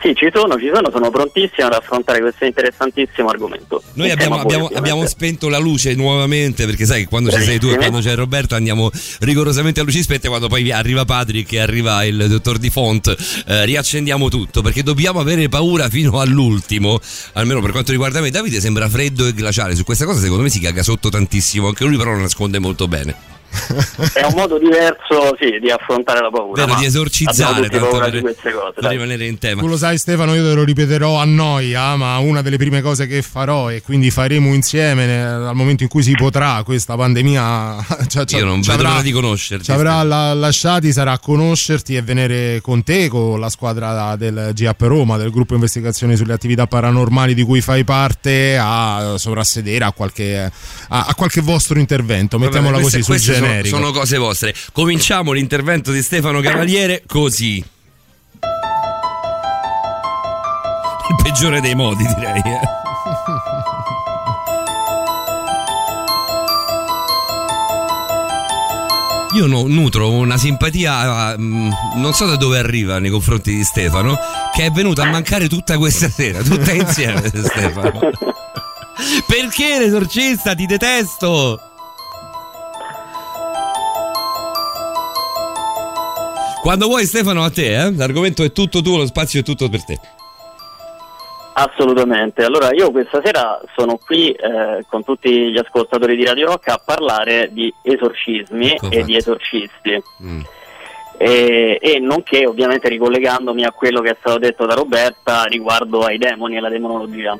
Sì, ci sono, ci sono, sono prontissimo ad affrontare questo interessantissimo argomento. Noi abbiamo, abbiamo- abbiamo spento la luce nuovamente perché sai che quando ci sei tu e quando c'è Roberto andiamo rigorosamente a luci spente quando poi arriva Patrick e arriva il dottor Di Font eh, riaccendiamo tutto perché dobbiamo avere paura fino all'ultimo almeno per quanto riguarda me. Davide sembra freddo e glaciale su questa cosa secondo me si caga sotto tantissimo anche lui però lo nasconde molto bene È un modo diverso sì, di affrontare la paura. Vero, di esorcizzare, tanto paura per- di queste cose. per rimanere in tema Tu lo sai Stefano, io te lo ripeterò a noia, ma una delle prime cose che farò e quindi faremo insieme dal momento in cui si potrà questa pandemia ci- ci- io non ci vedo avrà- l'ora di conoscerti ci avrà la- lasciati, sarà conoscerti e venire con te, con la squadra del GAP Roma, del gruppo investigazioni sulle attività paranormali di cui fai parte, a sovrassedere a qualche, a, a qualche vostro intervento, mettiamola Vabbè, così sul queste sono-. Sono, cose vostre. Cominciamo l'intervento di Stefano Cavaliere così. Il peggiore dei modi, direi. eh. Io no- nutro una simpatia, mm, non so da dove arriva nei confronti di Stefano, che è venuta a mancare tutta questa sera, tutta insieme, Stefano. Perché l'esorcista? Ti detesto! Quando vuoi Stefano a te, eh? l'argomento è tutto tuo, lo spazio è tutto per te. Assolutamente. Allora io questa sera sono qui eh, con tutti gli ascoltatori di Radio Rock a parlare di esorcismi Ecco e fatto. di esorcisti. Mm. E, e nonché ovviamente ricollegandomi a quello che è stato detto da Roberta riguardo ai demoni e alla demonologia.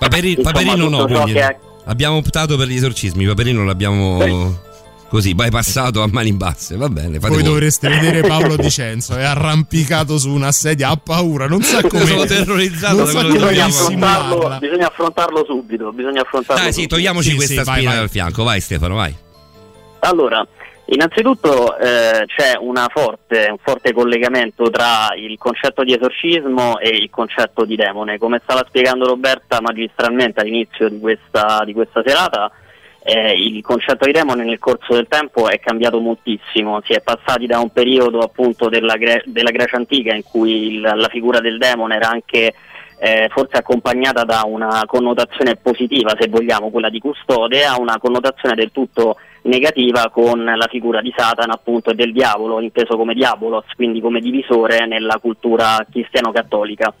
Paperi- Insomma, Paperino no, è- abbiamo optato per gli esorcismi, Paperino l'abbiamo così bypassato a mani basse, va bene. Fate Voi voi. dovreste vedere Paolo Di Cenzo, è arrampicato su una sedia, ha paura, non sa come. Sono terrorizzato non da sa quello che come Bisogna affrontarlo, bisogna affrontarlo subito, bisogna affrontarlo Dai, sì, togliamoci Sì, questa sì, spina vai. dal fianco, vai Stefano, vai. Allora, innanzitutto eh, c'è una forte, un forte collegamento tra il concetto di esorcismo e il concetto di demone. Come stava spiegando Roberta magistralmente all'inizio di questa, di questa serata, eh, il concetto di demone nel corso del tempo è cambiato moltissimo. Si è passati da un periodo appunto della, Gre- della Grecia antica in cui il- la figura del demone era anche eh, forse accompagnata da una connotazione positiva, se vogliamo, quella di custode, a una connotazione del tutto negativa con la figura di Satana appunto e del diavolo, inteso come diabolos, quindi come divisore nella cultura cristiano-cattolica.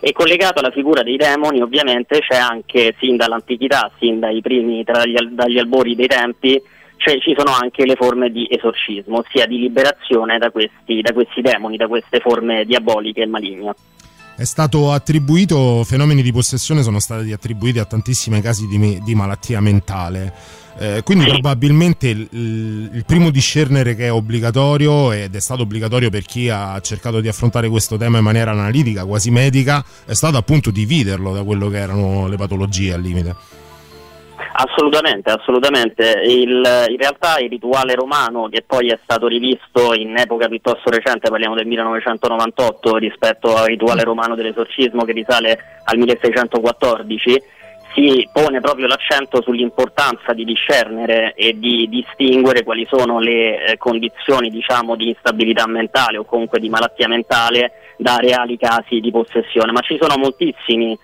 E collegato alla figura dei demoni, ovviamente, c'è anche sin dall'antichità, sin dai primi, gli, dagli albori dei tempi, cioè, ci sono anche le forme di esorcismo, ossia di liberazione da questi, da questi demoni, da queste forme diaboliche e maligne. È stato attribuito, fenomeni di possessione sono stati attribuiti a tantissimi casi di, di malattia mentale. Eh, quindi probabilmente il, il primo discernere che è obbligatorio ed è stato obbligatorio per chi ha cercato di affrontare questo tema in maniera analitica, quasi medica, è stato appunto dividerlo da quello che erano le patologie al limite. Assolutamente, assolutamente. Il- in realtà il rituale romano, che poi è stato rivisto in epoca piuttosto recente, parliamo del 1998 rispetto al rituale romano dell'esorcismo che risale al 1614, si pone proprio l'accento sull'importanza di discernere e di distinguere quali sono le eh, condizioni diciamo, di instabilità mentale o comunque di malattia mentale da reali casi di possessione. Ma ci sono moltissimi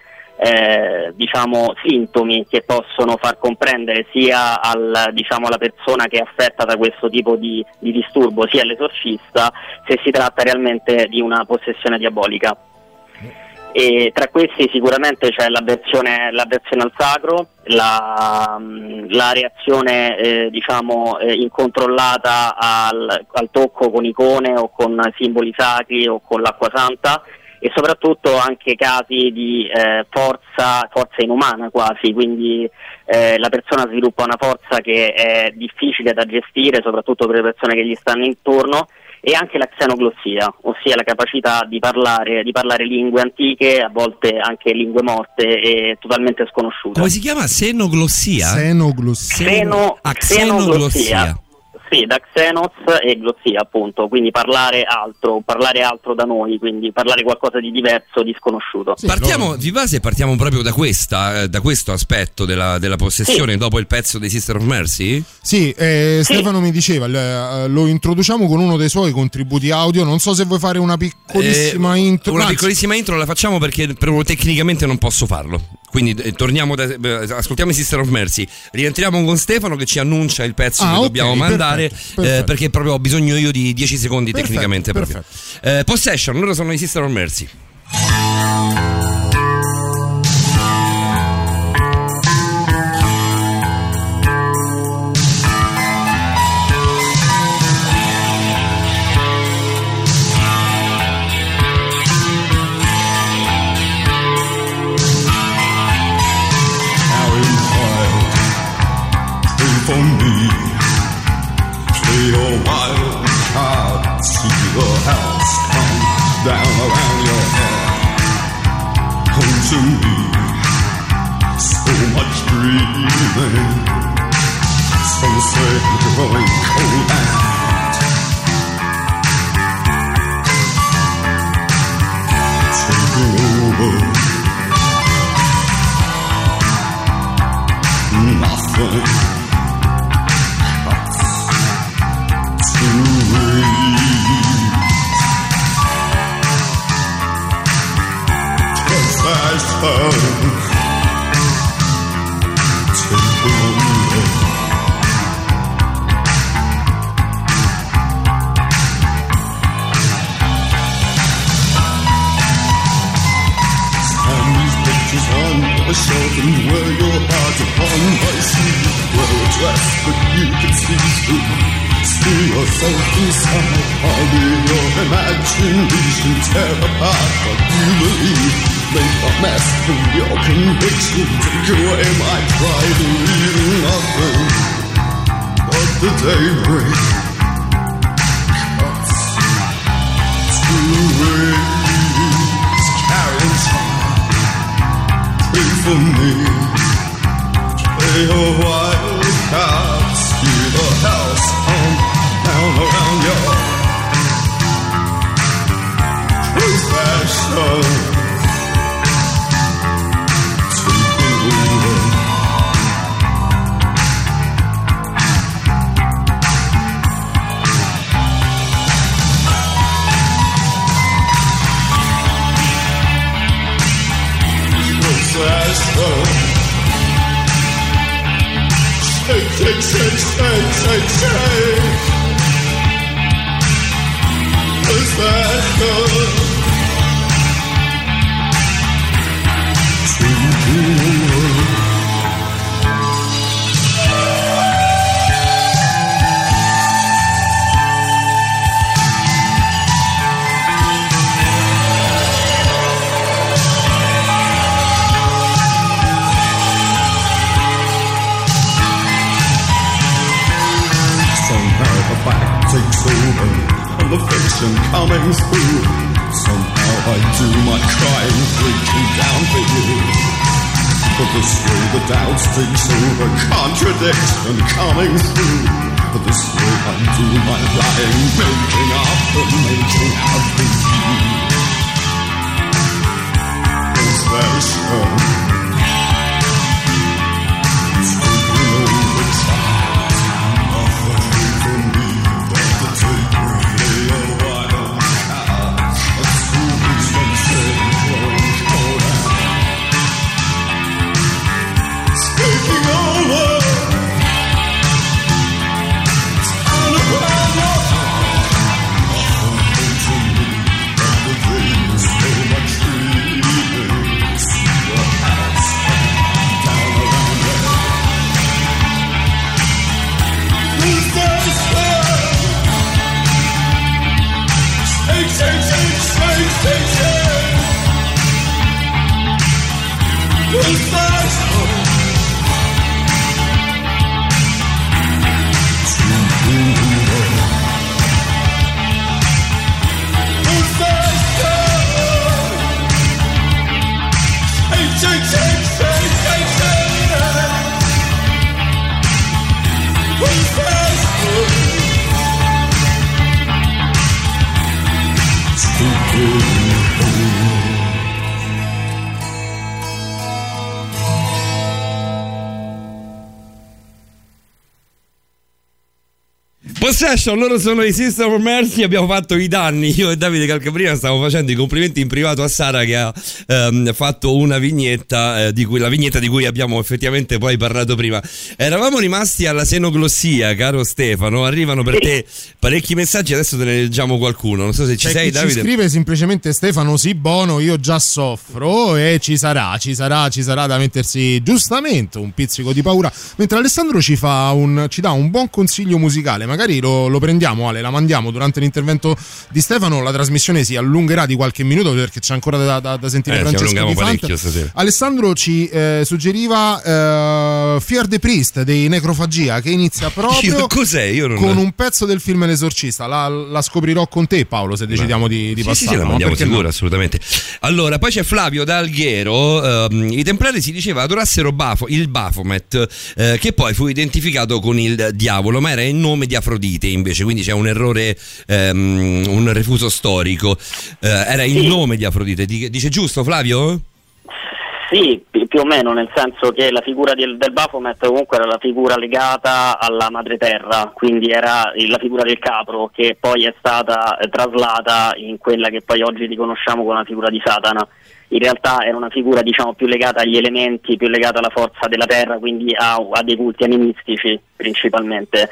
eh, diciamo, sintomi che possono far comprendere sia al, diciamo, alla persona che è affetta da questo tipo di, di disturbo, sia all'esorcista, se si tratta realmente di una possessione diabolica. E tra questi sicuramente c'è l'avversione, al sacro, la, mh, la reazione eh, diciamo, eh, incontrollata al, al tocco con icone o con simboli sacri o con l'acqua santa e soprattutto anche casi di eh, forza, forza inumana quasi, quindi eh, la persona sviluppa una forza che è difficile da gestire, soprattutto per le persone che gli stanno intorno, e anche la xenoglossia, ossia la capacità di parlare, di parlare lingue antiche, a volte anche lingue morte e totalmente sconosciute. Come si chiama? Senoglossia? Xenoglossia. Xeno- Ah, xenoglossia. xenoglossia. Sì, da xenos e glossia appunto, quindi parlare altro, parlare altro da noi, quindi parlare qualcosa di diverso, di sconosciuto. Partiamo di base partiamo proprio da questa, eh, da questo aspetto della, della possessione dopo il pezzo dei Sister of Mercy? Sì, eh, Stefano mi diceva, l- eh, lo introduciamo con uno dei suoi contributi audio. Non so se vuoi fare una piccolissima Eh, intro. Una piccolissima intro la facciamo perché proprio tecnicamente non posso farlo. Quindi eh, torniamo da, eh, ascoltiamo i Sister of Mercy, rientriamo con Stefano che ci annuncia il pezzo Ah, che ok, dobbiamo mandare perfetto, eh, perfetto. perché proprio ho bisogno io di 10 secondi Perfetto, tecnicamente. Eh, Possession, loro sono i Sister of Mercy. breathing. Sunset growing cold out. Over. Nothing. Cause I a and wear your heart upon my sleeve. Wear a dress that you can see through. See yourself inside. I'll be your imagination. Tear apart what you believe. Make a mess of your conviction. Take away my pride and leave nothing but the daybreak. Cuts to. For me. Play a wild card, see the house come down around your possession. Taking shake, shake, shake, shake. Is that good? Coming through. Somehow I do my crying, breaking down for you. But this way the doubts takes over, contradict and coming through. But this way I do my lying, making up and making out for you. Is there some Speaking Possession, loro sono i Sister of Mercy, abbiamo fatto i danni, io e Davide Calcaprina stavo facendo i complimenti in privato a Sara che ha ehm, fatto una vignetta, eh, di cui, la vignetta di cui abbiamo effettivamente poi parlato prima. Eravamo rimasti alla senoglossia, caro Stefano, arrivano per te parecchi messaggi, adesso te ne leggiamo qualcuno, non so se ci C'è sei Davide. ci scrive semplicemente Stefano sì buono io già soffro e ci sarà ci sarà ci sarà da mettersi giustamente un pizzico di paura. Mentre Alessandro ci fa un ci dà un buon consiglio musicale. Magari lo, lo prendiamo Ale la mandiamo durante l'intervento di Stefano la trasmissione si allungherà di qualche minuto perché c'è ancora da, da- da sentire Eh, Francesco Di stasera. Alessandro ci eh, suggeriva eh, Fear the Priest dei Necrofagia che inizia proprio Io- cos'è? Io non- con un pezzo del film L'esorcista la, la scoprirò con te Paolo se decidiamo di, di Sì, sì, sì, passarla la ma mandiamo perché no? sicuro, assolutamente. Allora, poi c'è Flavio da Alghero. ehm, I templari si diceva adorassero Bafo- il Baphomet, eh, che poi fu identificato con il diavolo, ma era in nome di Afrodite invece, quindi c'è un errore, ehm, un refuso storico. Eh, era in nome di Afrodite. Di- Dice giusto, Flavio? Sì, pi- più o meno, nel senso che la figura del, del Baphomet comunque era la figura legata alla madre terra, quindi era il- la figura del capro che poi è stata eh, traslata in quella che poi oggi riconosciamo come la figura di Satana. In realtà era una figura diciamo più legata agli elementi, più legata alla forza della terra, quindi a, a dei culti animistici principalmente.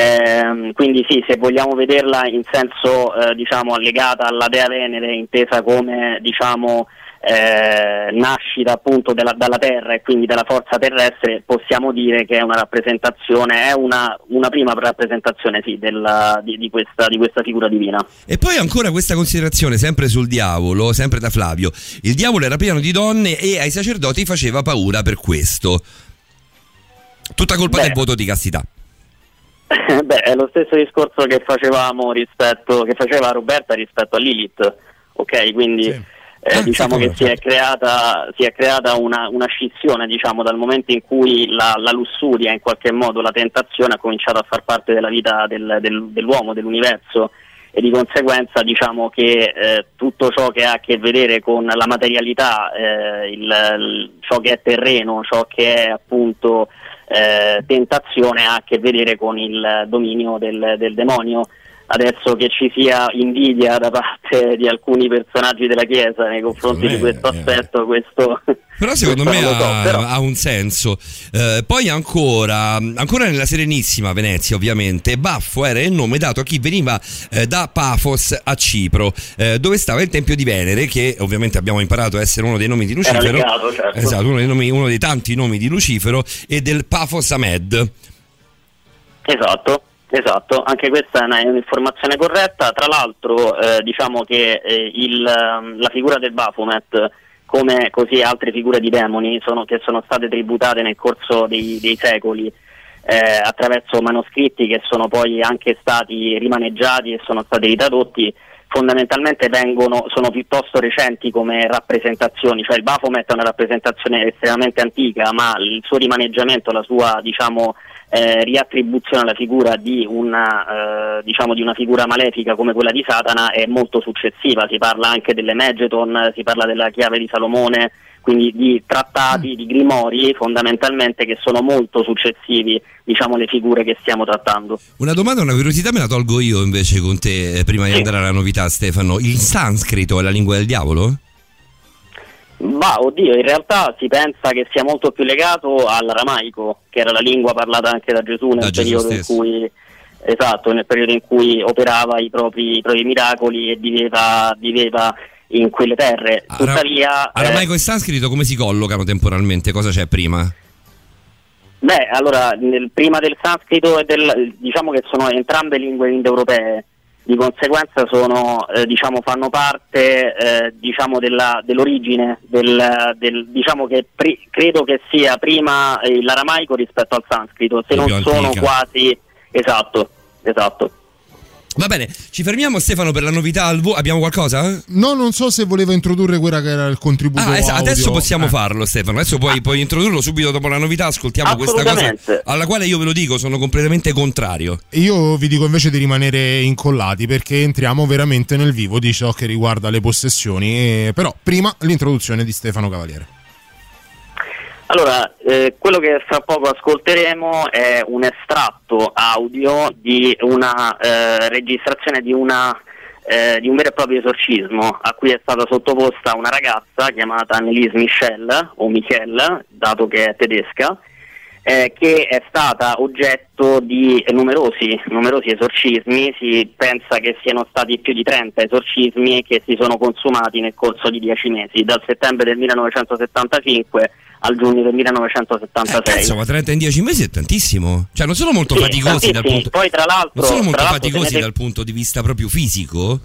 Ehm, quindi sì, se vogliamo vederla in senso eh, diciamo legata alla dea Venere, intesa come diciamo eh, nascita appunto della- dalla terra e quindi dalla forza terrestre, possiamo dire che è una rappresentazione, è una, una prima rappresentazione sì, della- di, di questa, di questa figura divina. E poi ancora questa considerazione, sempre sul diavolo, sempre da Flavio. Il diavolo era pieno di donne e ai sacerdoti faceva paura per questo. Tutta colpa Beh. del voto di castità. Beh, è lo stesso discorso che facevamo rispetto, che faceva Roberta rispetto a Lilith, ok? Quindi eh, diciamo sì, che si è creata, si è creata una, una scissione diciamo, dal momento in cui la, la lussuria, in qualche modo la tentazione ha cominciato a far parte della vita del- del- dell'uomo, dell'universo. E di conseguenza diciamo che eh, tutto ciò che ha a che vedere con la materialità, eh, il- il- ciò che è terreno, ciò che è appunto eh, tentazione ha a che vedere con il dominio del, del demonio. Adesso che ci sia invidia da parte di alcuni personaggi della Chiesa nei confronti di questo aspetto, questo Però secondo me questo so, ha, però- ha un senso. Eh, poi ancora, ancora nella Serenissima Venezia, ovviamente, Baffo era il nome dato a chi veniva eh, da Pafos a Cipro, eh, dove stava il Tempio di Venere, che ovviamente abbiamo imparato a essere uno dei nomi di Lucifero. legato, certo. Esatto, uno dei, nomi- uno dei tanti nomi di Lucifero e del Pafos Ahmed. Esatto, esatto, anche questa è un'informazione corretta. Tra l'altro eh, diciamo che eh, il, ehm, la figura del Baphomet, come così altre figure di demoni sono- che sono state tributate nel corso dei, dei secoli eh, attraverso manoscritti che sono poi anche stati rimaneggiati e sono stati ritradotti, fondamentalmente vengono, sono piuttosto recenti come rappresentazioni, cioè il Baphomet è una rappresentazione estremamente antica, ma il suo rimaneggiamento, la sua diciamo, eh, riattribuzione alla figura di una, eh, diciamo, di una figura malefica come quella di Satana è molto successiva, si parla anche delle Megeton, si parla della chiave di Salomone, quindi di trattati, di grimori fondamentalmente che sono molto successivi diciamo alle figure che stiamo trattando. Una domanda, una curiosità me la tolgo io invece con te eh, prima di andare alla novità Stefano. Il sanscrito è la lingua del diavolo? Ma oddio, in realtà si pensa che sia molto più legato all'aramaico, che era la lingua parlata anche da Gesù nel Da Gesù periodo in stesso. cui esatto, nel periodo in cui operava i propri, i propri miracoli e viveva, viveva in quelle terre. Ara- Tuttavia, eh, Aramaico e sanscrito come si collocano temporalmente? Cosa c'è prima? Beh, allora, nel- prima del sanscrito e del, diciamo che sono entrambe lingue indoeuropee, di conseguenza sono, eh, diciamo, fanno parte eh, diciamo della- dell'origine, del, del- diciamo che pri- credo che sia prima l'aramaico rispetto al sanscrito, se non sono antica. quasi esatto, esatto. Va bene, ci fermiamo Stefano per la novità al volo. Abbiamo qualcosa? No, non so se voleva introdurre quella che era il contributo Ah, es- audio. adesso possiamo Eh. farlo Stefano, adesso puoi, puoi introdurlo subito dopo la novità, ascoltiamo questa cosa alla quale io ve lo dico, sono completamente contrario. Io vi dico invece di rimanere incollati perché entriamo veramente nel vivo di ciò che riguarda le possessioni. e- Però prima l'introduzione di Stefano Cavaliere. Allora, eh, quello che fra poco ascolteremo è un estratto audio di una eh, registrazione di, una, eh, di un vero e proprio esorcismo. A cui è stata sottoposta una ragazza chiamata Annelise Michel, o Michel, dato che è tedesca, eh, che è stata oggetto di numerosi, numerosi esorcismi, si pensa che siano stati più di 30 esorcismi che si sono consumati nel corso di 10 mesi, dal settembre del 1975 al giugno del 1976. Insomma, 30 in 10 mesi è tantissimo. Cioè, non sono molto Sì, faticosi dal punto Poi tra l'altro, Non sono molto faticosi tenete- dal punto di vista proprio fisico?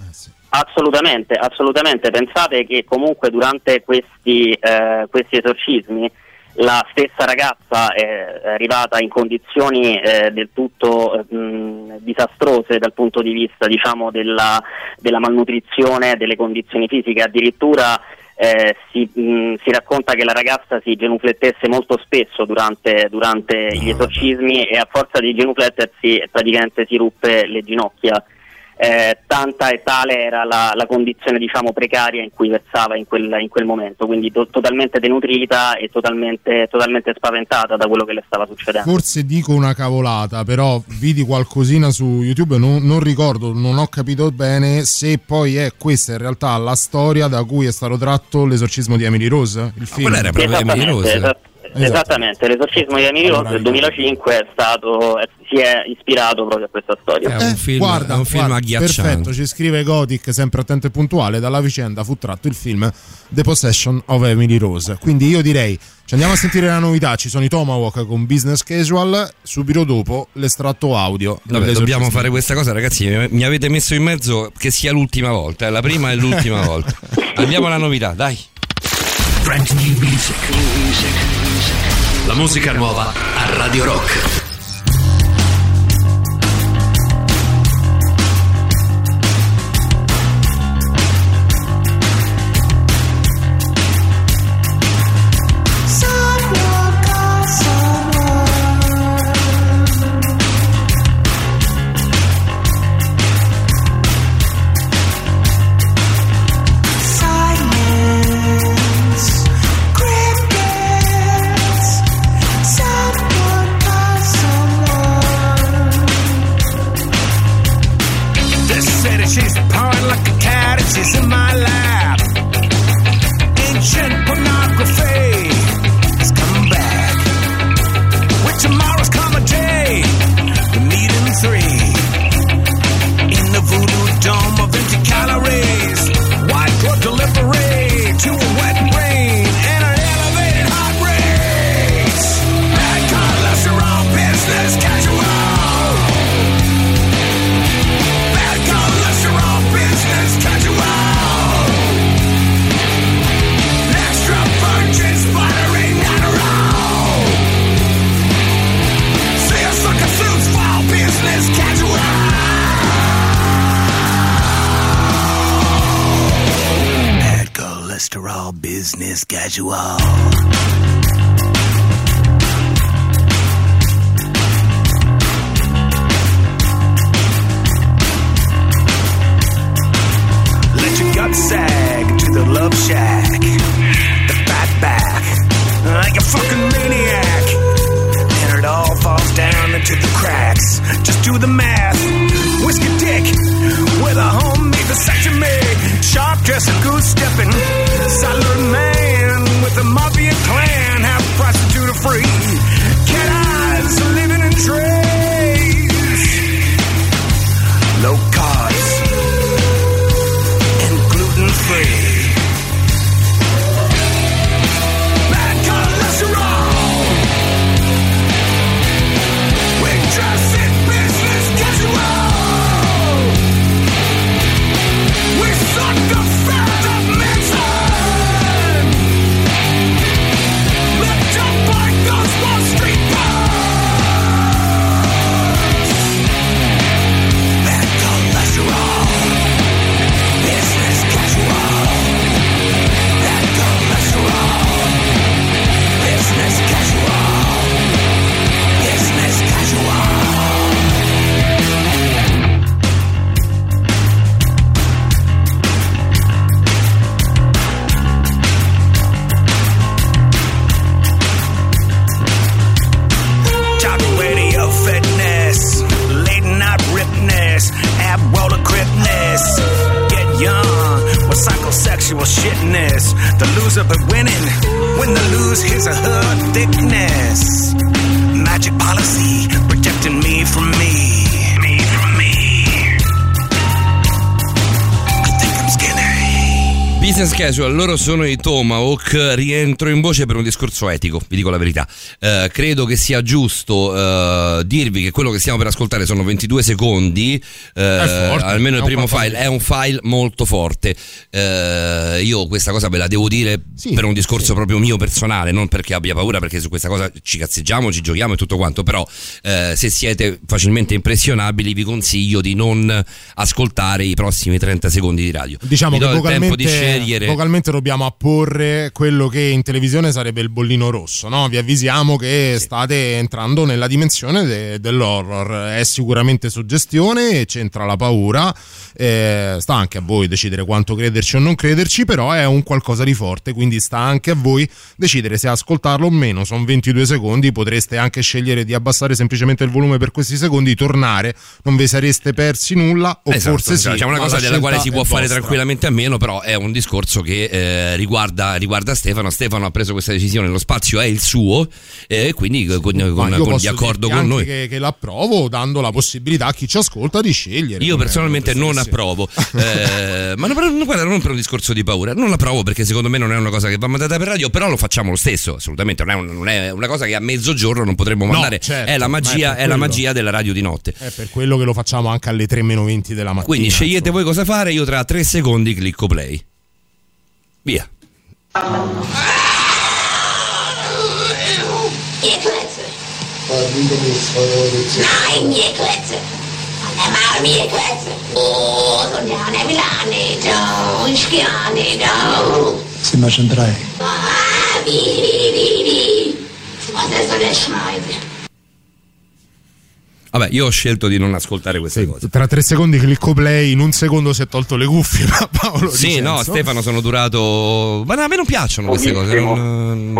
Assolutamente, assolutamente. Pensate che comunque durante questi, eh, questi esorcismi la stessa ragazza è arrivata in condizioni eh, del tutto eh, mh, disastrose dal punto di vista diciamo, della, della malnutrizione, delle condizioni fisiche. Addirittura eh, si, mh, si racconta che la ragazza si genuflettesse molto spesso durante, durante gli esorcismi e a forza di genuflettersi praticamente si ruppe le ginocchia. Eh, tanta e tale era la, la condizione diciamo precaria in cui versava in quel, in quel momento, quindi to- totalmente denutrita e totalmente, totalmente spaventata da quello che le stava succedendo. Forse dico una cavolata, però vidi qualcosina su YouTube, non, non ricordo, non ho capito bene se poi è questa in realtà la storia da cui è stato tratto l'esorcismo di Emily Rose, il film. quella era proprio Emily Rose. Esat- Esattamente, l'esorcismo di Emily Rose del 2005 è stato, è- si è ispirato proprio a questa storia. È un film, guarda, è un film guarda, agghiacciante. Perfetto, ci scrive Gothic, sempre attento e puntuale. Dalla vicenda fu tratto il film The Possession of Emily Rose. Quindi io direi, ci andiamo a sentire la novità. Ci sono i Tomahawk con Business Casual. Subito dopo l'estratto audio. Vabbè, dobbiamo fare questa cosa, ragazzi. mi- Mi avete messo in mezzo che sia l'ultima volta, è la prima e l'ultima volta. Andiamo alla novità, dai. Brand new music. La musica nuova a Radio Rock. Sono i Tomahawk, rientro in voce per un discorso etico, vi dico la verità. Eh, credo che sia giusto eh, dirvi che quello che stiamo per ascoltare sono 22 secondi, eh, forte, almeno il primo file, è un file molto forte. Eh, io questa cosa ve la devo dire per un discorso proprio mio personale, non perché abbia paura, perché su questa cosa ci cazzeggiamo, ci giochiamo e tutto quanto, però eh, se siete facilmente impressionabili vi consiglio di non ascoltare i prossimi 30 secondi di radio. Diciamo Vi che do il tempo di vocalmente, scegliere. Vocalmente dobbiamo apporre quello che in televisione sarebbe il bollino rosso. No? Vi avvisiamo che state entrando nella dimensione de- dell'horror. È sicuramente suggestione e c'entra la paura. Eh, sta anche a voi decidere quanto crederci o non crederci, però è un qualcosa di forte, quindi sta anche a voi decidere se ascoltarlo o meno. Sono 22 secondi, potreste anche scegliere di abbassare semplicemente il volume per questi secondi, tornare, non vi sareste persi nulla o Esatto, forse sì. C'è una cosa la della quale si può fare vostra. tranquillamente a meno, però è un discorso che eh, riguarda, riguarda Stefano. Stefano ha preso questa decisione, lo spazio è il suo e quindi con, con- con- posso di accordo dirti con noi. Che, che l'approvo dando la possibilità a chi ci ascolta di scegliere. Io personalmente non. Approvo, eh, ma non, guarda, non per un discorso di paura, non approvo perché secondo me non è una cosa che va mandata per radio, però lo facciamo lo stesso, assolutamente, non è, un- non è una cosa che a mezzogiorno non potremmo No, mandare, certo, è la ma è magia, per è la magia della radio di notte. È per quello che lo facciamo anche alle 3 meno 20 della mattina. Quindi scegliete voi cosa fare, io tra tre secondi clicco play. Via. Je klece. Nein, Ah, vi, vi, vi. Adesso le schneide. Vabbè, io ho scelto di non ascoltare queste cose. Tra 3 secondi clicco play, in un secondo si è tolto le cuffie. Ma Paolo Sì, no. Stefano, sono durato. Ma no, a me non piacciono queste cose. non-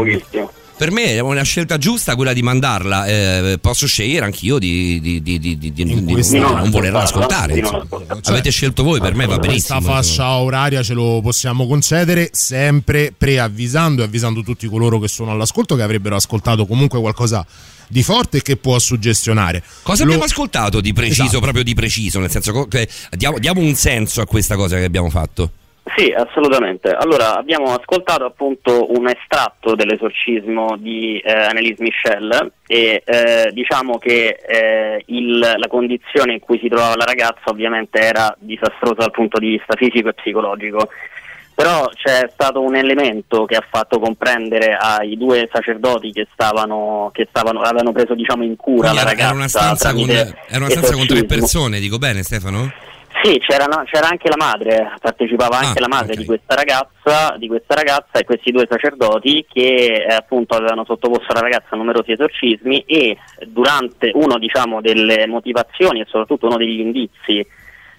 Per me è una scelta giusta quella di mandarla. eh, posso scegliere anch'io di, di, di, di, questa- non, non volerla ascoltare. non ascoltarla. Avete scelto voi, per me va Questa benissimo. fascia oraria ce lo possiamo concedere sempre preavvisando e avvisando tutti coloro che sono all'ascolto che avrebbero ascoltato comunque qualcosa di forte che può suggestionare. Cosa Lo- abbiamo ascoltato di preciso, Esatto. proprio di preciso? Nel senso che diamo, diamo un senso a questa cosa che abbiamo fatto. Sì, assolutamente. Allora, abbiamo ascoltato appunto un estratto dell'esorcismo di eh, Annelise Michel e eh, diciamo che eh, il- la condizione in cui si trovava la ragazza ovviamente era disastrosa dal punto di vista fisico e psicologico. Però c'è stato un elemento che ha fatto comprendere ai due sacerdoti che stavano, che stavano avevano preso diciamo in cura Quindi la era, ragazza era una stanza, con, era una stanza con tre persone, dico bene Stefano? Sì, c'era, c'era anche la madre, partecipava anche la madre di questa ragazza, di questa ragazza e questi due sacerdoti che eh, appunto avevano sottoposto alla ragazza a numerosi esorcismi e durante uno diciamo delle motivazioni e soprattutto uno degli indizi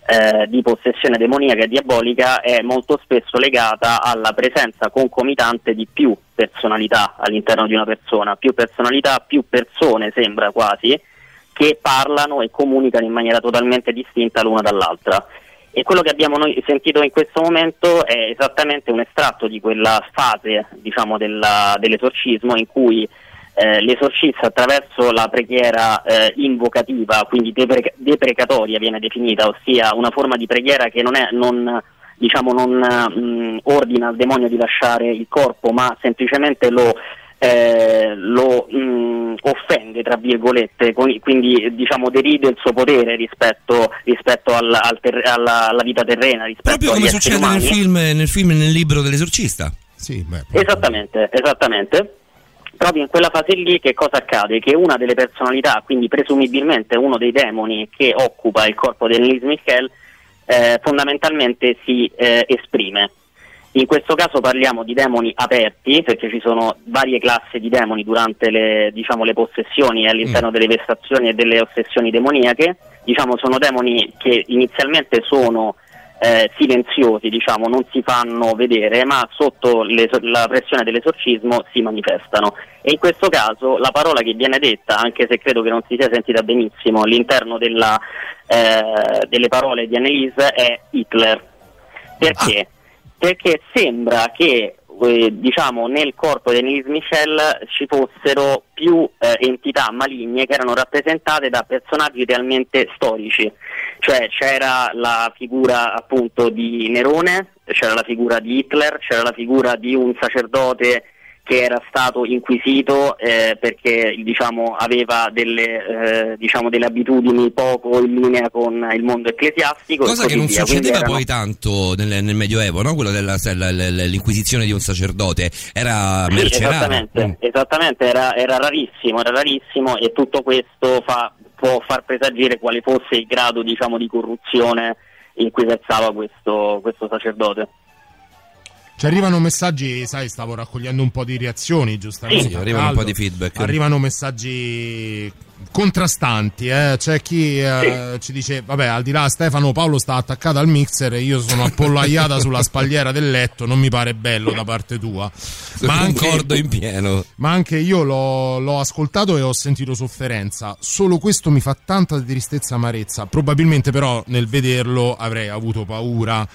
eh, di possessione demoniaca e diabolica è molto spesso legata alla presenza concomitante di più personalità all'interno di una persona, più personalità, più persone sembra quasi, che parlano e comunicano in maniera totalmente distinta l'una dall'altra. E quello che abbiamo noi sentito in questo momento è esattamente un estratto di quella fase diciamo, della- dell'esorcismo in cui eh, l'esorcista attraverso la preghiera eh, invocativa, quindi depre- deprecatoria viene definita, ossia una forma di preghiera che non, è, non, diciamo, non mh, ordina al demonio di lasciare il corpo, ma semplicemente lo, eh, lo mh, offende, tra virgolette, con- quindi diciamo deride il suo potere rispetto, rispetto al- al ter- alla, alla vita terrena, rispetto Proprio come succede nel film, nel film e nel libro dell'esorcista. Sì, beh. Esattamente, esattamente. Proprio in quella fase lì che cosa accade? Che una delle personalità, quindi presumibilmente uno dei demoni che occupa il corpo di Annelise Michel, eh, fondamentalmente si eh, esprime. In questo caso parliamo di demoni aperti, perché ci sono varie classi di demoni durante le, diciamo, le possessioni all'interno delle vessazioni e delle ossessioni demoniache. Diciamo, sono demoni che inizialmente sono eh, silenziosi, diciamo, non si fanno vedere, ma sotto l'eso- la pressione dell'esorcismo si manifestano. E in questo caso la parola che viene detta, anche se credo che non si sia sentita benissimo all'interno della, eh, delle parole di Annelise, è Hitler. Perché? Perché sembra che eh, diciamo, nel corpo di Annelise Michel ci fossero più eh, entità maligne che erano rappresentate da personaggi realmente storici. Cioè c'era la figura appunto di Nerone, c'era la figura di Hitler, c'era la figura di un sacerdote che era stato inquisito eh, perché diciamo, aveva delle, eh, diciamo, delle abitudini poco in linea con il mondo ecclesiastico. Cosa che non via. Succedeva erano- poi tanto nel, nel Medioevo, no? Quello della la- la- la- l'inquisizione di un sacerdote. Era Sì, merce rara. esattamente, esattamente, era, era rarissimo, era rarissimo e tutto questo fa- può far presagire quale fosse il grado diciamo, di corruzione in cui versava questo, questo sacerdote. Ci arrivano messaggi, sai, stavo raccogliendo un po' di reazioni, giustamente. Sì, arrivano un po' di feedback. Arrivano messaggi contrastanti, eh. c'è chi eh, ci dice, vabbè, al di là Stefano Paolo sta attaccato al mixer e io sono appollaiata sulla spalliera del letto, non mi pare bello da parte tua. Concordo in pieno. Ma anche io l'ho, l'ho ascoltato e ho sentito sofferenza. Solo questo mi fa tanta tristezza e amarezza. Probabilmente, però, nel vederlo avrei avuto paura.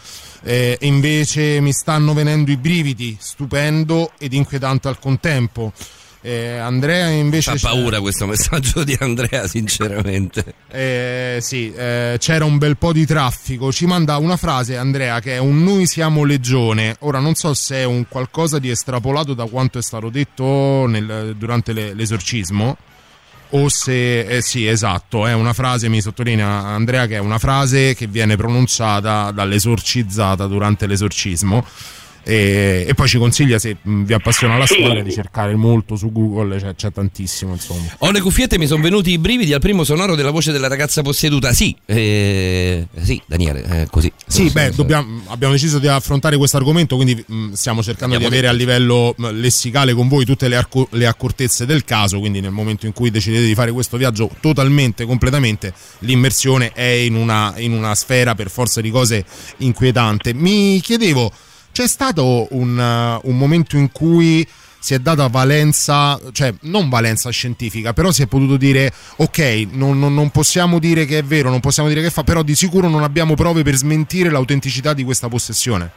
Eh, invece mi stanno venendo i brividi, stupendo ed inquietante al contempo. Eh, Andrea invece Fa paura questo messaggio di Andrea, sinceramente. eh, sì, eh, c'era un bel po' di traffico. Ci manda una frase, Andrea, che è un noi siamo legione. Ora non so se è un qualcosa di estrapolato da quanto è stato detto nel- durante le- l'esorcismo. O se eh, sì, esatto, è una frase, mi sottolinea Andrea, che è una frase che viene pronunciata dall'esorcizzata durante l'esorcismo. E, e poi ci consiglia, se mh, vi appassiona la storia, di cercare molto su Google, c'è, c'è tantissimo, insomma. Ho le cuffiette, mi sono venuti i brividi al primo sonoro della voce della ragazza posseduta. Sì, eh, sì, Daniele, è così. Sì, beh, dobbiamo- abbiamo deciso di affrontare questo argomento, quindi mh, stiamo cercando Abbiamo di avere a livello mh, lessicale con voi tutte le, arco- le accortezze del caso, quindi nel momento in cui decidete di fare questo viaggio totalmente, completamente, l'immersione è in una, in una sfera per forza di cose inquietante. Mi chiedevo, c'è stato un, uh, un momento in cui si è data valenza, cioè non valenza scientifica, però si è potuto dire ok, non, non- non possiamo dire che è vero, non possiamo dire che fa, però di sicuro non abbiamo prove per smentire l'autenticità di questa possessione.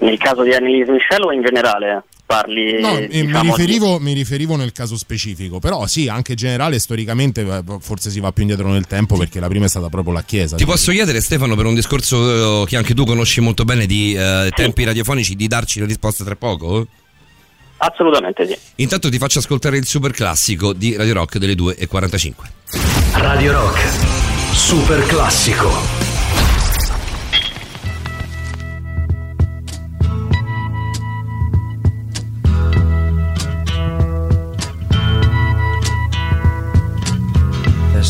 Nel caso di Annelise Michel o in generale? Parli, No, diciamo, mi, di- riferivo, mi riferivo nel caso specifico, però sì, anche in generale, storicamente, eh, forse si va più indietro nel tempo perché la prima è stata proprio la Chiesa. Ti posso chiedere, Stefano, per un discorso eh, che anche tu conosci molto bene di eh, tempi radiofonici, di darci la risposta tra poco? Assolutamente sì. Intanto ti faccio ascoltare il super classico di Radio Rock delle 2.45. Radio Rock, super classico.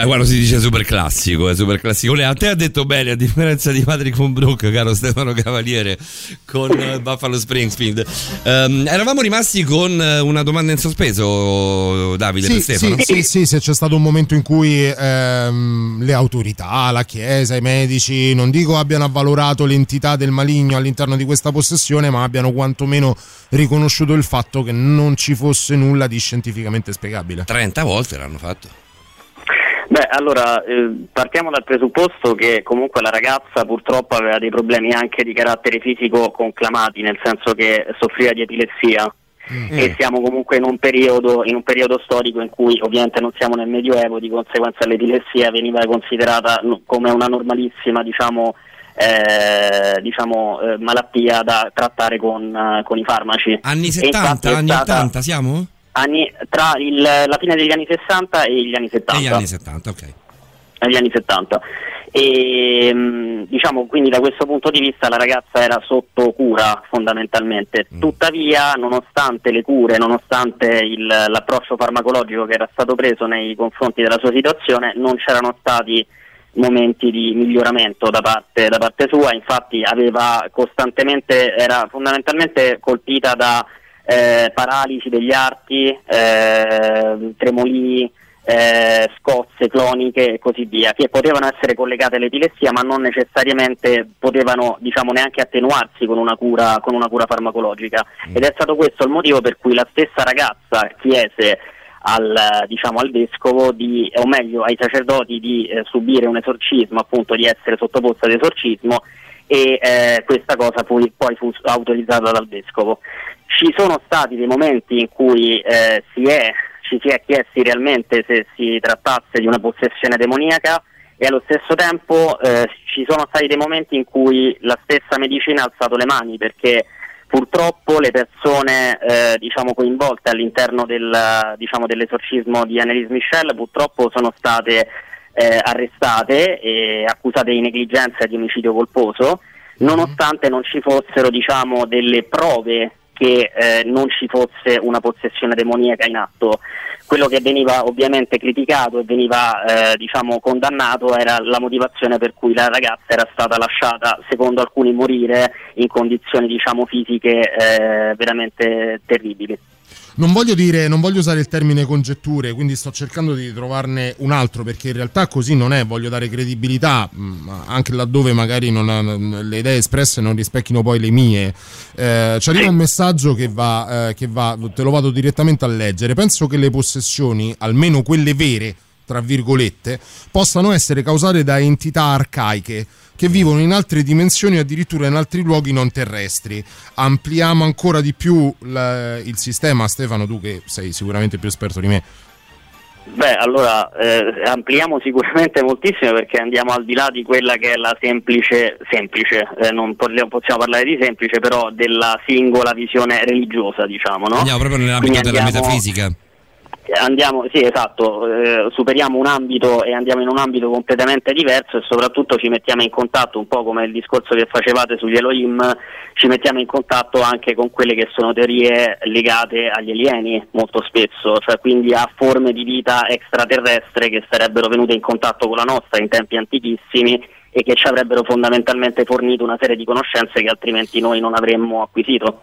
Beh, quando si dice super classico, è super classico. Lei a te ha detto bene, a differenza di Patrick von Brook, caro Stefano Cavaliere, con eh, Buffalo Springfield. Ehm, eravamo rimasti con eh, una domanda in sospeso, Davide, per Sì, Stefano. sì, sì, sì, se c'è stato un momento in cui ehm, le autorità, la Chiesa, i medici, non dico abbiano avvalorato l'entità del maligno all'interno di questa possessione, ma abbiano quantomeno riconosciuto il fatto che non ci fosse nulla di scientificamente spiegabile. 30 volte l'hanno fatto. Beh, allora eh, partiamo dal presupposto che comunque la ragazza purtroppo aveva dei problemi anche di carattere fisico conclamati, nel senso che soffriva di epilessia. E siamo comunque in un, periodo, in un periodo storico in cui ovviamente non siamo nel Medioevo, di conseguenza l'epilessia veniva considerata come una normalissima diciamo, eh, diciamo, eh, malattia da trattare con, eh, con i farmaci. Anni E 70, infatti è anni stata- 80 siamo? Anni- tra il- la fine degli anni 60 e gli anni 70. Negli anni 70, ok. Negli anni 70. E diciamo quindi da questo punto di vista la ragazza era sotto cura fondamentalmente. Tuttavia, nonostante le cure, nonostante il- l'approccio farmacologico che era stato preso nei confronti della sua situazione, non c'erano stati momenti di miglioramento da parte, da parte sua, infatti aveva costantemente, era fondamentalmente colpita da eh, paralisi degli arti, eh, tremolii, eh, scozze cloniche e così via, che potevano essere collegate all'epilessia ma non necessariamente potevano diciamo, neanche attenuarsi con una, cura, con una cura farmacologica. Ed è stato questo il motivo per cui la stessa ragazza chiese al, diciamo, al vescovo di, o meglio ai sacerdoti di eh, subire un esorcismo, appunto di essere sottoposta ad esorcismo e eh, questa cosa fu- poi fu autorizzata dal vescovo. Ci sono stati dei momenti in cui eh, si è, ci si è chiesti realmente se si trattasse di una possessione demoniaca e allo stesso tempo eh, ci sono stati dei momenti in cui la stessa medicina ha alzato le mani perché purtroppo le persone eh, diciamo, coinvolte all'interno del, diciamo, dell'esorcismo di Annelise Michel purtroppo sono state eh, arrestate e accusate di negligenza e di omicidio colposo nonostante non ci fossero diciamo, delle prove che eh, non ci fosse una possessione demoniaca in atto. Quello che veniva ovviamente criticato e veniva eh, diciamo, condannato era la motivazione per cui la ragazza era stata lasciata, secondo alcuni, morire in condizioni diciamo, fisiche eh, veramente terribili. Non voglio dire, non voglio usare il termine congetture, quindi sto cercando di trovarne un altro perché in realtà così non è, voglio dare credibilità mh, anche laddove magari non le idee espresse non rispecchino poi le mie. Eh, ci arriva un messaggio che va, eh, che va, te lo vado direttamente a leggere. Penso che le possessioni, almeno quelle vere, tra virgolette, possano essere causate da entità arcaiche che vivono in altre dimensioni, addirittura in altri luoghi non terrestri. Ampliamo ancora di più la- il sistema, Stefano, tu che sei sicuramente più esperto di me. Beh, allora eh, ampliamo sicuramente moltissimo perché andiamo al di là di quella che è la semplice, semplice, eh, non possiamo parlare di semplice, però della singola visione religiosa, diciamo, no? Andiamo proprio nell'ambito Quindi della andiamo- metafisica. Andiamo, sì, esatto, eh, superiamo un ambito e andiamo in un ambito completamente diverso e soprattutto ci mettiamo in contatto, un po' come il discorso che facevate sugli Elohim, ci mettiamo in contatto anche con quelle che sono teorie legate agli alieni molto spesso, cioè quindi a forme di vita extraterrestre che sarebbero venute in contatto con la nostra in tempi antichissimi e che ci avrebbero fondamentalmente fornito una serie di conoscenze che altrimenti noi non avremmo acquisito.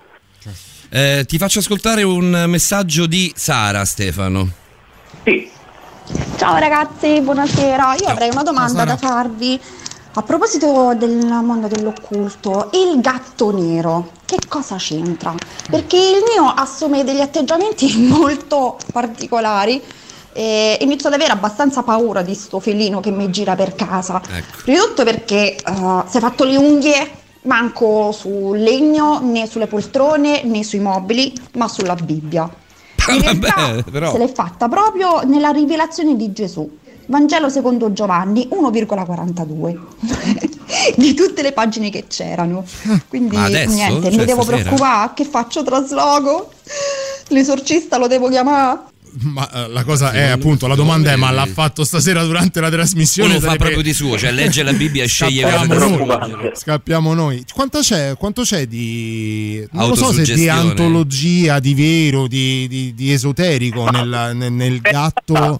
Eh, ti faccio ascoltare un messaggio di Sara, Stefano. Ciao ragazzi, buonasera. Io avrei una domanda da farvi. A proposito del mondo dell'occulto, il gatto nero, che cosa c'entra? Perché il mio assume degli atteggiamenti molto particolari e inizio ad avere abbastanza paura di sto felino che mi gira per casa. Prima di tutto perché eh, si è fatto le unghie, manco sul legno, né sulle poltrone, né sui mobili, ma sulla Bibbia. In realtà Vabbè, però. se l'è fatta proprio nella rivelazione di Gesù. Vangelo secondo Giovanni 1,42 di tutte le pagine che c'erano. Quindi adesso? niente, Cioè, mi devo stasera? preoccupare. Che faccio trasloco? L'esorcista lo devo chiamare? Ma eh, la cosa è appunto, la domanda è: ma l'ha fatto stasera durante la trasmissione? Uno fa proprio di suo, cioè legge la Bibbia e sceglie Scappiamo noi. Scappiamo noi. Quanto c'è, quanto c'è di. Non lo so se di antologia, di vero, di, di- di esoterico nel, nel- nel gatto.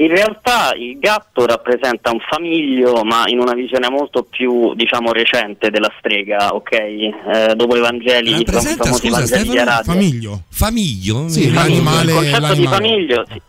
In realtà il gatto rappresenta un famiglio, ma in una visione molto più, diciamo, recente della strega, ok? Eh, dopo i Vangeli, i Rappresenta, famosi scusa, Vangeli di Stefano? Aradia. Famiglio. Famiglio? Sì, l'animale- Il concetto di l'animale. famiglio, sì.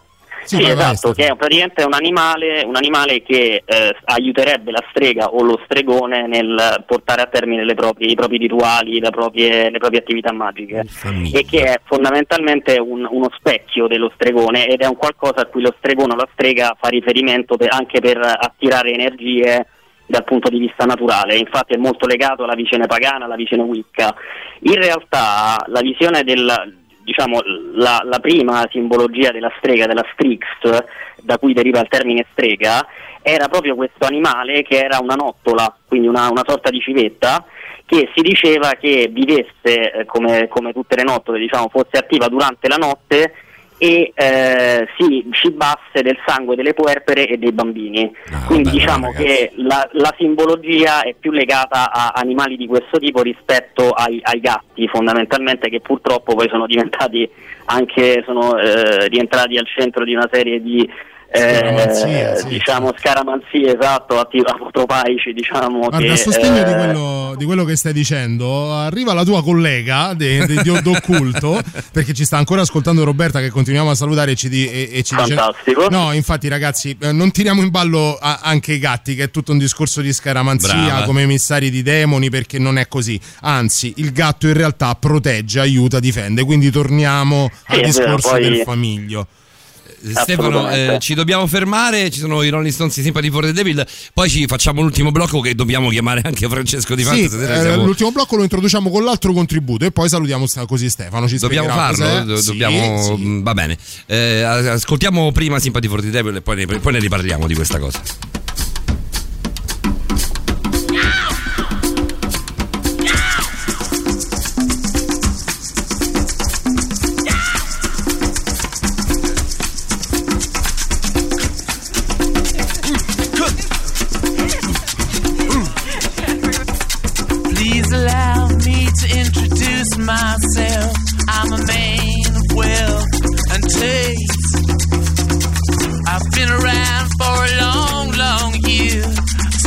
Sì, Sì, esatto, che è praticamente un animale, un animale che eh, aiuterebbe la strega o lo stregone nel portare a termine le proprie- i propri rituali, le proprie, le proprie attività magiche. E che è fondamentalmente un- uno specchio dello stregone ed è un qualcosa a cui lo stregone o la strega fa riferimento per- anche per attirare energie dal punto di vista naturale, infatti è molto legato alla visione pagana, alla visione wicca. In realtà la visione del diciamo la, la prima simbologia della strega, della strix, da cui deriva il termine strega, era proprio questo animale che era una nottola, quindi una, una sorta di civetta, che si diceva che vivesse eh, come, come tutte le nottole, diciamo, fosse attiva durante la notte e eh, si cibasse del sangue delle puerpere e dei bambini. Quindi vabbè, diciamo no, che la, la simbologia è più legata a animali di questo tipo rispetto ai, ai gatti fondamentalmente che purtroppo poi sono diventati anche sono eh, rientrati al centro di una serie di Scaramanzie, eh, sì. diciamo scaramanzie esatto atti- apotropaici diciamo Guarda, che a sostegno di, eh, quello, di quello che stai dicendo, arriva la tua collega de- de- di d'occulto, perché ci sta ancora ascoltando Roberta, che continuiamo a salutare e ci, di- e, e ci dice: Fantastico. No, infatti, ragazzi, eh, non tiriamo in ballo a- anche i gatti, che è tutto un discorso di scaramanzia Brava. come emissari di demoni, perché non è così. Anzi, il gatto in realtà protegge, aiuta, difende. Quindi torniamo Sì, al è vero, discorso poi- del famiglio. Stefano, eh, ci dobbiamo fermare, ci sono i Rolling Stones di Sympathy for the Devil, poi ci facciamo l'ultimo blocco che dobbiamo chiamare anche Francesco Di Fante. Sì, eh, siamo- l'ultimo blocco lo introduciamo con l'altro contributo e poi salutiamo così Stefano. Ci Dobbiamo farlo? Do- Sì, dobbiamo- sì. Va bene. Eh, ascoltiamo prima Sympathy for the Devil e poi ne, poi ne riparliamo di questa cosa.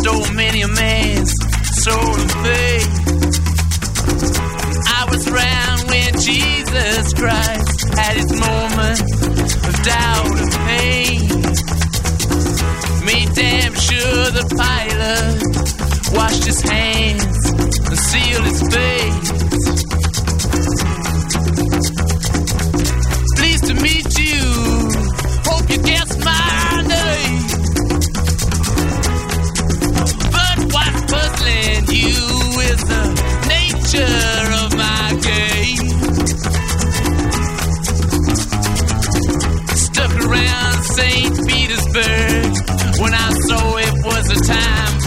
Stole many a man's soul and faith. I was around when Jesus Christ had his moment of doubt and pain. Made damn sure the pilot washed his hands and sealed his face. Pleased to meet you. Hope you guessed my name. Puzzling you is the nature of my game. Stuck around St. Petersburg when I saw it was a time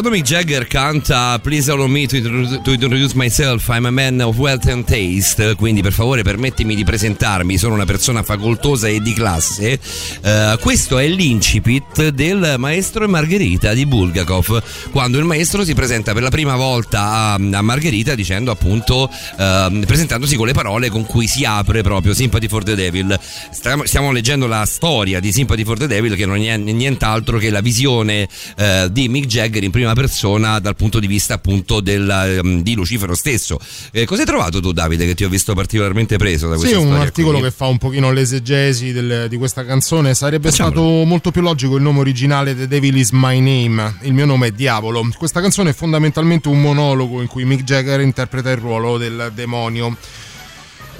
quando Mick Jagger canta Please allow me to, introdu- to introduce myself, I'm a man of wealth and taste, quindi per favore permettimi di presentarmi, sono una persona facoltosa e di classe, eh, questo è l'incipit del Maestro e Margherita di Bulgakov, quando il maestro si presenta per la prima volta a, a Margherita dicendo appunto, ehm, presentandosi con le parole con cui si apre proprio Sympathy for the Devil. Stiamo, stiamo leggendo la storia di Sympathy for the Devil che non è nient'altro che la visione eh, di Mick Jagger in prima persona dal punto di vista appunto della, ehm, di Lucifero stesso. Eh, cosa hai trovato tu Davide che ti ho visto particolarmente preso da Sì, questa un storia articolo qui? che fa un pochino l'esegesi del- di questa canzone. Sarebbe Facciamolo. stato molto più logico il nome originale The Devil is My Name. Il mio nome è Diavolo. Questa canzone è fondamentalmente un monologo in cui Mick Jagger interpreta il ruolo del demonio.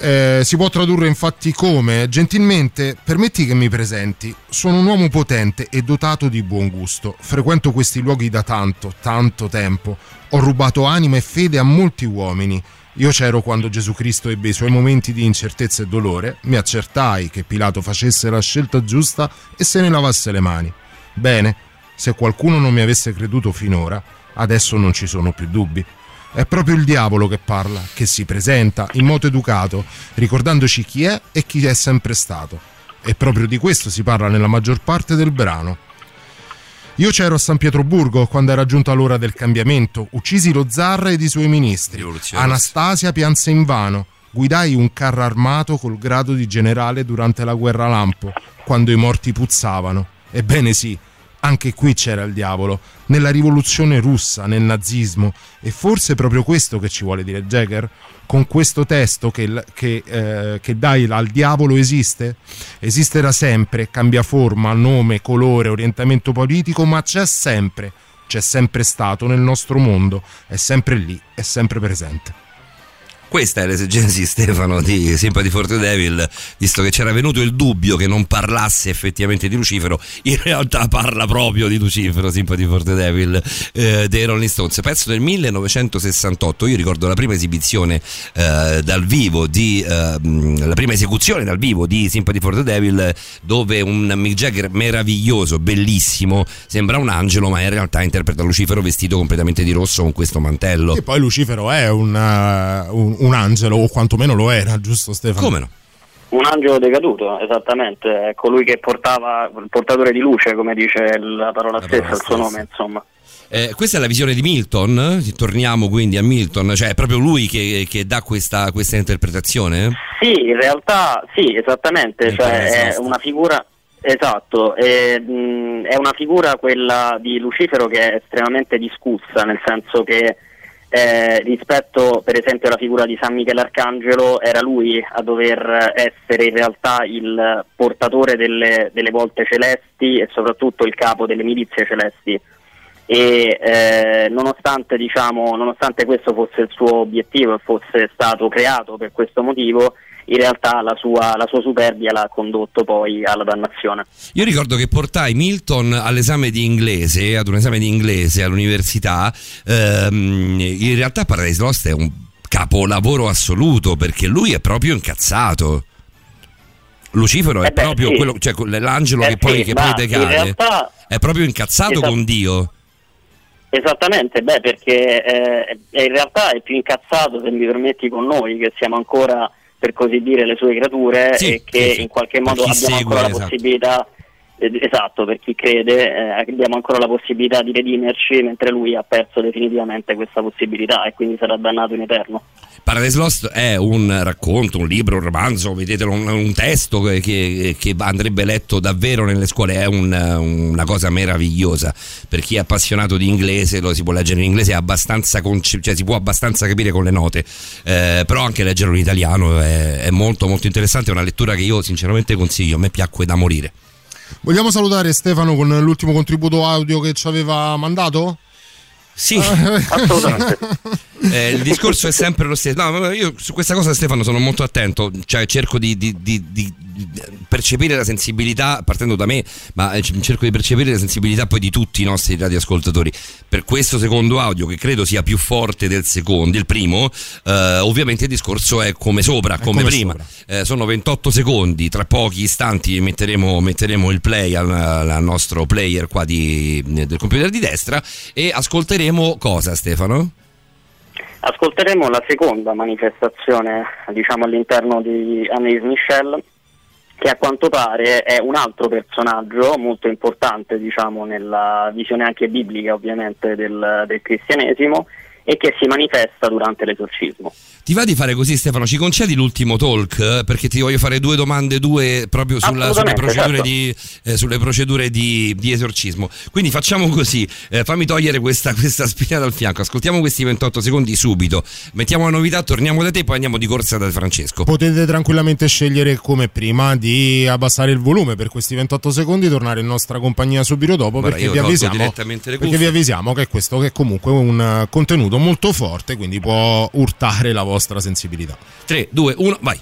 Eh, si può tradurre infatti come gentilmente permetti che mi presenti. Sono un uomo potente e dotato di buon gusto. Frequento questi luoghi da tanto tanto tempo. Ho rubato anima e fede a molti uomini. Io c'ero quando Gesù Cristo ebbe i suoi momenti di incertezza e dolore. Mi accertai che Pilato facesse la scelta giusta e se ne lavasse le mani. Bene se qualcuno non mi avesse creduto finora adesso non ci sono più dubbi è proprio il diavolo che parla, che si presenta in modo educato, ricordandoci chi è e chi è sempre stato. E proprio di questo si parla nella maggior parte del brano. Io c'ero a San Pietroburgo quando era giunta l'ora del cambiamento, uccisi lo zar ed i suoi ministri. Anastasia pianse invano. Guidai un carro armato col grado di generale durante la guerra lampo, quando i morti puzzavano. Ebbene sì, anche qui c'era il diavolo, nella rivoluzione russa, nel nazismo, e forse è proprio questo che ci vuole dire Jagger? Con questo testo che, che, eh, che dai al diavolo esiste? Esisterà sempre, cambia forma, nome, colore, orientamento politico, ma c'è sempre, c'è sempre stato nel nostro mondo, è sempre lì, è sempre presente. Questa è l'esegesi Stefano di Sympathy for the Devil, visto che c'era venuto il dubbio che non parlasse effettivamente di Lucifero, in realtà parla proprio di Lucifero, Sympathy for the Devil eh, dei Rolling Stones. Pezzo del 1968, io ricordo la prima esibizione eh, dal vivo di eh, la prima esecuzione dal vivo di Sympathy for the Devil, dove un Mick Jagger meraviglioso, bellissimo, sembra un angelo, ma in realtà interpreta Lucifero vestito completamente di rosso con questo mantello. E poi Lucifero è un, eh, un- un angelo, o quantomeno lo era, giusto Stefano? Come no? Un angelo decaduto, esattamente, è colui che portava il portatore di luce, come dice la parola stessa, il suo nome, insomma. Eh, questa è la visione di Milton, torniamo quindi a Milton, cioè è proprio lui che, che dà questa, questa interpretazione? Sì, in realtà sì, esattamente, cioè è una figura esatto, è, mh, è una figura quella di Lucifero che è estremamente discussa, nel senso che eh, rispetto per esempio alla figura di San Michele Arcangelo era lui a dover essere in realtà il portatore delle, delle volte celesti e soprattutto il capo delle milizie celesti. E eh, nonostante, diciamo, nonostante questo fosse il suo obiettivo e fosse stato creato per questo motivo, in realtà la sua, la sua superbia l'ha condotto poi alla dannazione. Io ricordo che portai Milton all'esame di inglese, ad un esame di inglese all'università, ehm, in realtà Paradise Lost è un capolavoro assoluto perché lui è proprio incazzato. Lucifero è Eh beh, proprio sì. quello, cioè l'angelo Eh che poi, sì, che ma poi decade, realtà- è proprio incazzato Esatto. con Dio. Esattamente, beh, perché eh, in realtà è più incazzato, se mi permetti, con noi che siamo ancora, per così dire, le sue creature Sì, e che sì. in qualche modo abbiamo segue, ancora la esatto. possibilità, eh, esatto, per chi crede, eh, abbiamo ancora la possibilità di redimerci, mentre lui ha perso definitivamente questa possibilità e quindi sarà dannato in eterno. Paradise Lost è un racconto, un libro, un romanzo, vedetelo, un, un testo che, che- che andrebbe letto davvero nelle scuole, è un- una cosa meravigliosa. Per chi è appassionato di inglese, lo si può leggere in inglese, conce- cioè si può abbastanza capire con le note, Eh, però anche leggerlo in italiano è, è molto molto interessante, è una lettura che io sinceramente consiglio, a me piacque da morire. Vogliamo salutare Stefano con l'ultimo contributo audio che ci aveva mandato? Sì, assolutamente. Eh, il discorso è sempre lo stesso. No, io su questa cosa, Stefano, sono molto attento. Cioè, cerco di, di- di- di percepire la sensibilità, partendo da me, ma eh, cerco di percepire la sensibilità poi di tutti i nostri radioascoltatori. Per questo secondo audio, che credo sia più forte del secondo, del primo, eh, ovviamente il discorso è come sopra, come, come prima. Eh, sono 28 secondi, tra pochi istanti metteremo, metteremo il play al, al nostro player qua di- del computer di destra e ascolteremo cosa, Stefano? Ascolteremo la seconda manifestazione, diciamo, all'interno di Annelise Michel, che a quanto pare è un altro personaggio molto importante, diciamo, nella visione anche biblica, ovviamente, del, del cristianesimo e che si manifesta durante l'esorcismo. Ti va di fare così Stefano? Ci concedi l'ultimo talk? Eh, Perché ti voglio fare due domande, due proprio sulla- sulle procedure, certo. di, eh, sulle procedure di, di esorcismo. Quindi facciamo così, eh, fammi togliere questa, questa spina dal fianco, ascoltiamo questi 28 secondi subito, mettiamo la novità, torniamo da te, poi andiamo di corsa da Francesco. Potete tranquillamente scegliere come prima di abbassare il volume per questi 28 secondi, tornare in nostra compagnia subito dopo Guarda, perché io vi, avvisiamo, perché vi avvisiamo che questo che è comunque un eh, contenuto molto forte, quindi può urtare la vostra sensibilità. 3, 2, 1, vai.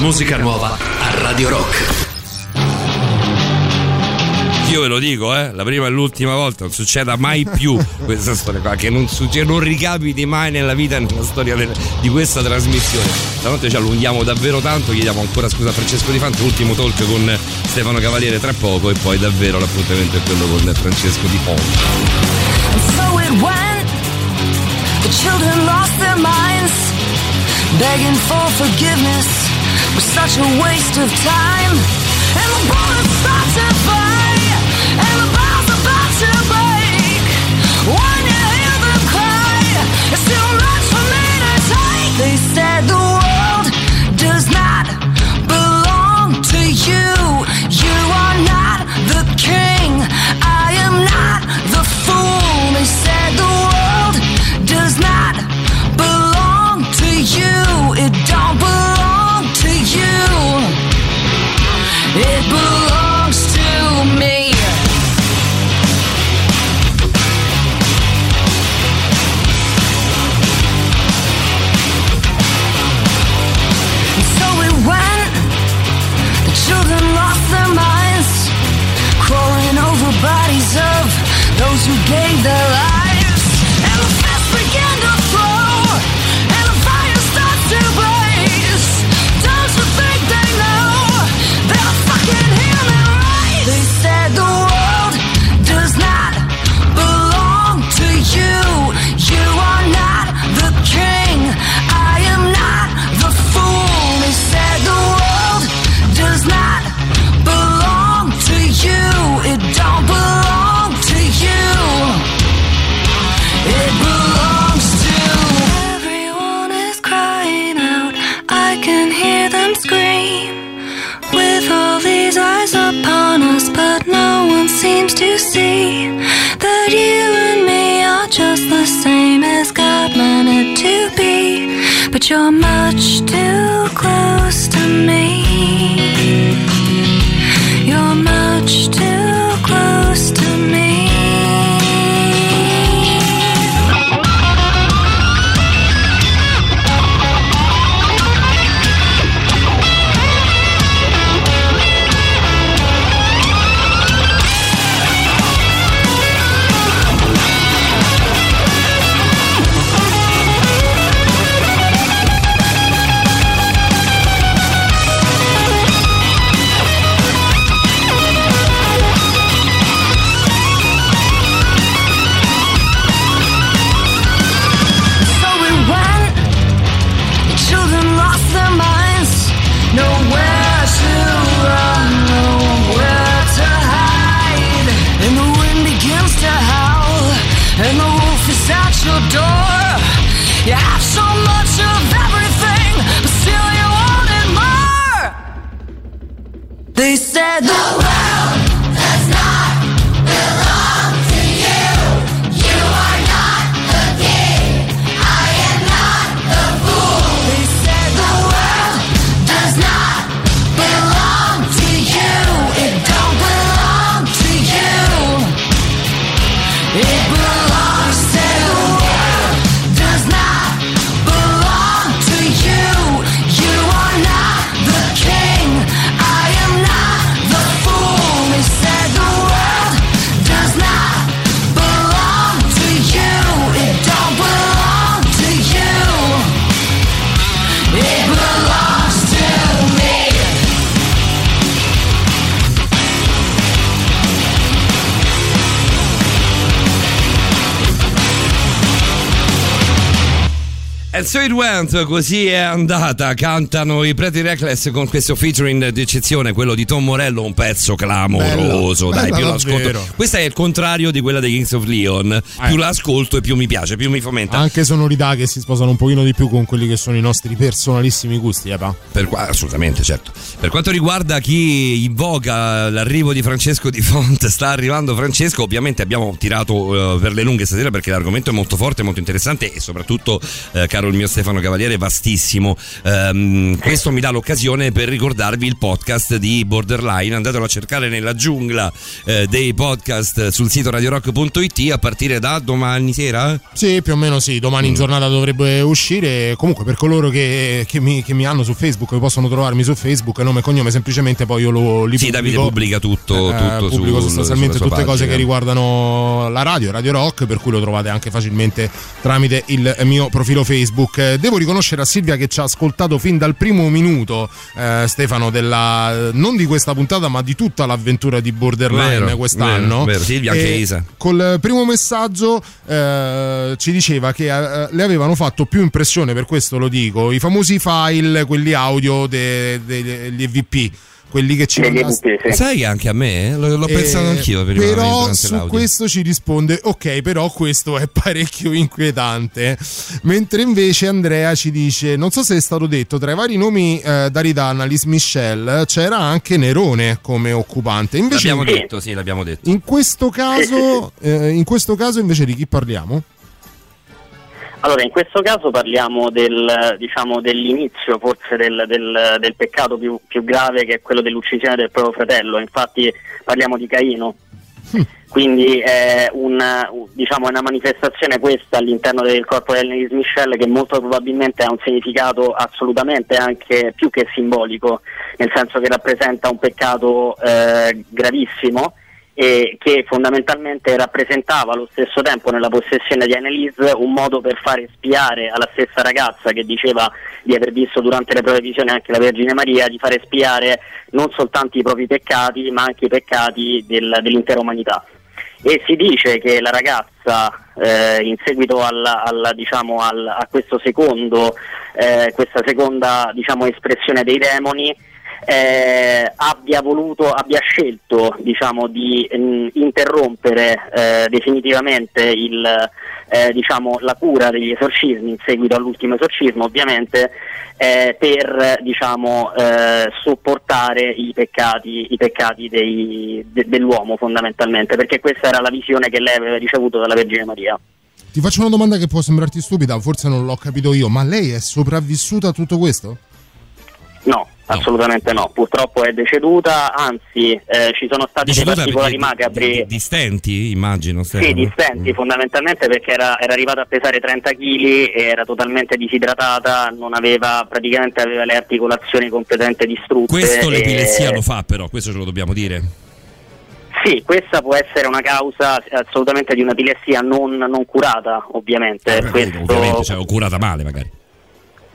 Musica nuova a Radio Rock. Io ve lo dico, eh, la prima e l'ultima volta, non succeda mai più questa storia qua, che non, succede, non ricapiti mai nella vita e nella storia del- di questa trasmissione. Stanotte ci allunghiamo davvero tanto, chiediamo ancora scusa a Francesco Di Fanto, ultimo talk con Stefano Cavaliere tra poco e poi davvero l'appuntamento è quello con Francesco Di Fonte. And so it went. The children lost their minds, begging for forgiveness was such a waste of time. And the bullets start to fly, and the bombs about to break. When you hear them cry, it's too much for me to take. They said the world does not belong to you. You see that you and me are just the same as God meant it to be. But you're much too close to me. And so it went, così è andata. Cantano i Pretty Reckless con questo featuring d'eccezione, quello di Tom Morello, un pezzo clamoroso. Bella, Dai, bella più l'ascolto. Questa è il contrario di quella dei Kings of Leon. Più l'ascolto e più mi piace, più mi fomenta. Anche sonorità che si sposano un pochino di più con quelli che sono i nostri personalissimi gusti, eh, pa? Per qua- assolutamente, certo. Per quanto riguarda chi invoca l'arrivo di Francesco Di Font, sta arrivando Francesco. Ovviamente abbiamo tirato eh, per le lunghe stasera perché l'argomento è molto forte, molto interessante e soprattutto, eh, caro il mio Stefano Cavaliere, vastissimo. Ehm, questo mi dà l'occasione per ricordarvi il podcast di Borderline. Andatelo a cercare nella giungla eh, dei podcast sul sito radiorock.it a partire da domani sera. Sì, più o meno sì, domani Mm. in giornata dovrebbe uscire. Comunque, per coloro che, che mi, che mi hanno su Facebook, che possono trovarmi su Facebook, nome e cognome, semplicemente poi io lo li Sì. Davide pubblica tutto, Eh, tutto pubblico sul- sostanzialmente tutte cose pagina. che riguardano la radio, Radio Rock, per cui lo trovate anche facilmente tramite il mio profilo Facebook. Eh, Devo riconoscere a Silvia che ci ha ascoltato fin dal primo minuto, eh, Stefano, della, non di questa puntata, ma di tutta l'avventura di Borderline Vero, quest'anno. vero, vero. Silvia, anche E Isa. Col primo messaggio eh, ci diceva che eh, le avevano fatto più impressione, per questo lo dico, i famosi file, quelli audio de- de- degli EVP. Quelli che ci sì. Sai che anche a me eh, l'ho, l'ho pensato eh, anch'io prima però su l'audio. questo ci risponde ok però questo è parecchio inquietante mentre invece Andrea ci dice non so se è stato detto tra i vari nomi eh, d'Aridana Alice Michelle c'era anche Nerone come occupante invece L'abbiamo detto, sì, l'abbiamo detto. in questo caso eh, in questo caso invece di chi parliamo? Allora, in questo caso parliamo del, diciamo, dell'inizio forse del, del- del peccato più, più grave che è quello dell'uccisione del proprio fratello, infatti parliamo di Caino. Quindi è una, diciamo, una manifestazione questa all'interno del corpo di Elise Michel che molto probabilmente ha un significato assolutamente anche più che simbolico, nel senso che rappresenta un peccato eh, gravissimo e che fondamentalmente rappresentava allo stesso tempo nella possessione di Annelise un modo per fare spiare alla stessa ragazza che diceva di aver visto durante le proprie visioni anche la Vergine Maria, di fare spiare non soltanto i propri peccati ma anche i peccati del- dell'intera umanità. E si dice che la ragazza eh, in seguito alla- alla, diciamo, al- a secondo, eh, questa seconda diciamo, espressione dei demoni eh, abbia voluto, abbia scelto diciamo, di mm, interrompere eh, definitivamente il, eh, diciamo, la cura degli esorcismi in seguito all'ultimo esorcismo ovviamente eh, per diciamo, eh, sopportare i peccati, i peccati dei- de- dell'uomo fondamentalmente perché questa era la visione che lei aveva ricevuto dalla Vergine Maria. Ti faccio una domanda che può sembrarti stupida, forse non l'ho capito io, ma lei è sopravvissuta a tutto questo? No, assolutamente no, purtroppo è deceduta, anzi eh, ci sono stati dei Deceduta particolari perché macabri. di- di- Distenti, immagino. Sì, Stefano. distenti fondamentalmente perché era, era arrivata a pesare 30 kg, era totalmente disidratata, non aveva praticamente aveva le articolazioni completamente distrutte. Questo e- l'epilessia lo fa, però, questo ce lo dobbiamo dire. Sì, questa può essere una causa assolutamente di un'epilessia non, non curata, ovviamente. Questo- Ovviamente, cioè, curata male, magari.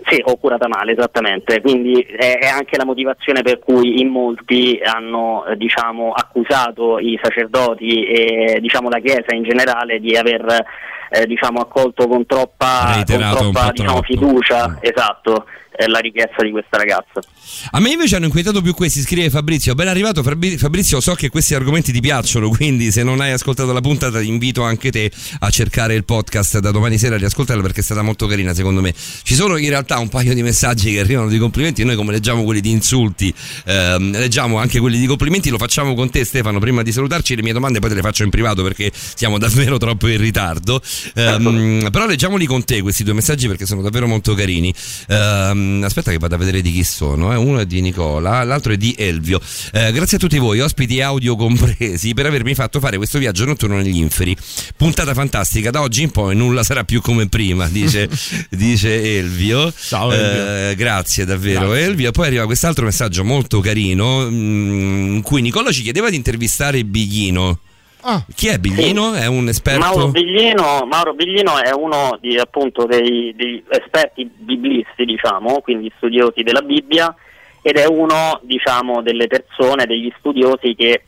Sì, o curata male, esattamente. Quindi è, è anche la motivazione per cui in molti hanno eh, diciamo, accusato i sacerdoti e diciamo, la Chiesa in generale di aver eh, diciamo, accolto con troppa, con troppa diciamo, fiducia, esatto, eh, la richiesta di questa ragazza. A me invece hanno inquietato più questi, scrive Fabrizio. Ben arrivato Fabrizio, so che questi argomenti ti piacciono, quindi se non hai ascoltato la puntata ti invito anche te a cercare il podcast da domani sera e riascoltarlo perché è stata molto carina secondo me. Ci sono in realtà un paio di messaggi che arrivano di complimenti, noi come leggiamo quelli di insulti, ehm, leggiamo anche quelli di complimenti, lo facciamo con te Stefano prima di salutarci, le mie domande poi te le faccio in privato perché siamo davvero troppo in ritardo. Ehm, però leggiamoli con te questi due messaggi perché sono davvero molto carini. Ehm, aspetta che vado a vedere di chi sono, eh. uno è di Nicola, l'altro è di Elvio. Eh, grazie a tutti voi, ospiti audio compresi, per avermi fatto fare questo viaggio notturno negli inferi. Puntata fantastica, da oggi in poi nulla sarà più come prima, dice, dice Elvio. Ciao, Elvio. Eh, grazie davvero Grazie. Elvio. Poi arriva quest'altro messaggio molto carino mm, in cui Nicola ci chiedeva di intervistare Biglino. Ah. Chi è Biglino? È un esperto? Mauro Biglino, Mauro Biglino è uno di, appunto, dei, dei esperti biblisti, diciamo, quindi studiosi della Bibbia, ed è uno diciamo, delle persone, degli studiosi che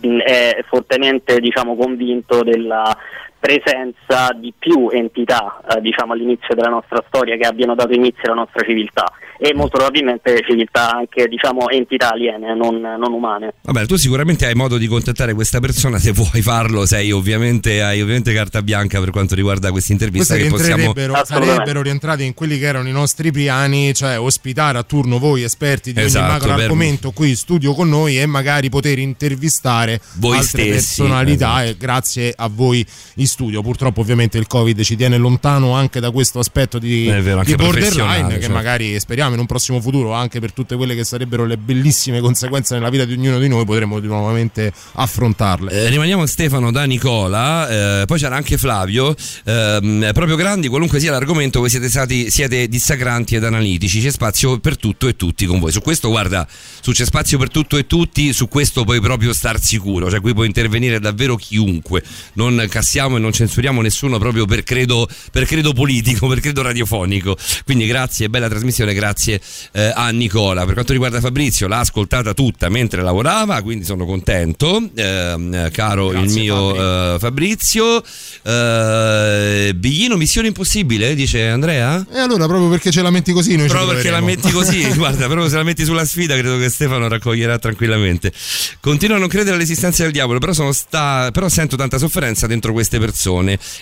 mh, è fortemente diciamo, convinto della presenza di più entità eh, diciamo, all'inizio della nostra storia che abbiano dato inizio alla nostra civiltà e molto probabilmente civiltà anche diciamo, entità aliene, non, non umane. Vabbè, tu sicuramente hai modo di contattare questa persona, se vuoi farlo, sei ovviamente, hai ovviamente carta bianca per quanto riguarda questa intervista Queste che possiamo... sarebbero rientrati in quelli che erano i nostri piani, cioè ospitare a turno voi esperti di Esatto, ogni macro per- argomento qui in studio con noi e magari poter intervistare Voi altre stessi, personalità esatto. e grazie a voi in studio. Purtroppo ovviamente il Covid ci tiene lontano anche da questo aspetto di, vero, di borderline che certo. magari speriamo in un prossimo futuro anche per tutte quelle che sarebbero le bellissime conseguenze nella vita di ognuno di noi potremo di nuovamente affrontarle. Eh, rimaniamo Stefano da Nicola, eh, poi c'era anche Flavio, ehm, proprio grandi, qualunque sia l'argomento, voi siete stati siete dissacranti ed analitici, c'è spazio per tutto e tutti con voi. Su questo guarda, su c'è spazio per tutto e tutti, su questo puoi proprio star sicuro, cioè qui può intervenire davvero chiunque, non cassiamo e non censuriamo nessuno proprio per credo, per credo politico, per credo radiofonico. Quindi grazie, bella trasmissione, grazie eh, a Nicola. Per quanto riguarda Fabrizio, l'ha ascoltata tutta mentre lavorava, quindi sono contento, ehm, caro il mio eh, Fabrizio. Eh, Biglino, missione impossibile, dice Andrea? E allora proprio perché ce la metti così noi ci Proprio perché la metti così, guarda, proprio se la metti sulla sfida credo che Stefano raccoglierà tranquillamente. Continuo a non credere all'esistenza del diavolo, però, sono sta- però sento tanta sofferenza dentro queste persone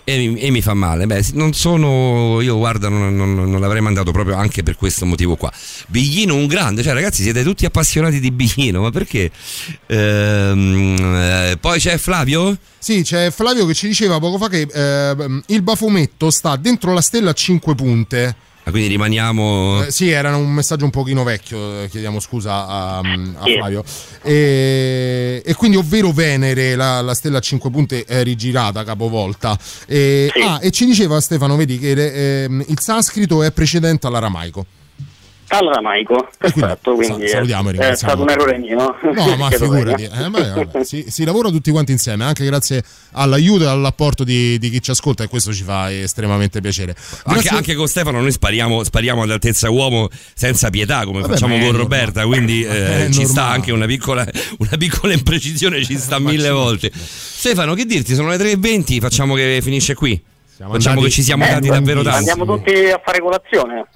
e mi, e mi fa male. Beh, non sono, io guarda, non, non- non l'avrei mandato proprio anche per questo motivo qua. Biglino un grande, cioè ragazzi siete tutti appassionati di Biglino, ma perché? Ehm, eh, poi c'è Flavio? Sì, c'è Flavio che ci diceva poco fa che eh, il bafumetto sta dentro la stella a 5 punte. Ah, quindi rimaniamo... Eh, sì, era un messaggio un pochino vecchio, eh, chiediamo scusa a, a Flavio. E, e quindi, ovvero Venere, la, la stella a 5 punte è rigirata capovolta. E, ah, e ci diceva Stefano, vedi che ehm, il sanscrito è precedente all'aramaico. All'aramaico, perfetto, quindi è, salutiamo e è ringraziamo stato un errore mio. No, ma figurati, eh, vabbè, si, si lavora tutti quanti insieme, anche grazie all'aiuto e all'apporto di, di chi ci ascolta, e questo ci fa estremamente piacere. Anche, anche con Stefano noi spariamo, spariamo ad altezza uomo senza pietà come Vabbè, facciamo ma è con normale. Roberta quindi eh, È ci sta anche una piccola, una piccola imprecisione ci sta mille volte Stefano che dirti sono le 3.20 facciamo che finisce qui facciamo andati- che ci siamo Eh, dati davvero tanto Andiamo tutti a fare colazione.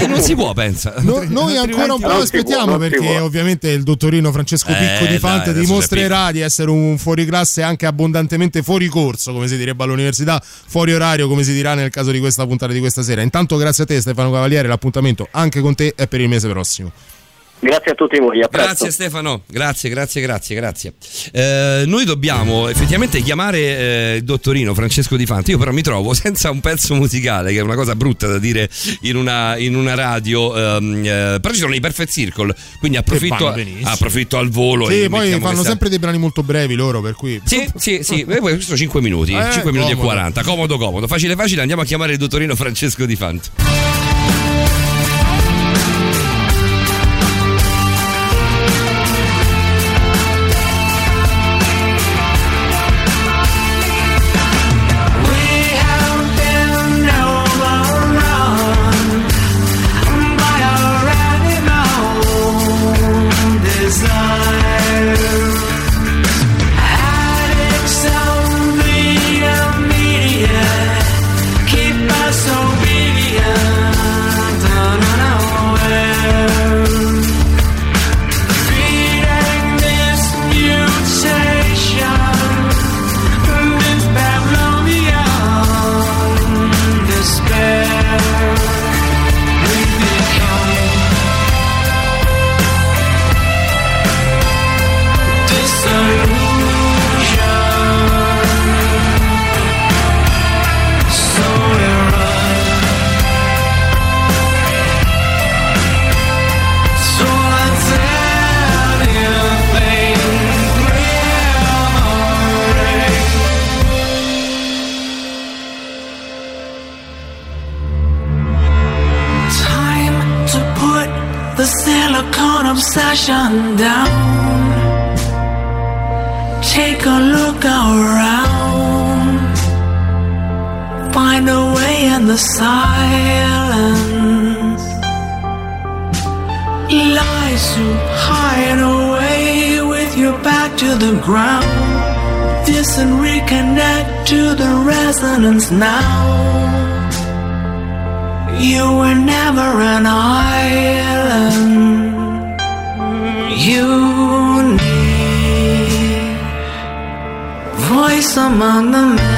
Eh, non si può pensa No- noi ancora un po' aspettiamo perché ovviamente il dottorino Francesco Eh, Picco di dai, Fante adesso dimostrerà di essere un fuoriclasse anche abbondantemente fuori corso, come si direbbe all'università, fuori orario, come si dirà nel caso di questa puntata di questa sera. Intanto grazie a te Stefano Cavaliere, l'appuntamento anche con te è per il mese prossimo. Grazie a tutti voi, a presto. Grazie Stefano, grazie, grazie, grazie, grazie. Eh, noi dobbiamo effettivamente chiamare eh, il dottorino Francesco Di Fante. Io però mi trovo senza un pezzo musicale, che è una cosa brutta da dire in una, in una radio. ehm, eh, però ci sono i Perfect Circle, quindi approfitto, approfitto al volo. Sì, e poi fanno questa- sempre dei brani molto brevi loro, per cui Sì, sì, sì, Eh, questo 5 minuti, Eh, 5 minuti e comodo. 40, comodo, comodo, facile, facile. Andiamo a chiamare il dottorino Francesco Di Fante. Resonance now. You were never an island. You need voice among the many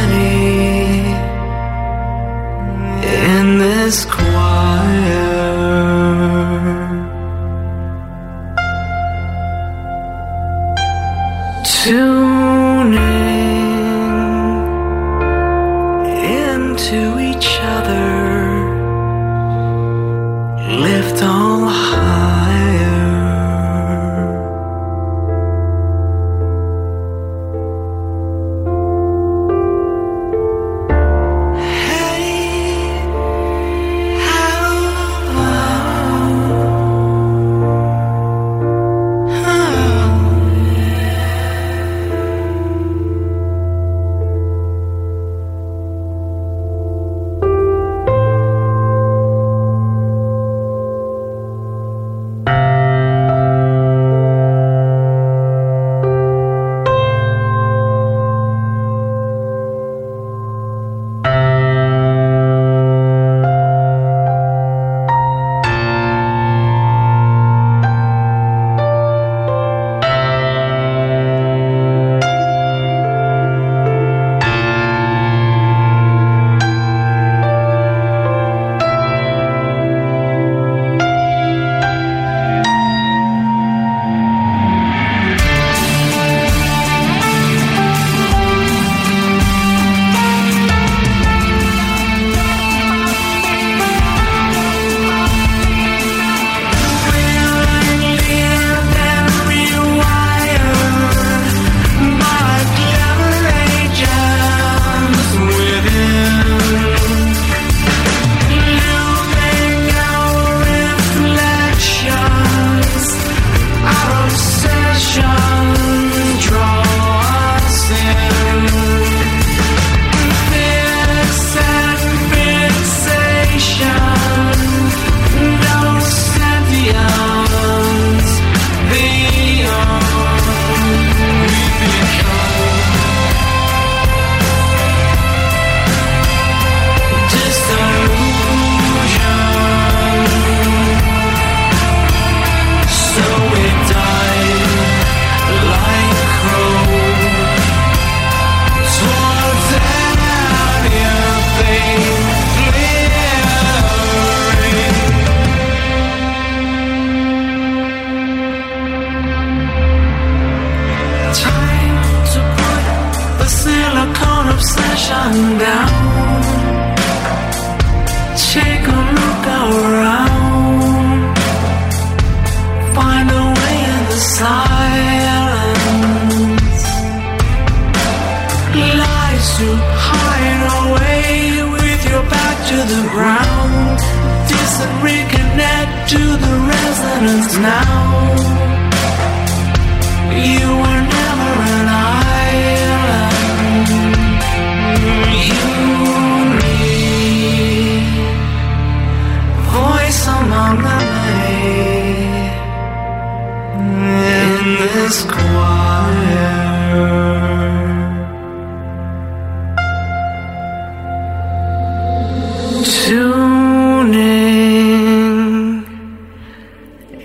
Tuning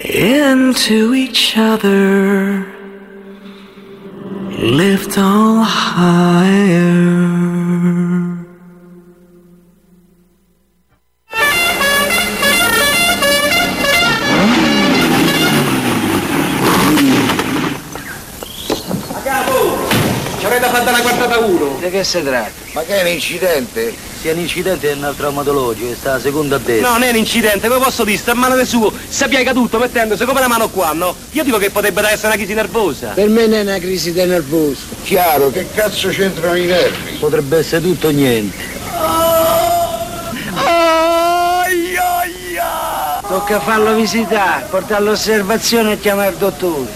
into each other, lift all higher. Ci da fare una quartata uno. Di che si tratta? Ma che è un incidente? Se è un incidente è un traumatologico, sta a seconda a destra. No, non è un incidente, come posso dire, sta a mano del suo, si piega tutto mettendosi come la mano qua, no? Io dico che potrebbe essere una crisi nervosa. Per me non è una crisi di nervoso. Chiaro, che cazzo c'entrano i nervi? Potrebbe essere tutto o niente. Tocca farlo visitare, portare all'osservazione e chiamare il dottore.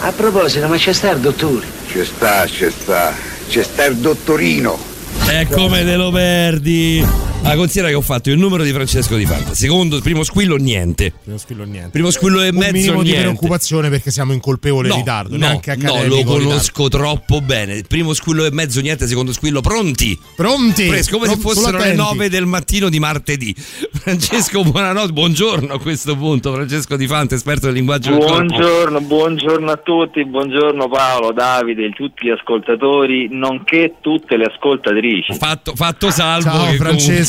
A proposito, ma c'è sta il dottore? Ci sta, ci sta, ci sta il dottorino. È come te lo perdi. Ah, considera che ho fatto il numero di Francesco Di Fanta. Secondo, primo squillo, niente. Primo squillo niente. Primo squillo e Un mezzo, minimo di niente. preoccupazione perché siamo in colpevole No, ritardo, no, neanche no, lo ritardo. conosco troppo bene. Primo squillo e mezzo, niente. Secondo squillo, pronti? Pronti? Fresco, come se Pro- fossero solo le. 9 del mattino di martedì. Francesco, buonanotte, buongiorno a questo punto. Francesco Di Fanta, esperto del linguaggio del corpo. Buongiorno, buongiorno a tutti, buongiorno Paolo, Davide, tutti gli ascoltatori, nonché tutte le ascoltatrici. Fatto, fatto salvo. Ciao che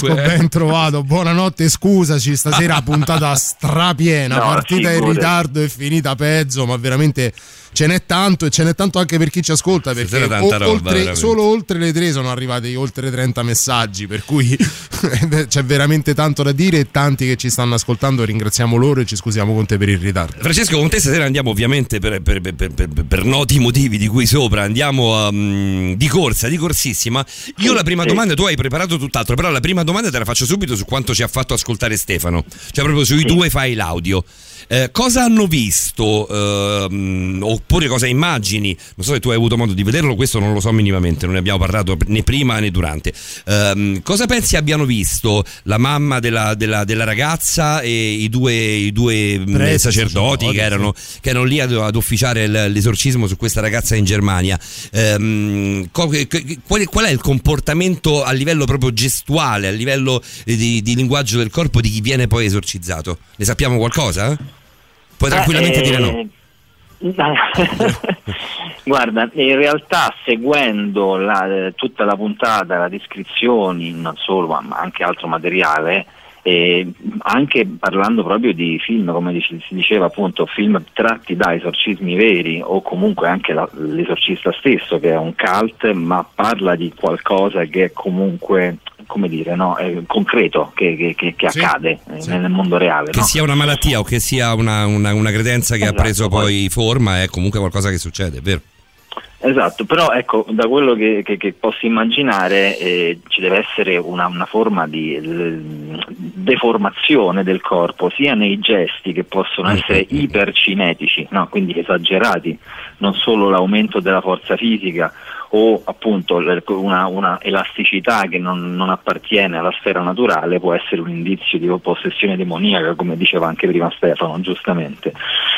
Francesco, comunque- ben trovato. Buonanotte, scusaci, stasera puntata strapiena, No, partita in ritardo e finita peggio, ma veramente ce n'è tanto e ce n'è tanto anche per chi ci ascolta perché Stasera tanta roba, oltre- solo oltre le tre sono arrivati oltre 30 messaggi, per cui c'è veramente tanto da dire e tanti che ci stanno ascoltando, ringraziamo loro e ci scusiamo con te per il ritardo. Francesco, con te stasera andiamo ovviamente per, per- per- per- per- per noti motivi di cui sopra, andiamo um, di corsa, di corsissima. Io la prima domanda, tu hai preparato tutt'altro, però la prima domanda te la faccio subito su quanto ci ha fatto ascoltare Stefano, cioè proprio sui due file audio. Eh, cosa hanno visto ehm, oppure cosa immagini? Non so se tu hai avuto modo di vederlo, questo non lo so minimamente, non ne abbiamo parlato né prima né durante. Ehm, cosa pensi abbiano visto la mamma della, della- della ragazza e i due, i due mh, Preti, sacerdoti che erano, che erano lì ad, ad ufficiare l- l'esorcismo su questa ragazza in Germania? Che- qual, è, qual è il comportamento a livello proprio gestuale, a livello eh, di, di linguaggio del corpo di chi viene poi esorcizzato? Ne sappiamo qualcosa? Puoi tranquillamente Eh, dire no. Guarda, in realtà seguendo la- tutta la puntata, le descrizioni, non solo, ma anche altro materiale, e anche parlando proprio di film, come dice- si diceva appunto, film tratti da esorcismi veri o comunque anche la- l'esorcista stesso che è un cult, ma parla di qualcosa che è comunque, come dire, no, è concreto, che, che- che- che Sì, accade eh, nel mondo reale. Che no? sia una malattia o che sia una, una- una credenza che Esatto, ha preso poi- poi forma, è comunque qualcosa che succede, è vero? Esatto, però ecco, da quello che, che- che posso immaginare eh, ci deve essere una, una forma di eh, deformazione del corpo, sia nei gesti che possono essere ipercinetici, no? quindi esagerati, non solo l'aumento della forza fisica o appunto una, una elasticità che non, non appartiene alla sfera naturale può essere un indizio di possessione demoniaca, come diceva anche prima Stefano, giustamente.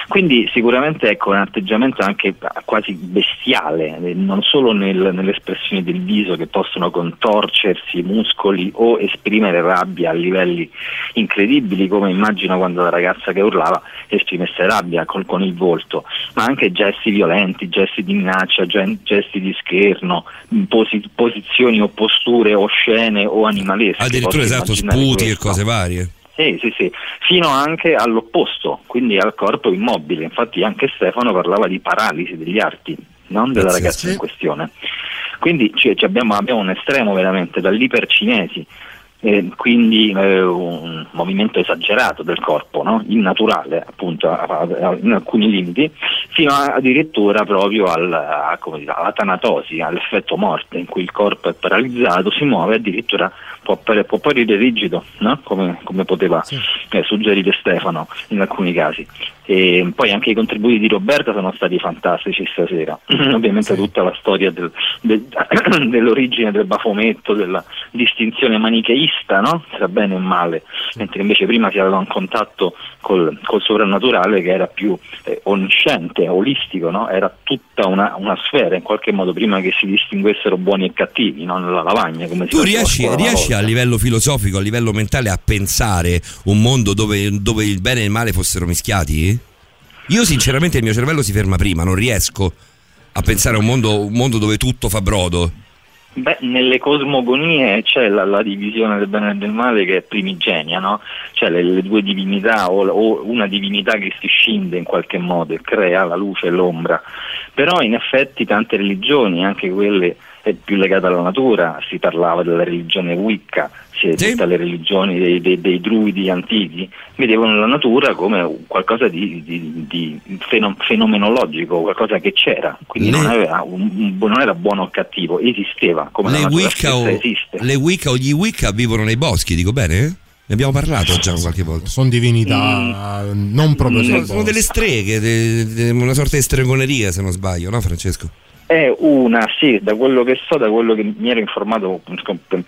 Quindi sicuramente ecco, un atteggiamento anche quasi bestiale, non solo nel- nelle espressioni del viso che possono contorcersi i muscoli o esprimere rabbia a livelli incredibili, come immagino quando la ragazza che urlava esprimesse rabbia col- con il volto, ma anche gesti violenti, gesti di minaccia, gesti di scherno, posi- posizioni o posture oscene o animalesche. Addirittura esatto, sputi e cose varie. Sì, sì, sì, fino anche all'opposto, quindi al corpo immobile. Infatti anche Stefano parlava di paralisi degli arti, non della Grazie, ragazza in questione. Quindi ci- ci abbiamo, abbiamo un estremo veramente, dall'ipercinesi, eh, quindi eh, un movimento esagerato del corpo, no? innaturale appunto a- a- in alcuni limiti, fino a- addirittura proprio al- a- dire, alla tanatosi, all'effetto morte, in cui il corpo è paralizzato, si muove addirittura può, può apparire rigido, no? come, come poteva eh, suggerire Stefano in alcuni casi. E poi anche i contributi di Roberta sono stati fantastici stasera. Ovviamente tutta la storia del- del- dell'origine del bafometto, della distinzione manicheista, no? tra bene e male, mentre invece prima si aveva un contatto col, col sovrannaturale che era più eh, onnisciente, olistico, no? era tutta una, una sfera in qualche modo prima che si distinguessero buoni e cattivi, non la lavagna come Tu riesci, riesci a livello filosofico, a livello mentale a pensare un mondo dove, dove il bene e il male fossero mischiati? Io sinceramente il mio cervello si ferma prima, non riesco a pensare a un mondo, un mondo dove tutto fa brodo. Beh, nelle cosmogonie c'è la, la divisione del bene e del male che è primigenia, no? Cioè le, le due divinità o, o una divinità che si scinde in qualche modo e crea la luce e l'ombra. Però in effetti tante religioni, anche quelle eh, più legate alla natura, si parlava della religione Wicca, cioè tutte le religioni dei, dei- dei druidi antichi, vedevano la natura come qualcosa di, di- di feno- fenomenologico, qualcosa che c'era, quindi non, aveva un- un- non era buono o cattivo, esisteva come la Le natura Wicca, o, esiste. le Wicca o gli Wicca vivono nei boschi, dico bene? Ne abbiamo parlato già qualche volta. Sono divinità non proprio Sono, sono delle streghe, de- de- una sorta di stregoneria se non sbaglio, no Francesco? È una, sì, da quello che so, da quello che mi ero informato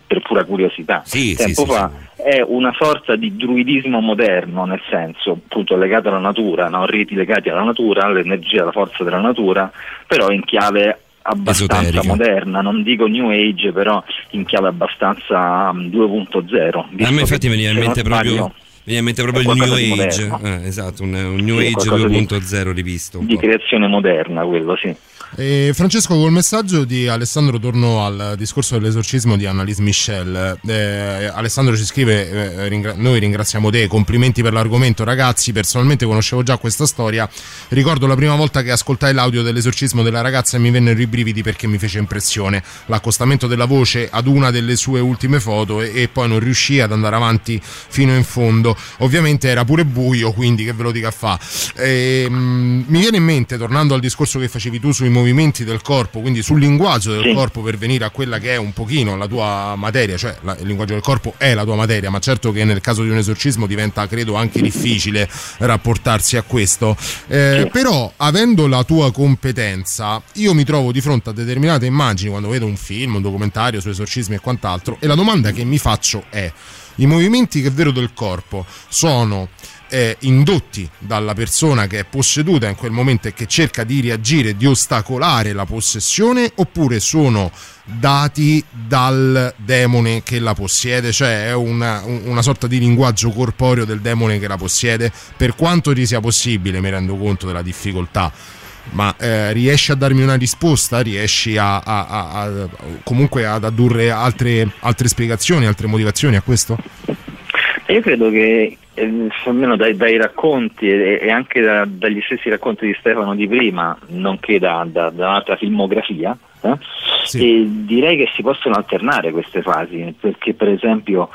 per, pura curiosità Sì, tempo sì, sì, fa, è una sorta di druidismo moderno, nel senso appunto legato alla natura, no? riti legati alla natura, all'energia, alla forza della natura, però in chiave abbastanza Esoterica. moderna, non dico new age, però in chiave abbastanza mm, 2.0. A visto me infatti veniva in mente proprio, sbaglio, veniva in mente proprio il New di Age, eh, esatto, un, un New Sì, Age qualcosa di- 2.0 rivisto. di po'. creazione moderna quello, sì. E Francesco, col messaggio di Alessandro torno al discorso dell'esorcismo di Annalise Michel. Eh, Alessandro ci scrive: eh, ringra- Noi ringraziamo te, complimenti per l'argomento, ragazzi. Personalmente conoscevo già questa storia. Ricordo la prima volta che ascoltai l'audio dell'esorcismo della ragazza e mi vennero i brividi perché mi fece impressione. L'accostamento della voce ad una delle sue ultime foto e, e poi non riuscì ad andare avanti fino in fondo. Ovviamente era pure buio, quindi che ve lo dica fa. Ehm, mi viene in mente, tornando al discorso che facevi tu sui movimenti del corpo, quindi sul linguaggio del Sì. corpo per venire a quella che è un pochino la tua materia, cioè la- il linguaggio del corpo è la tua materia, ma certo che nel caso di un esorcismo diventa, credo, anche difficile rapportarsi a questo. Eh, Però, avendo la tua competenza, io mi trovo di fronte a determinate immagini quando vedo un film, un documentario su esorcismi e quant'altro, e la domanda che mi faccio è: i movimenti che vedo del corpo sono eh, indotti dalla persona che è posseduta in quel momento e che cerca di reagire, di ostacolare la possessione, oppure sono dati dal demone che la possiede, cioè è una, un- una sorta di linguaggio corporeo del demone che la possiede, per quanto ti sia possibile, mi rendo conto della difficoltà. Ma eh, riesci a darmi una risposta? Riesci a, a- a- a- comunque ad addurre altre, altre spiegazioni, altre motivazioni a questo? Io credo che eh, almeno dai, dai racconti e, e anche da- dagli stessi racconti di Stefano di prima, nonché da, da- da un'altra filmografia, eh, e direi che si possono alternare queste fasi, perché per esempio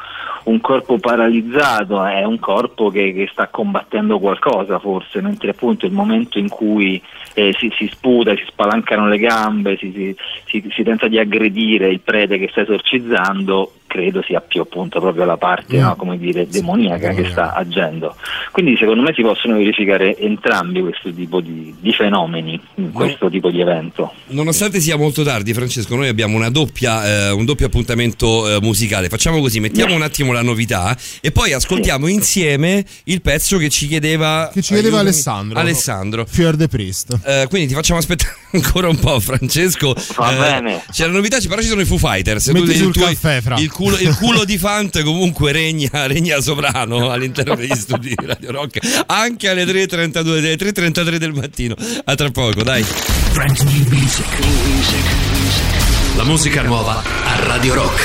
un corpo paralizzato è un corpo che, che sta combattendo qualcosa forse, mentre appunto il momento in cui eh, si, si sputa, si spalancano le gambe, si, si- si- tenta di aggredire il prete che sta esorcizzando, credo sia più appunto proprio la parte no, come dire, demoniaca che sta agendo. Quindi secondo me si possono verificare entrambi questo tipo di, di fenomeni, in questo tipo di evento. Nonostante sia molto tardi, Francesco, noi abbiamo una doppia, eh, un doppio appuntamento eh, musicale. Facciamo così: mettiamo un attimo la novità e poi ascoltiamo insieme il pezzo che ci chiedeva, Che ci chiedeva aiutami, Alessandro. Alessandro. Fear the Priest. Eh, quindi ti facciamo aspettare ancora un po', Francesco. Va Eh, bene. C'è la novità, però ci sono i Foo Fighters. Metti Tu- sul tu- caffè, Fra. il, culo, il culo di Fant comunque regna, regna sovrano all'interno degli studi di Radio Rock, anche alle 3.32, alle 3.33 del mattino. A tra poco, dai. Brand new music. La musica nuova a Radio Rock.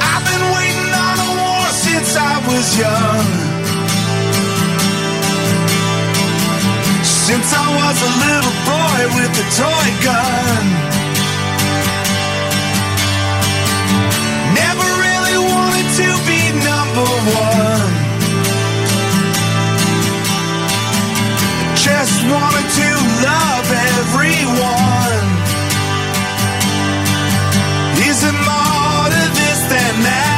I've been waiting on a war since I was young. Since I was a little boy with a toy gun. Never really wanted to be number one. Just wanted to love everyone. Is it more to this than that?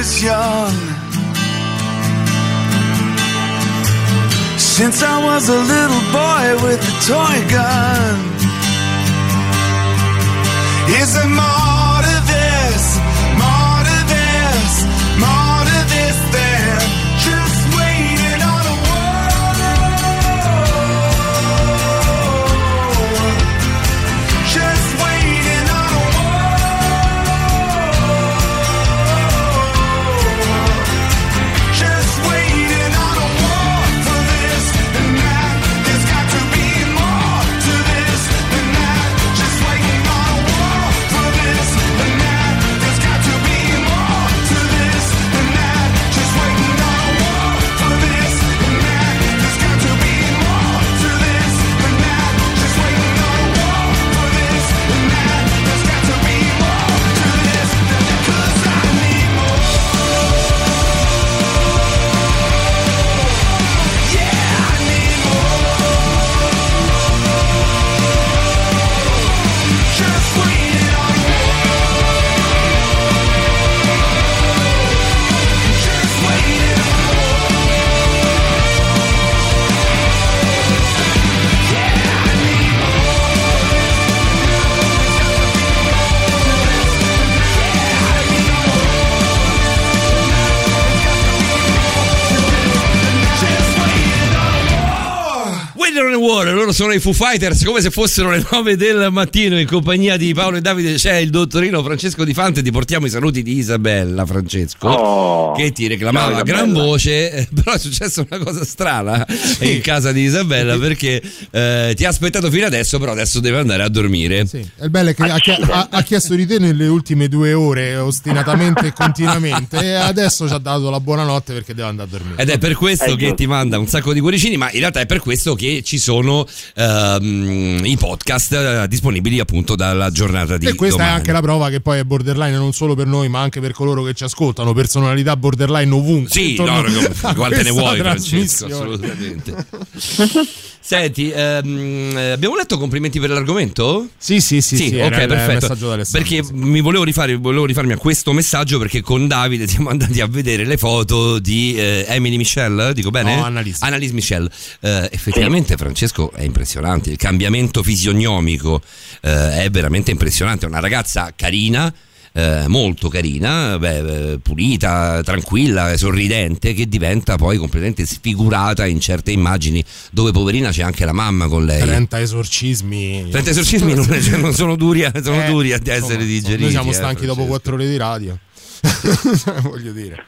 Was young. Since I was a little boy with a toy gun. Is there more War, loro sono i Foo Fighters come se fossero le 9 del mattino in compagnia di Paolo e Davide. C'è il dottorino Francesco Di Fante ti portiamo i saluti di Isabella Francesco Oh. che ti reclamava a gran voce eh, però è successa una cosa strana in casa di Isabella perché eh, ti ha aspettato fino adesso però adesso deve andare a dormire. E il bello è che ha, ha- chiesto di te nelle ultime due ore, ostinatamente e continuamente, e adesso ci ha dato la buonanotte perché deve andare a dormire. Ed è per questo Eh, che ti manda un sacco di cuoricini, ma in realtà è per questo che ci sono ehm, i podcast eh, disponibili appunto dalla giornata di E questa domani. è anche la prova che poi è borderline non solo per noi, ma anche per coloro che ci ascoltano, personalità borderline ovunque. Sì, no, quante ne vuoi, Francesco? Assolutamente. Senti, ehm, eh, abbiamo letto complimenti per l'argomento? Sì, sì, sì, sì, ok, era il perfetto. Perché mi volevo, rifare- volevo rifarmi a questo messaggio perché con Davide siamo andati a vedere le foto di eh, Emily Michelle, dico bene? No, Annalise. Annalise Michelle. Eh, effettivamente, Francesco, è impressionante. Il cambiamento fisionomico eh, è veramente impressionante. È una ragazza carina. Eh, molto carina, beh, eh, pulita, tranquilla, sorridente, che diventa poi completamente sfigurata in certe immagini dove poverina c'è anche la mamma con lei. 30 esorcismi. 30 esorcismi non, cioè, non sono duri, a- sono Eh, duri a essere insomma, digeriti. Noi siamo eh, stanchi dopo Francesco. 4 ore di radio. Voglio dire.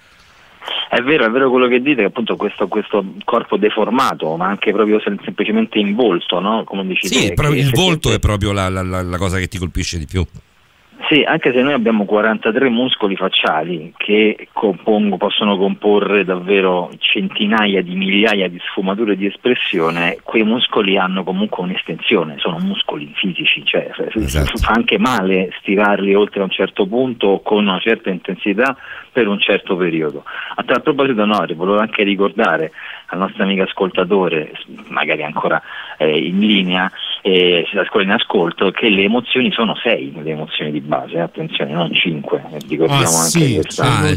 È vero, è vero quello che dite, che appunto questo, questo corpo deformato, ma anche proprio sem- semplicemente in volto, no? Come dici Sì, te, il volto è proprio la- la- la cosa che ti colpisce di più. Sì, anche se noi abbiamo 43 muscoli facciali che compongo- possono comporre davvero centinaia di migliaia di sfumature di espressione, quei muscoli hanno comunque un'estensione, sono muscoli fisici, cioè Esatto. fa anche male stirarli oltre a un certo punto o con una certa intensità per un certo periodo. A tal proposito, Nori, volevo anche ricordare al nostro amico ascoltatore, magari ancora eh, in linea, eh, ascolta in ascolto, che le emozioni sono sei, le emozioni di base, attenzione, non cinque, eh, ricordiamo Ah, anche sì, questa. Ah, c'era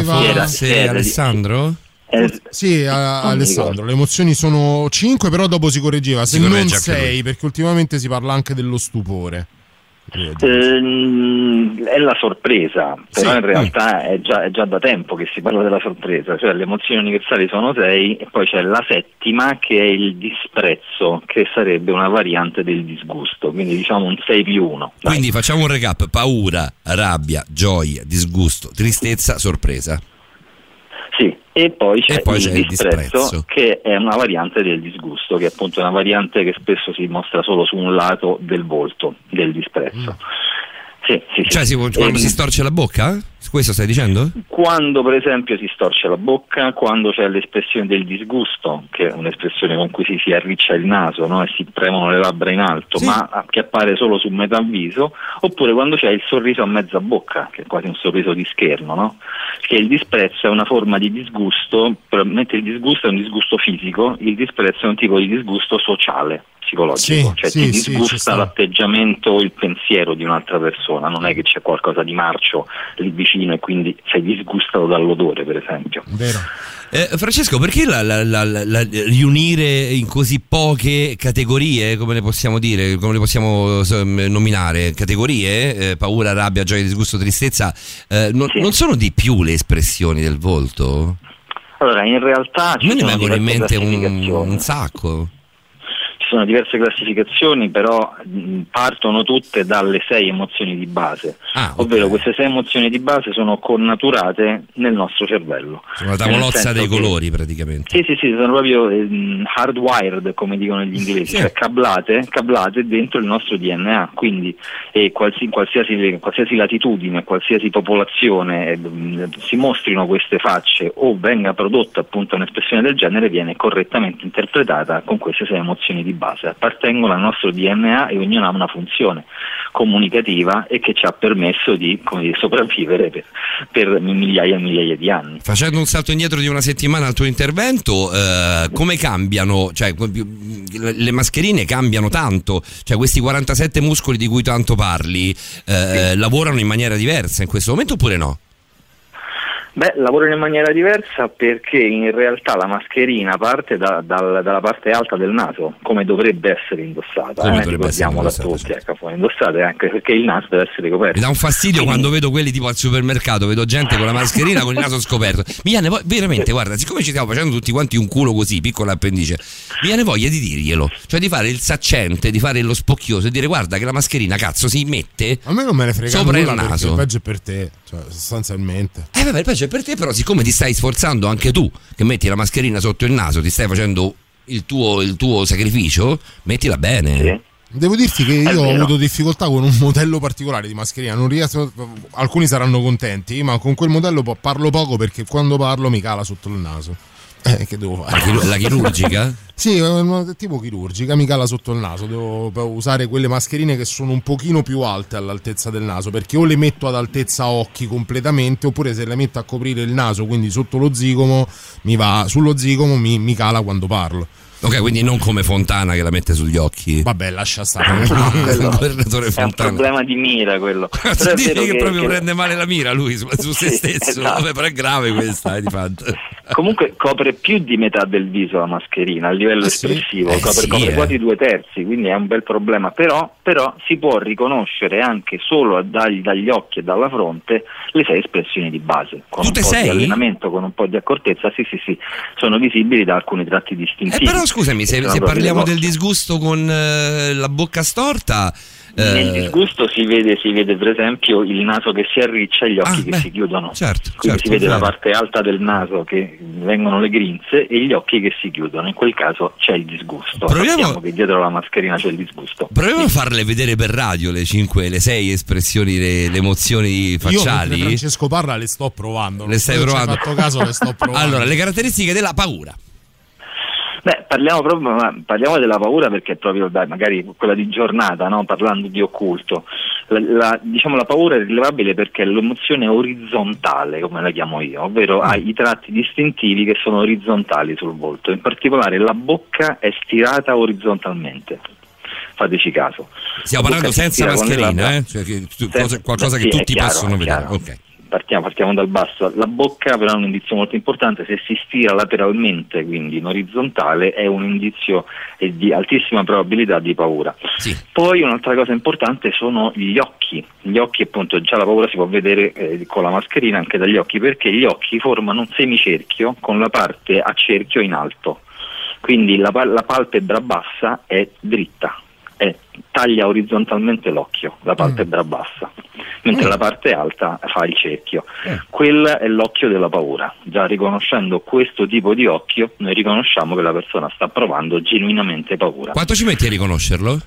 diceva- forse Era- Alessandro? Eh, Sì, a- Alessandro, le emozioni sono 5, però dopo si correggeva, se Si non corregge anche 6, lui. perché ultimamente si parla anche dello stupore. Ehm, è la sorpresa, però Sì. in realtà è già, è già da tempo che si parla della sorpresa, cioè le emozioni universali sono sei e poi c'è la settima che è il disprezzo, che sarebbe una variante del disgusto, quindi diciamo un 6 più 1. Quindi facciamo un recap: paura, rabbia, gioia, disgusto, tristezza, sorpresa. E poi c'è, E poi il, c'è il disprezzo, disprezzo. che è una variante del disgusto, che è appunto una variante che spesso si mostra solo su un lato del volto del disprezzo. Sì, sì, sì. Cioè, si- quando Ehm, si storce la bocca? Questo stai dicendo? Quando per esempio si storce la bocca, quando c'è l'espressione del disgusto, che è un'espressione con cui si, si arriccia il naso no? e si premono le labbra in alto, ma che appare solo su metà viso, oppure quando c'è il sorriso a mezza bocca, che è quasi un sorriso di scherno, no? che il disprezzo è una forma di disgusto, mentre il disgusto è un disgusto fisico, il disprezzo è un tipo di disgusto sociale, psicologico, Sì, cioè sì, ti sì, disgusta sta. l'atteggiamento o il pensiero di un'altra persona, non è che c'è qualcosa di marcio lì vicino e quindi sei disgustato dall'odore, per esempio. Vero. Eh, Francesco, perché la- la- la- la- la- riunire in così poche categorie, come le possiamo dire, come le possiamo so, m- nominare? Categorie? Eh, paura, rabbia, gioia, disgusto, tristezza, eh, non, non sono di più le espressioni del volto? Allora, in realtà ci A me ne sono vengono in mente un, un sacco. Sono diverse classificazioni, però mh, partono tutte dalle sei emozioni di base, Ah, ovvero queste sei emozioni di base sono connaturate nel nostro cervello. Sono la tavolozza dei che- colori praticamente. Sì, sì, sì, sono proprio ehm, hardwired, come dicono gli inglesi, cioè cablate, cablate dentro il nostro DNA, quindi eh, qualsi- qualsiasi, qualsiasi latitudine, qualsiasi popolazione eh, si mostrino queste facce o venga prodotta appunto un'espressione del genere viene correttamente interpretata con queste sei emozioni di base. Appartengono al nostro DNA e ognuna ha una funzione comunicativa e che ci ha permesso di dire, sopravvivere per, per migliaia e migliaia di anni. Facendo un salto indietro di una settimana al tuo intervento, eh, come cambiano? Cioè, le mascherine cambiano tanto, cioè questi 47 muscoli di cui tanto parli eh, lavorano in maniera diversa in questo momento oppure no? Beh, lavorano in maniera diversa perché in realtà la mascherina parte da- dal- dalla parte alta del naso, come dovrebbe essere indossata. Come eh, dovrebbe essere ricordiamolo a tutti, ecco, poi indossate anche perché il naso deve essere coperto. Mi dà un fastidio quando vedo quelli tipo al supermercato, vedo gente con la mascherina con il naso scoperto. Mi viene vo- veramente, guarda, siccome ci stiamo facendo tutti quanti un culo così, piccola appendice, mi viene voglia di dirglielo, cioè di fare il saccente, di fare lo spocchioso e dire guarda che la mascherina cazzo si mette A me non me ne frega sopra il naso. il peggio è per te, cioè, sostanzialmente. Eh vabbè, è per te, però siccome ti stai sforzando anche tu, che metti la mascherina sotto il naso, ti stai facendo il tuo, il tuo sacrificio, mettila bene. Devo dirti che io ho avuto difficoltà con un modello particolare di mascherina, non riesco, alcuni saranno contenti, ma con quel modello parlo poco perché quando parlo mi cala sotto il naso. Eh, che devo fare? La chiru- la chirurgica? sì, tipo chirurgica, mi cala sotto il naso, devo devo usare quelle mascherine che sono un pochino più alte all'altezza del naso, perché o le metto ad altezza occhi completamente, oppure se le metto a coprire il naso, quindi sotto lo zigomo, mi va, sullo zigomo mi, mi cala quando parlo. Ok, quindi non come Fontana che la mette sugli occhi. Vabbè, lascia stare. No, quello Il governatore è un Fontana. problema di mira quello. Però Dici vero che, proprio che- prende male la mira lui su, su se Sì, stesso. esatto. Vabbè, però è grave questa, eh, di fatto. Comunque copre più di metà del viso la mascherina a livello Ah, sì? espressivo, Eh, copre, sì, copre eh. quasi due terzi, quindi è un bel problema. Però, però si può riconoscere anche solo dagli, dagli occhi e dalla fronte le sei espressioni di base. Con Tutte un po' sei? di allenamento, con un po' di accortezza, sì, sì, sì, sono visibili da alcuni tratti distintivi. Eh, però scusami, se, se parliamo del disgusto con eh, la bocca storta, eh, Nel disgusto si vede, si vede per esempio il naso che si arriccia e gli occhi che si chiudono. Ah, certo, Quindi certo, si vede è la parte alta del naso che vengono le grinze e gli occhi che si chiudono. In quel caso c'è il disgusto. Proviamo- Sappiamo che dietro la mascherina c'è il disgusto. proviamo a farle vedere per radio le 5, le 6 espressioni, le, le emozioni Io facciali. Francesco parla le sto provando. Le stai provando? fatto caso, le sto provando. allora, le caratteristiche della paura. Beh, parliamo proprio parliamo della paura perché è proprio dai, magari quella di giornata, no? parlando di occulto. La, la- diciamo la paura è rilevabile perché è l'emozione orizzontale, come la chiamo io, ovvero ha i tratti distintivi che sono orizzontali sul volto. In particolare la bocca è stirata orizzontalmente. Fateci caso. Stiamo La parlando senza mascherina, eh? Cioè che tu- Senza- cosa- qualcosa sì, che tutti chiaro, possono vedere. chiaro. Partiamo, partiamo dal basso. La bocca però è un indizio molto importante, se si stira lateralmente, quindi in orizzontale, è un indizio eh, di altissima probabilità di paura. Poi un'altra cosa importante sono gli occhi. Gli occhi appunto già la paura si può vedere eh, con la mascherina anche dagli occhi perché gli occhi formano un semicerchio con la parte a cerchio in alto. Quindi la, la palpebra bassa è dritta, è- taglia orizzontalmente l'occhio, la palpebra bassa, mentre la parte alta fa il cerchio. Quello è l'occhio della paura. Già riconoscendo questo tipo di occhio, noi riconosciamo che la persona sta provando genuinamente paura. Quanto ci metti a riconoscerlo?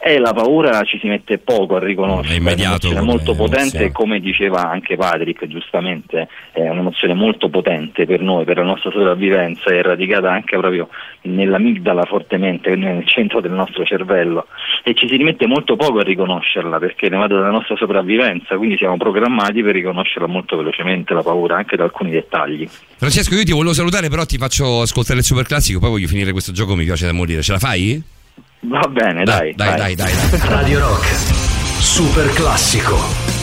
E la paura ci si mette poco a riconoscere, È immediato è molto potente, emozione. come diceva anche Patrick giustamente, è un'emozione molto potente per noi, per la nostra sopravvivenza, è radicata anche proprio nell'amigdala fortemente, nel centro del nostro cervello e ci si rimette molto poco a riconoscerla perché ne va dalla nostra sopravvivenza, quindi siamo programmati per riconoscerla molto velocemente la paura anche da alcuni dettagli. Francesco, io ti volevo salutare, però ti faccio ascoltare il super classico, poi voglio finire questo gioco, mi piace da morire. Ce la fai? Va bene, dai. Dai, dai, dai, dai. Radio Rock, super classico.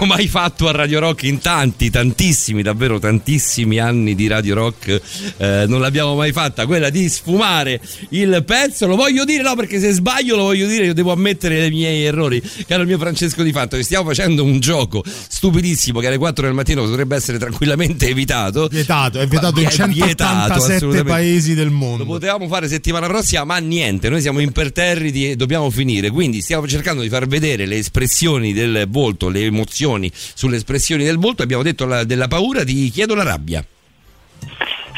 Abbiamo mai fatto a Radio Rock in tanti, tantissimi, davvero tantissimi anni di Radio Rock. eh, non l'abbiamo mai fatta, quella di sfumare il pezzo. Lo voglio dire, no, perché se sbaglio lo voglio dire, io devo ammettere i miei errori. Caro mio Francesco Di Fatto, che stiamo facendo un gioco stupidissimo che alle 4 del mattino potrebbe essere tranquillamente evitato. Vietato, è vietato in È vietato, 187 assolutamente. paesi del mondo. Lo potevamo fare settimana prossima, ma niente, noi siamo imperterriti e dobbiamo finire. Quindi stiamo cercando di far vedere le espressioni del volto, le emozioni sulle espressioni del volto. Abbiamo detto la- della paura, ti chiedo la rabbia.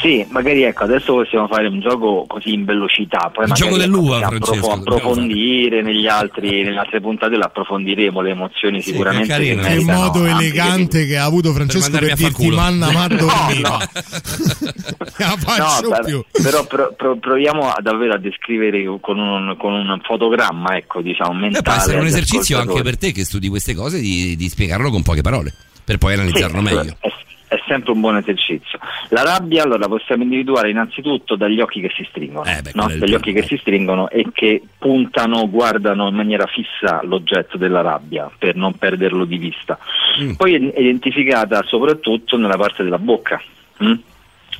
Sì, magari ecco, adesso possiamo fare un gioco così in velocità, poi Il magari gioco dell'uva, dobbiamo approfondire negli altri, nelle altre puntate lo approfondiremo le emozioni sicuramente. è Che meritano modo elegante che ha avuto Francesco per, far dirti manna ma No, dormiva. no. La faccio No, più. per- però pro- pro- proviamo a davvero a descrivere con un, con un fotogramma, ecco, diciamo, mentale. può essere un esercizio anche per te che studi queste cose di, di spiegarlo con poche parole, per poi analizzarlo Sì, meglio. È, è sempre un buon esercizio. La rabbia, allora, possiamo individuare innanzitutto dagli occhi che si stringono, Eh, beh, no? dagli occhi che si stringono e che puntano, guardano in maniera fissa l'oggetto della rabbia per non perderlo di vista. Mm. Poi è identificata soprattutto nella parte della bocca. mm?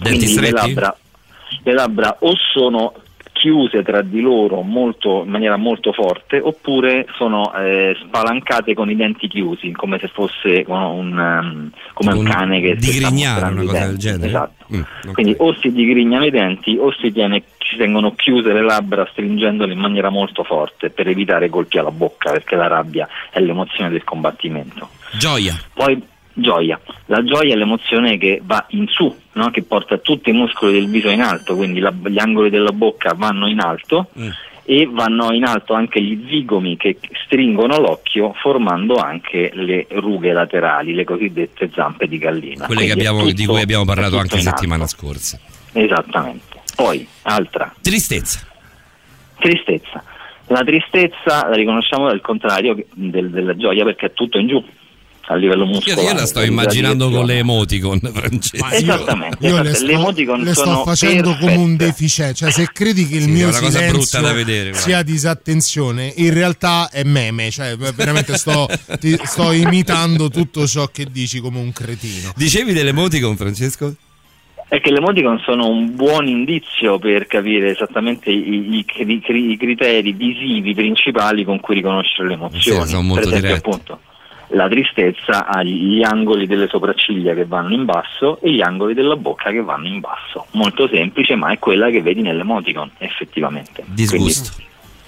Quindi le stretti? labbra, le labbra o sono chiuse tra di loro molto- in maniera molto forte oppure sono eh, spalancate con i denti chiusi come se fosse no, un, ehm, come un, Un cane che digrignare, una cosa del genere? esatto Mm, ok. quindi o si digrignano i denti o si, tiene, si tengono chiuse le labbra stringendole in maniera molto forte per evitare colpi alla bocca perché la rabbia è l'emozione del combattimento Gioia. poi gioia, la gioia è l'emozione che va in su, no? che porta tutti i muscoli del viso in alto, quindi la- gli angoli della bocca vanno in alto Mm. e vanno in alto anche gli zigomi che stringono l'occhio formando anche le rughe laterali, le cosiddette zampe di gallina. Quelle abbiamo- di tutto- cui abbiamo parlato anche alto. settimana scorsa. Esattamente. Poi, altra. Tristezza. Tristezza. La tristezza la riconosciamo al contrario del- della gioia perché è tutto in giù. A livello Io, muscolare. io la sto immaginando con le emoticon, Francesco. Esattamente, Io le esatto, sto, le emoticon le sto sono facendo come un perfette. deficiente, cioè se credi che il Sì, mio è una cosa silenzio brutta da vedere, guarda. sia disattenzione, in realtà è meme, cioè veramente sto, ti- sto imitando tutto ciò che dici come un cretino. Dicevi dell'emoticon, Francesco? È che le emoticon sono un buon indizio per capire esattamente i, i cri- i criteri visivi principali con cui riconoscere le emozioni. Sì, sono molto per esempio, diretti. appunto, la tristezza ha gli angoli delle sopracciglia che vanno in basso e gli angoli della bocca che vanno in basso. Molto semplice, ma è quella che vedi nell'emoticon, effettivamente. Disgusto.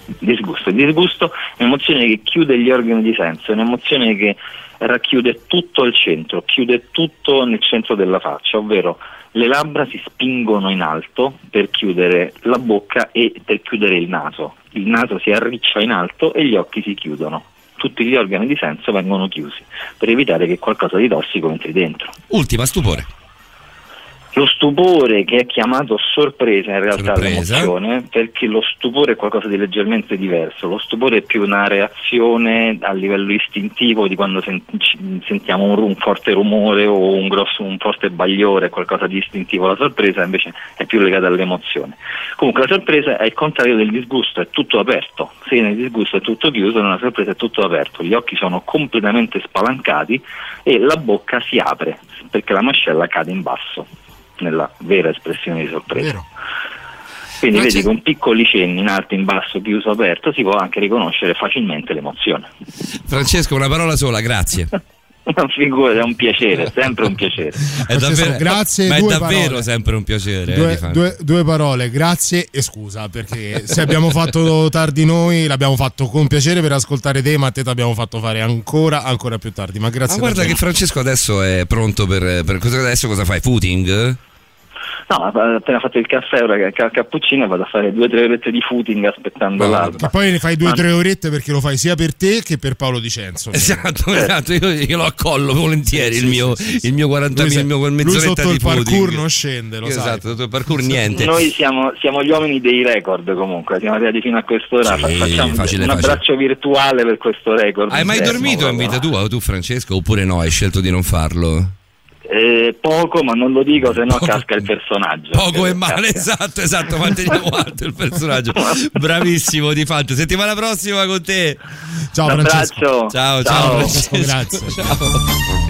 Quindi, disgusto. Disgusto è un'emozione che chiude gli organi di senso, è un'emozione che racchiude tutto al centro, chiude tutto nel centro della faccia, ovvero le labbra si spingono in alto per chiudere la bocca e per chiudere il naso. Il naso si arriccia in alto e gli occhi si chiudono. Tutti gli organi di senso vengono chiusi per evitare che qualcosa di tossico entri dentro. Ultima, stupore. Lo stupore che è chiamato sorpresa in realtà Sorpresa. l'emozione, perché lo stupore è qualcosa di leggermente diverso. Lo stupore è più una reazione a livello istintivo di quando sen- sentiamo un, un forte rumore o un, grosso, un forte bagliore, qualcosa di istintivo. La sorpresa invece è più legata all'emozione. Comunque la sorpresa è il contrario del disgusto, è tutto aperto. Se nel disgusto è tutto chiuso, nella sorpresa è tutto aperto. Gli occhi sono completamente spalancati e la bocca si apre perché la mascella cade in basso nella vera espressione di sorpresa. Quindi Ma vedi c'è- con piccoli cenni in alto, in basso, chiuso, aperto si può anche riconoscere facilmente l'emozione. Francesco, una parola sola, grazie. Una figura, è un piacere, sempre un piacere. È davvero, grazie, ma è due davvero parole. sempre un piacere. eh, Due, fare. due- due parole, grazie e scusa perché se abbiamo fatto tardi noi l'abbiamo fatto con piacere per ascoltare te ma a te ti abbiamo fatto fare ancora ancora più tardi ma Ma grazie guarda davvero. che Francesco adesso è pronto per, per cosa adesso cosa fai? Footing? No, ho appena fatto il caffè, ora che ca- cappuccino vado a fare due o tre orette di footing aspettando l'alba. E poi ne fai due o Ma- tre orette perché lo fai sia per te che per Paolo Dicenzo. Esatto, esatto, io glielo accollo volentieri il, mio, il mio 40 Lui il mio lui mezz'oretta sotto di il parkour footing. non scende, lo sai. Esatto, sotto il parkour niente. Noi siamo, siamo gli uomini dei record comunque, siamo arrivati fino a quest'ora, Sì, fa- facciamo facile, un facile. abbraccio virtuale per questo record. Hai mai Eh, dormito in vita tua, tu Francesco, oppure no? Hai scelto di non farlo? Eh, poco, ma non lo dico, se no casca il personaggio. Poco e male, casca. esatto, esatto, manteniamo alto il personaggio. Bravissimo, di fatto. Settimana prossima con te. Ciao Un Francesco. abbraccio. Ciao, ciao, Ciao. Francesco. Grazie. Ciao.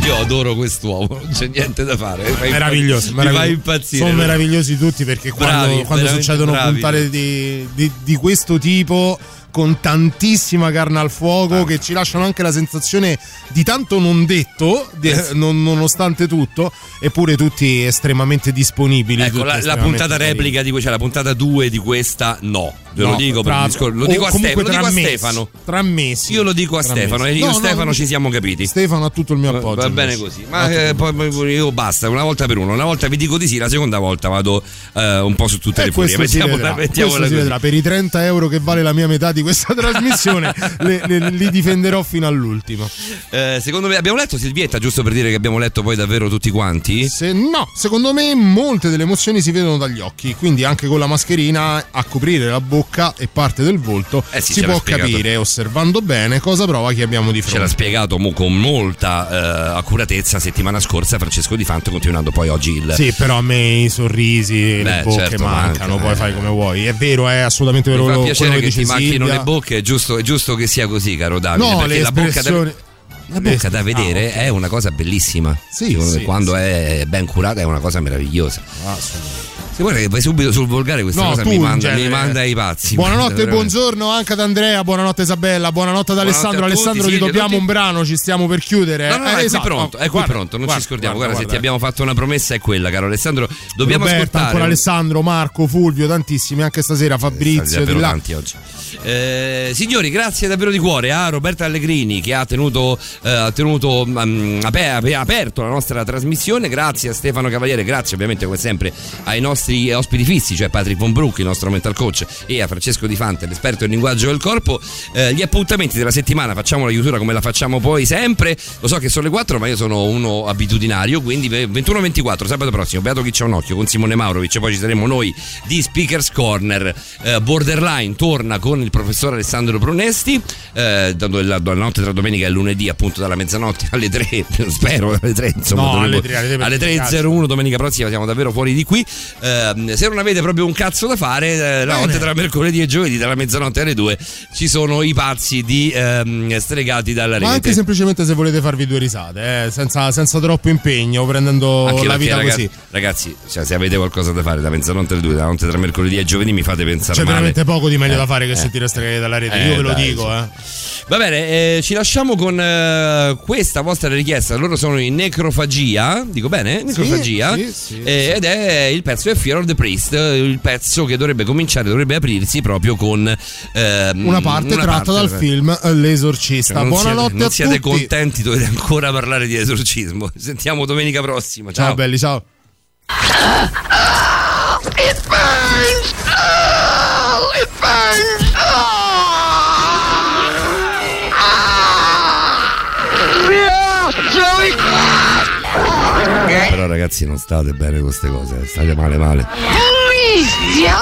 Io adoro quest'uomo, non c'è niente da fare. Mi fai Meraviglioso, Mi fai meraviglioso. impazzire. Sono meravigliosi tutti perché quando, Bravi, quando veramente succedono bravi. puntate di, di- di questo tipo con tantissima carne al fuoco che ci lasciano anche la sensazione di tanto non detto di- Eh non- nonostante tutto eppure tutti estremamente disponibili Ecco, la, la estremamente puntata carini. replica di cui c'è la puntata 2 di questa, no. Ve lo No, dico per tra- discorso. Lo dico a, Stefano, lo dico a mesi, Stefano. tra mesi Io lo dico a Stefano mesi. e io No, no, Stefano no. ci siamo capiti. Stefano ha tutto il mio appoggio Va bene invece. così, ma eh, poi io basta, una volta per uno, una volta vi dico di sì, la seconda volta vado eh, un po' su tutte Eh, le furie. Mettiamola, mettiamola così. vedrà. per i 30 euro che vale la mia metà di questa trasmissione le- le- li difenderò fino all'ultimo Eh, secondo me abbiamo letto Silvietta, giusto per dire che abbiamo letto poi davvero tutti quanti? Se no, secondo me molte delle emozioni si vedono dagli occhi, quindi anche con la mascherina a coprire la bocca e parte del volto Eh sì, si può spiegato. capire osservando bene cosa prova chi abbiamo di Ce l'ha fronte. spiegato mo- con molta eh, accuratezza settimana scorsa Francesco Di Fanto, continuando poi oggi il. Sì, però a me i sorrisi, le Beh, bocche certo, mancano, manca, poi eh. fai come vuoi. È vero, è assolutamente Mi vero fa quello, piacere che ti manchino. Le bocche, è giusto, è giusto che sia così, caro Davide. No, perché la bocca, da, la bocca da vedere Ah, ok. è una cosa bellissima. Sì, sì, quando sì. è ben curata è una cosa meravigliosa. Assolutamente. Se guarda che vai subito sul volgare, questa No, cosa mi manda, mi manda ai pazzi. Buonanotte e buongiorno anche ad Andrea, buonanotte Isabella, buonanotte ad Buonanotte Alessandro. tutti, Alessandro, ti dobbiamo tutti. un brano, ci stiamo per chiudere. No, no, no, Eh, è qui esatto. pronto, è qui Guarda, pronto, non guarda, ci scordiamo. guarda, Guarda, se ti abbiamo fatto una promessa è quella, caro Alessandro. Dobbiamo Roberta, ascoltare. ancora Alessandro, Marco, Fulvio, tantissimi, anche stasera Fabrizio là. tanti oggi. Eh, signori, grazie davvero di cuore a Roberta Allegrini che ha tenuto, eh, ha tenuto ape- aperto la nostra trasmissione. Grazie a Stefano Cavaliere, grazie ovviamente come sempre ai nostri nostri ospiti fissi, cioè Patrick Von Brook, il nostro mental coach, e a Francesco Di Fante, l'esperto in linguaggio del corpo. Eh, gli appuntamenti della settimana facciamo la chiusura come la facciamo poi sempre. Lo so che sono le 4, ma io sono uno abitudinario, quindi 21-24, sabato prossimo, beato chi c'è un occhio con Simone Maurovic, e poi ci saremo noi di Speakers Corner. Eh, Borderline torna con il professor Alessandro Brunesti, eh, dando la, la notte tra domenica e lunedì, appunto dalla mezzanotte alle 3, spero alle 3, insomma. No, alle 3, alle 3 alle perché 3.01 domenica prossima siamo davvero fuori di qui. Ehm, se non avete proprio un cazzo da fare, eh, la notte tra mercoledì e giovedì, dalla mezzanotte alle 2, ci sono i pazzi di ehm, stregati dalla Ma anche rete. semplicemente se volete farvi due risate, eh, senza, senza troppo impegno, prendendo Anche la vita ragazzi, così. ragazzi, cioè, se avete qualcosa da fare da mezzanotte alle 2, dalla notte tra mercoledì e giovedì, mi fate pensare C'è male. veramente poco di meglio Eh, da fare che eh. sentire stregate dalla rete, Eh, io ve lo dai, dico, sì. eh. Va bene, eh, ci lasciamo con eh, questa vostra richiesta. Loro sono in necrofagia, dico bene? Necrofagia. sì, sì, eh, ed è il pezzo è Fear of the Priest, eh, il pezzo che dovrebbe cominciare, dovrebbe aprirsi proprio con ehm, Una parte una tratta parte- dal film eh, L'esorcista. Cioè, non Buonanotte siete, non a siete tutti. contenti, dovete ancora parlare di esorcismo. Sentiamo domenica prossima. Ciao, Ciao belli, ciao. It burns! Oh, it burns! Però ragazzi non state bene con queste cose, eh, state male male. Please, yeah?